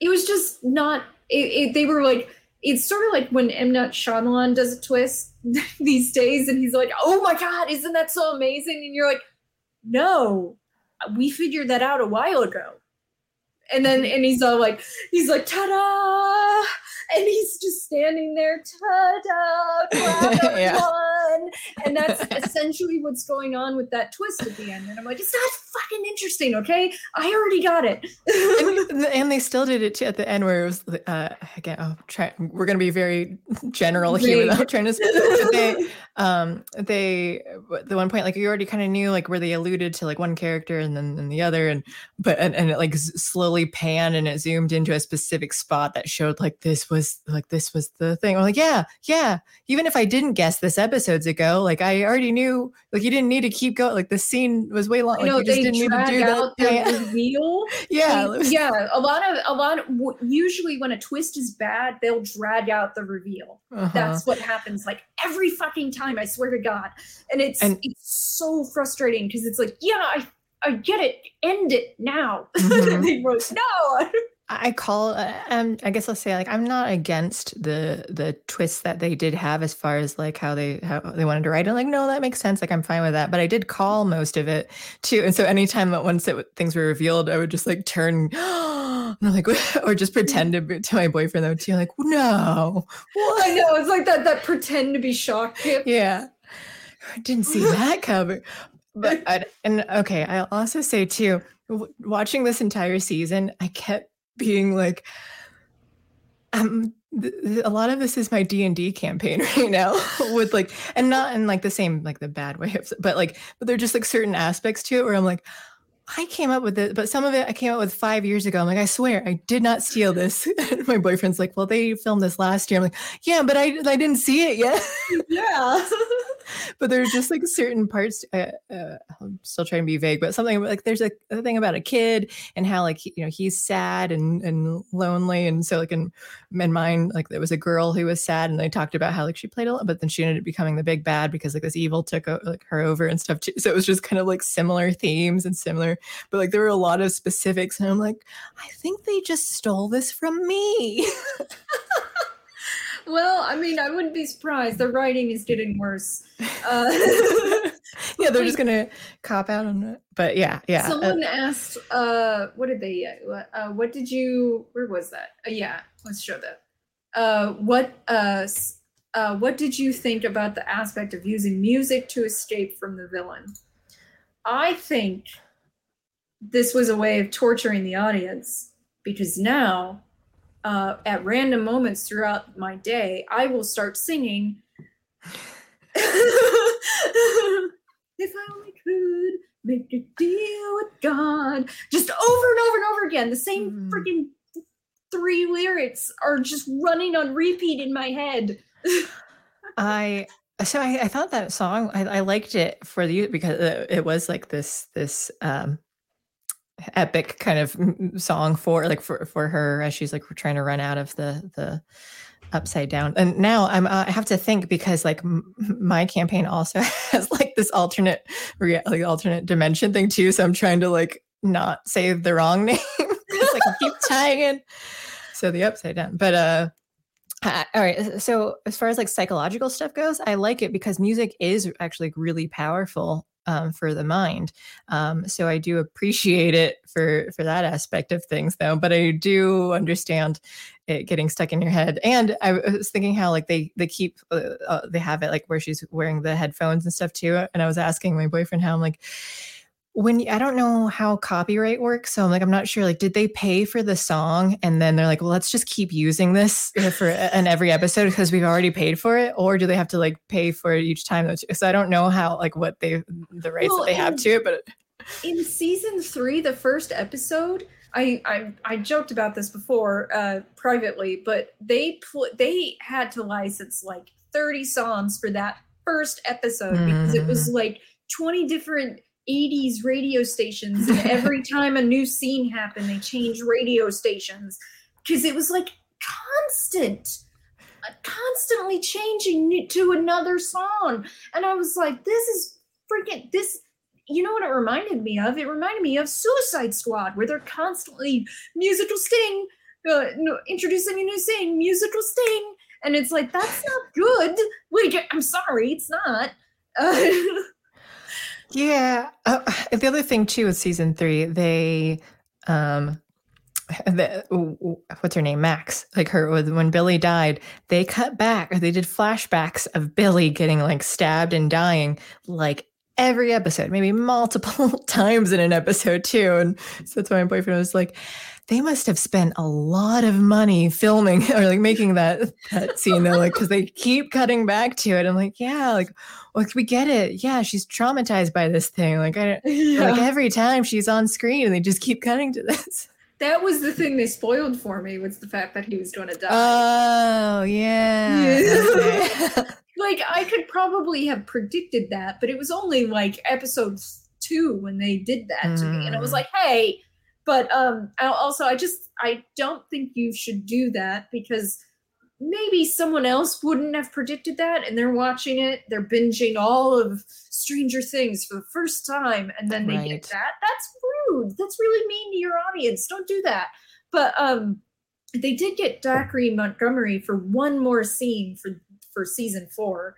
It was just not. It, it, they were like. It's sort of like when M. Night Shyamalan does a twist these days, and he's like, "Oh my god, isn't that so amazing?" And you're like, "No, we figured that out a while ago." And then, and he's all like, he's like, "Ta-da!" And he's just standing there, "Ta-da!" Yeah. one. And that's essentially what's going on with that twist at the end. And I'm like, "It's not fucking interesting, okay? I already got it." and, and they still did it too at the end where it was uh again oh try we're going to be very general here without trying to they um they the one point like you already kind of knew like where they alluded to like one character and then and the other and but and, and it like s- slowly panned and it zoomed into a specific spot that showed like this was like this was the thing i'm like yeah yeah even if i didn't guess this episodes ago like i already knew like you didn't need to keep going like the scene was way long like know you just didn't need to do out that the Yeah. reveal. yeah They- yeah, a lot of a lot of usually when a twist is bad, they'll drag out the reveal. uh-huh. That's what happens like every fucking time. I swear to God, and it's And- it's so frustrating because it's like, yeah, I I get it, end it now. Mhm. they wrote no. I call uh, um I guess I'll say like I'm not against the the twists that they did have as far as like how they how they wanted to write it like no that makes sense like I'm fine with that but I did call most of it too and so anytime that once it, things were revealed I would just like turn and I'm like or just pretend to be, to my boyfriend though too. Like no I know it's like that that pretend to be shocked. yeah. I didn't see that cover but I, and okay I'll also say too watching this entire season I kept being like um th- th- a lot of this is my d&d campaign right now with like and not in like the same like the bad way of, but like but they're just like certain aspects to it where i'm like i came up with it but some of it i came up with five years ago. I'm like i swear i did not steal this. My boyfriend's like well they filmed this last year. I'm like yeah but i i didn't see it yet. Yeah. but there's just like certain parts. Uh, uh, I'm still trying to be vague, but something like there's a, a thing about a kid and how like you know he's sad and and lonely, and so like in in mine like there was a girl who was sad, and they talked about how like she played a lot, but then she ended up becoming the big bad because like this evil took like her over and stuff too. So it was just kind of like similar themes and similar, but like there were a lot of specifics, and I'm like, I think they just stole this from me. Well, I mean, I wouldn't be surprised. The writing is getting worse. Uh, yeah, they're just gonna cop out on it. But yeah, yeah. uh, Someone asked, uh, what did they, uh, uh, what did you, where was that? Uh, yeah, let's show that. Uh, what, uh, uh, what did you think about the aspect of using music to escape from the villain? I think this was a way of torturing the audience because now, uh, at random moments throughout my day, I will start singing. if I only could make a deal with God. Just over and over and over again. The same Hmm. freaking three lyrics are just running on repeat in my head. I so I, I thought that song I, I liked it for the because it was like this this um epic kind of song for like for for her as she's like trying to run out of the the upside down. And now i'm uh, i have to think because like m- my campaign also has like this alternate reality alternate dimension thing too. So i'm trying to like not say the wrong name 'Cause, like keep tying in. So the upside down. But uh, all right. So as far as like psychological stuff goes, I like it because music is actually really powerful um, for the mind. Um, so I do appreciate it for for that aspect of things, though. But I do understand it getting stuck in your head. And I was thinking how like they they keep uh, uh, they have it like where she's wearing the headphones and stuff too. And I was asking my boyfriend how I'm like when I don't know how copyright works, so I'm like, I'm not sure. Like, did they pay for the song and then they're like, well, let's just keep using this uh, for in every episode because we've already paid for it, or do they have to like pay for it each time? So I don't know how like what they the rights Well, that they have to it, but in season three, the first episode, I I, I joked about this before uh, privately, but they pl- they had to license like 30 songs for that first episode because it was like 20 different 80s radio stations, and every time a new scene happened, they changed radio stations because it was like constant. Constantly changing to another song, and I was like, "This is freaking this you know what it reminded me of? It reminded me of Suicide Squad, where they're constantly musical sting, uh, no, introducing a new thing, musical sting, and it's like that's not good. Like, I'm sorry, it's not. Uh, Yeah. Uh, the other thing too with season three, they, um, the, what's her name, Max? Like her when Billy died, they cut back or they did flashbacks of Billy getting like stabbed and dying, like every episode, maybe multiple times in an episode too. And so that's why my boyfriend was like, they must have spent a lot of money filming or like making that that scene though, like because they keep cutting back to it. I'm like, yeah, like like we get it. Yeah, she's traumatized by this thing. Like I yeah. like every time she's on screen and they just keep cutting to this. that was the thing they spoiled for me was the fact that he was going to die. Oh yeah. Yeah. Okay. like I could probably have predicted that, but it was only like episode two when they did that to me, and I was Mm. like, hey. But um, also I just I don't think you should do that because maybe someone else wouldn't have predicted that, and they're watching it, they're binging all of Stranger Things for the first time, and then they Right. get that. That's rude. That's really mean to your audience. Don't do that. But um, they did get Dacre Montgomery for one more scene for for season four.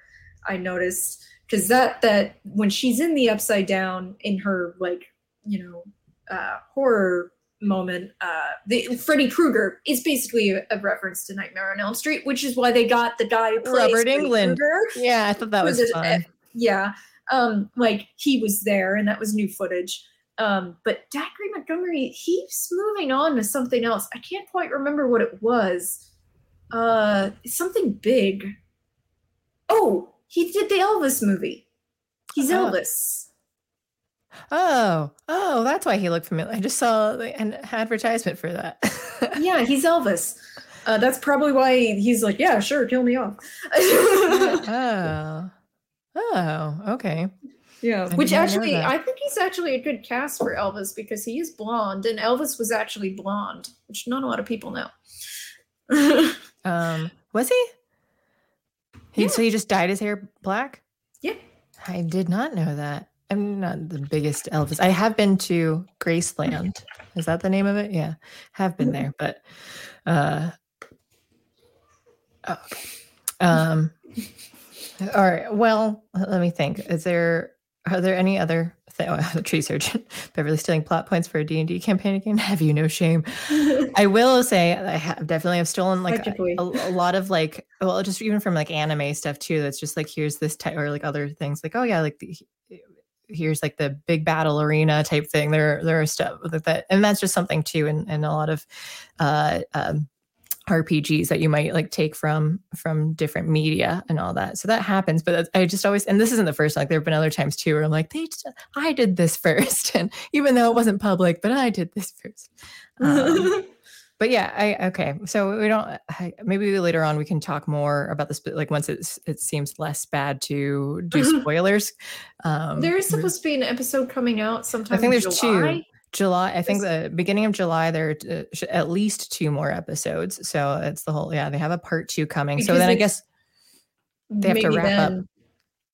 I noticed because that that when she's in the upside down in her like you know uh, horror moment, uh, the Freddy Krueger is basically a, a reference to Nightmare on Elm Street, which is why they got the guy who plays Robert Englund. Yeah, I thought that for was the- fun. yeah um like he was there and that was new footage um but Dacre Montgomery he's moving on to something else I can't quite remember what it was uh something big oh he did the Elvis movie he's Oh. Elvis Oh, oh, that's why he looked familiar. I just saw an advertisement for that. yeah he's Elvis uh that's probably why he's like yeah sure kill me off oh, Oh, okay. Yeah, I which did not know actually. I think he's actually a good cast for Elvis because he is blonde, and Elvis was actually blonde, which not a lot of people know. Um, was he? He Yeah. so he just dyed his hair black? yeah, I did not know that. I'm not the biggest Elvis. I have been to Graceland. Is that the name of it? Yeah. Have been there, but uh oh, okay. Um all right. Well, let me think. Is there are there any other th- oh, the tree surgeon Beverly stealing plot points for a D&D campaign again? Have you no shame? I will say I have definitely have stolen like a, a a lot of like well just even from like anime stuff too that's just like here's this type or like other things like oh yeah like the, here's like the big battle arena type thing there there are stuff like that and that's just something too And, in a lot of uh um RPGs that you might like take from from different media and all that. So that happens, but I just always and this isn't the first. Like there have been other times too where I'm like, they, just- I did this first, and even though it wasn't public, but I did this first. Um, but yeah i okay so we don't maybe later on we can talk more about this like once it's it seems less bad to do spoilers um there is supposed to be an episode coming out sometime. I think in there's two. July. july i think the beginning of july there are uh, sh- at least two more episodes so it's the whole yeah they have a part two coming so then i guess They have to wrap up.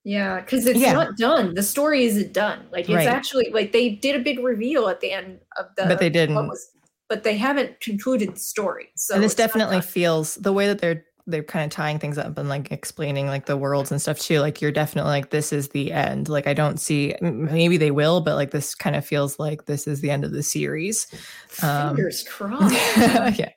Yeah, because it's Yeah. not done. The story isn't done. Like it's Right. actually like they did a big reveal at the end of the. But they didn't. was- but they haven't concluded the story. So and this definitely feels the way that they're they're kind of tying things up and like explaining like the worlds and stuff too like you're definitely like this is the end like i don't see maybe they will but like this kind of feels like this is the end of the series um, Fingers crossed. yeah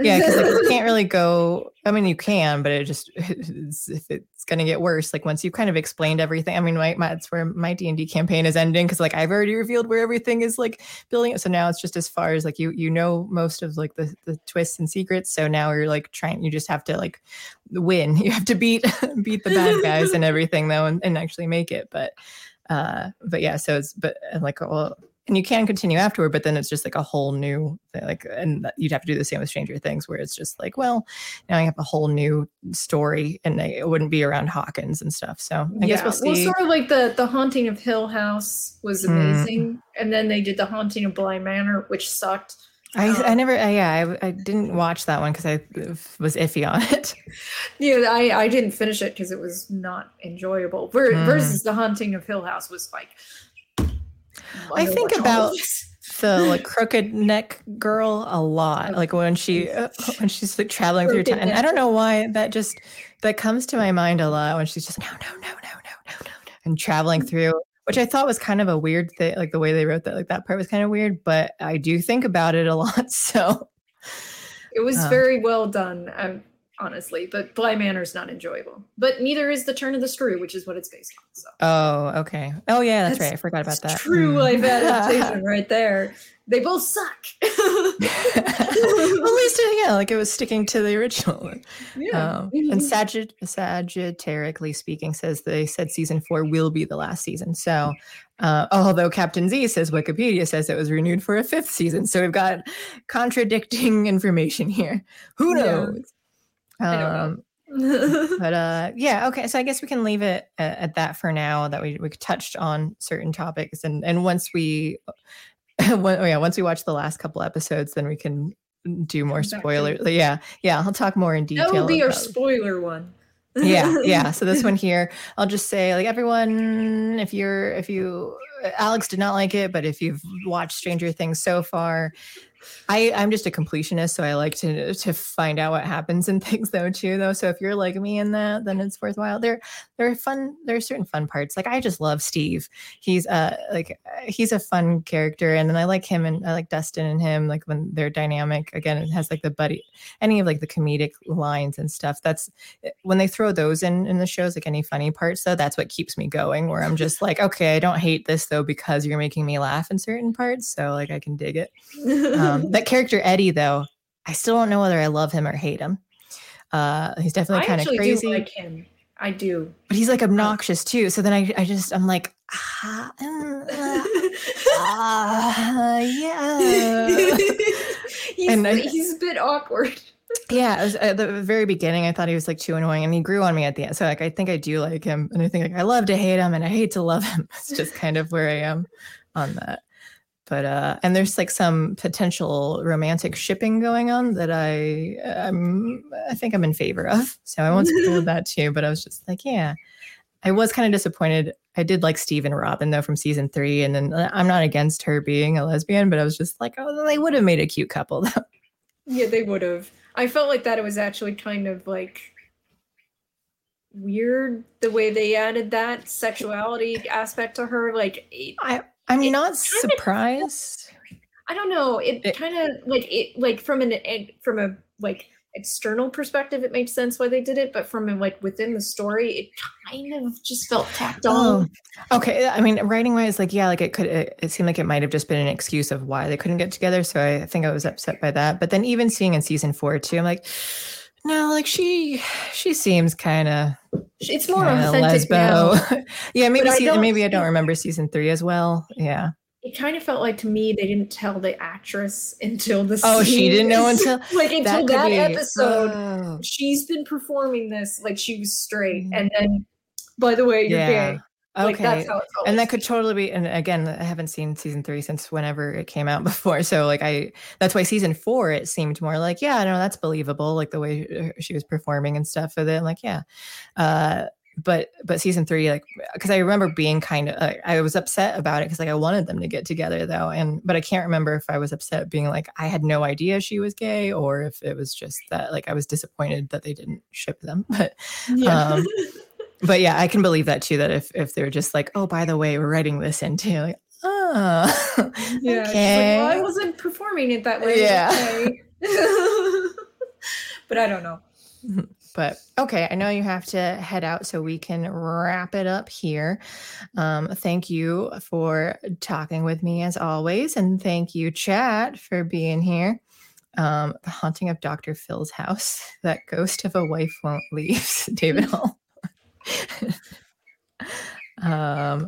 yeah because like, you can't really go i mean you can but it just it's, if it's going to get worse like once you've kind of explained everything i mean my, my that's where my d&d campaign is ending because like i've already revealed where everything is like building it so now it's just as far as like you you know most of like the the twists and secrets so now you're like trying you just have to like win you have to beat beat the bad guys and everything though and, and actually make it but uh but yeah so it's but uh, like well and you can continue afterward but then it's just like a whole new thing, like and you'd have to do the same with stranger things where it's just like well now i have a whole new story and they- it wouldn't be around hawkins and stuff so i guess we'll see Well, sort of like the the haunting of Hill House was Mm. amazing, and then they did the haunting of Bly Manor, which sucked. I, I um, never I, yeah I, I didn't watch that one because i was iffy on it Yeah, I I didn't finish it because it was not enjoyable. Ver- Mm. Versus the haunting of Hill House was like. I think about the like crooked neck girl a lot. Like when she uh, when she's like traveling crooked through time, and I don't know why that just that comes to my mind a lot when she's just no no no no no no no and traveling mm-hmm. through, which I thought was kind of a weird thing. Like the way they wrote that, like that part was kind of weird, but I do think about it a lot. So it was um, very well done honestly. But Bly Manor's not enjoyable. But neither is the Turn of the Screw, which is what it's based on. So oh okay oh yeah that's, That's- right i forgot about that True Mm. life adaptation right there. They both suck. well, at least uh, yeah like it was sticking to the original one. yeah. Um, and Sagitt- Sagittarically speaking, says they said season four will be the last season. So, uh, although Captain Z says Wikipedia says it was renewed for a fifth season, so we've got contradicting information here. Who knows? Know. Um, but uh, yeah, okay. So I guess we can leave it at, at that for now. That we we touched on certain topics, and and once we, when, oh yeah, once we watch the last couple episodes, then we can do more Come back to spoilers. Yeah, yeah, I'll talk more in detail. that will be our spoiler one. yeah yeah so this one here i'll just say like everyone if you're if you alex did not like it but if you've watched stranger things so far i i'm just a completionist so i like to to find out what happens in things though too though. So if you're like me in that then it's worthwhile. There there are fun there are certain fun parts. Like i just love steve. He's uh like he's a fun character and then i like him and i like dustin and him like when they're dynamic. Again it has like the buddy any of like the comedic lines and stuff. That's eh, when they throw those in in the shows like any funny parts though that's what keeps me going where i'm just like okay i don't hate this though because you're making me laugh in certain parts so like i can dig it. Um, that character eddie though i still don't know whether i love him or hate him uh he's definitely kind of actually crazy do like him. I do. but he's like obnoxious too so then i, I just i'm like ah, uh, uh, ah, yeah he's, And I- he's a bit awkward. Yeah, was, at the very beginning, I thought he was like too annoying, and he grew on me at the end. So like, I think I do like him, and I think like I love to hate him, and I hate to love him. It's just kind of where I am on that. But uh, and there's like some potential romantic shipping going on that I I'm I think I'm in favor of. So I won't spoil that too. But I was just like, yeah, I was kind of disappointed. I did like Steve and Robin though from season three, and then uh, I'm not against her being a lesbian, but I was just like, oh, they would have made a cute couple though. Yeah, they would have. I felt like that it was actually kind of like weird the way they added that sexuality aspect to her. Like, it, I I'm It not surprised. I don't know. It, It- kind of like it like from an from a like external perspective, it made sense why they did it, but from a, like within the story, it kind of just felt tacked on. Oh, okay. I mean, writing wise, like, yeah, like it could, it, it seemed like it might have just been an excuse of why they couldn't get together. So I think I was upset by that. But then even seeing in season four too, I'm like, no, like she, she seems kind of It's more authentic now. lesbo. yeah, maybe I season, don't maybe I don't remember season three as well. Yeah. It kind of felt like to me they didn't tell the actress until the Oh, she didn't know until- like until could that be- episode. Oh, She's been performing this like she was straight, Mhm. and then by the way, you're yeah. gay. Like Okay. that's how it and that could totally be and again i haven't seen season three since whenever it came out before so like i that's why season four it seemed more like yeah no that's believable like the way she was performing and stuff with it I'm like yeah uh but but season three like because i remember being kind of uh, i was upset about it because like i wanted them to get together though and but i can't remember if i was upset being like i had no idea she was gay or if it was just that like i was disappointed that they didn't ship them but yeah. um, but yeah, I can believe that too. That if if they're just like, oh, by the way, we're writing this into like, oh, yeah. she's like, okay. well, I wasn't performing it that way. Yeah. okay." but I don't know. but okay, I know you have to head out, so we can wrap it up here. Um, thank you for talking with me as always, and thank you, chat, for being here. Um, the haunting of Dr. Phil's house. That ghost of a wife won't leave. David Hall. um,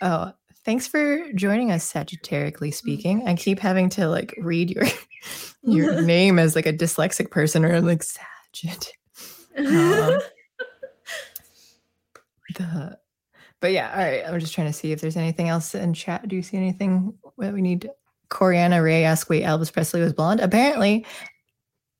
oh, thanings for joining us, Sagittarically speaking. I keep having to like read your your name as like a dyslexic person or like Sagitt. Um, the, but yeah, all right. I'm just trying to see if there's anything else in chat. Do you see anything that we need? Coriana Ray asked, "Wait, Elvis Presley was blonde." Apparently,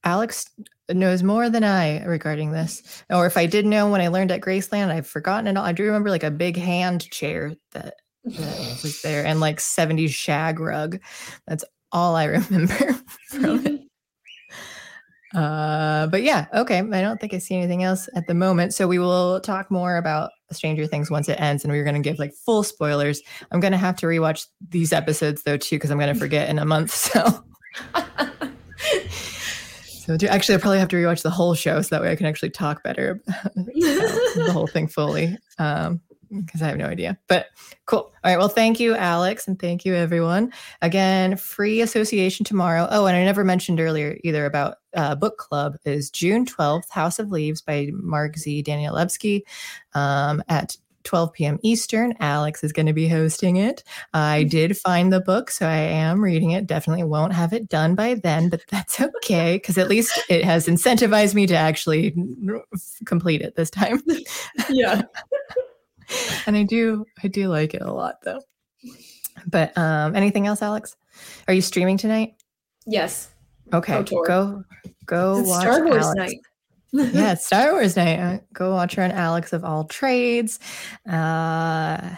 Alex knows more than I regarding this. Or if I did know when I learned at Graceland, I've forgotten it all. I do remember like a big hand chair that, that was there and like 70s shag rug. That's all I remember from it. Uh, but yeah, okay. I don't think I see anything else at the moment. So we will talk more about Stranger Things once it ends, and we're going to give like full spoilers. I'm going to have to rewatch these episodes though too because I'm going to forget in a month. So. So do, actually, I probably have to rewatch the whole show so that way I can actually talk better the whole thing fully. Um, because I have no idea. But cool. All right. Well, thank you, Alex, and thank you, everyone. Again, free association tomorrow. Oh, and I never mentioned earlier either about uh, book club is June 12th, House of Leaves by Mark Z. Danielewski um, at 12 p.m. Eastern. Alex is going to be hosting it. I did find the book, so I am reading it. Definitely won't have it done by then, but that's okay because at least it has incentivized me to actually complete it this time. yeah. and I do, I do like it a lot though. But um, anything else, Alex? Are you streaming tonight? Yes. Okay, go go watch Star Wars Alex. night. yeah, Star Wars night. Uh, go watch her on Alex of all trades. Uh,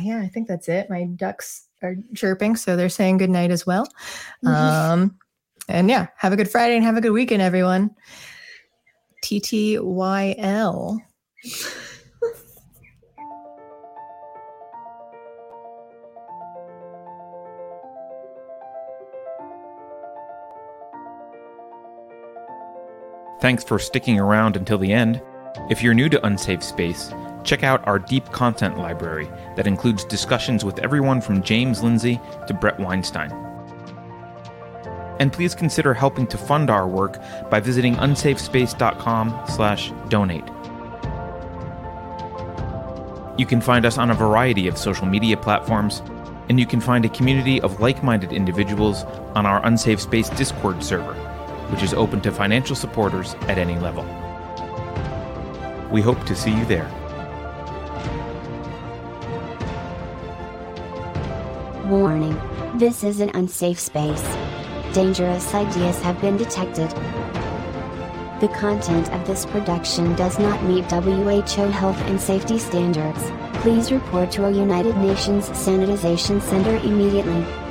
yeah, I think that's it. My ducks are chirping, so they're saying good night as well. Um, and yeah, have a good Friday and have a good weekend, everyone. TTYL. Thanks for sticking around until the end. If you're new to Unsafe Space, check out our deep content library that includes discussions with everyone from James Lindsay to Bret Weinstein. And please consider helping to fund our work by visiting unsafespace.com/donate. You can find us on a variety of social media platforms, and you can find a community of like-minded individuals on our Unsafe Space Discord server which is open to financial supporters at any level. We hope to see you there. Warning. This is an unsafe space. Dangerous ideas have been detected. The content of this production does not meet WHO health and safety standards. Please report to a United Nations Sanitization Center immediately.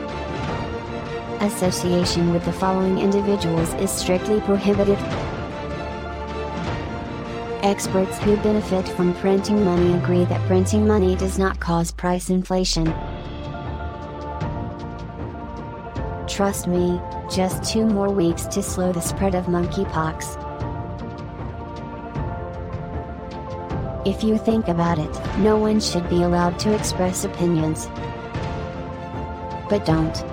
Association with the following individuals is strictly prohibited. Experts who benefit from printing money agree that printing money does not cause price inflation. Trust me, just two more weeks to slow the spread of monkeypox. If you think about it, no one should be allowed to express opinions. But don't.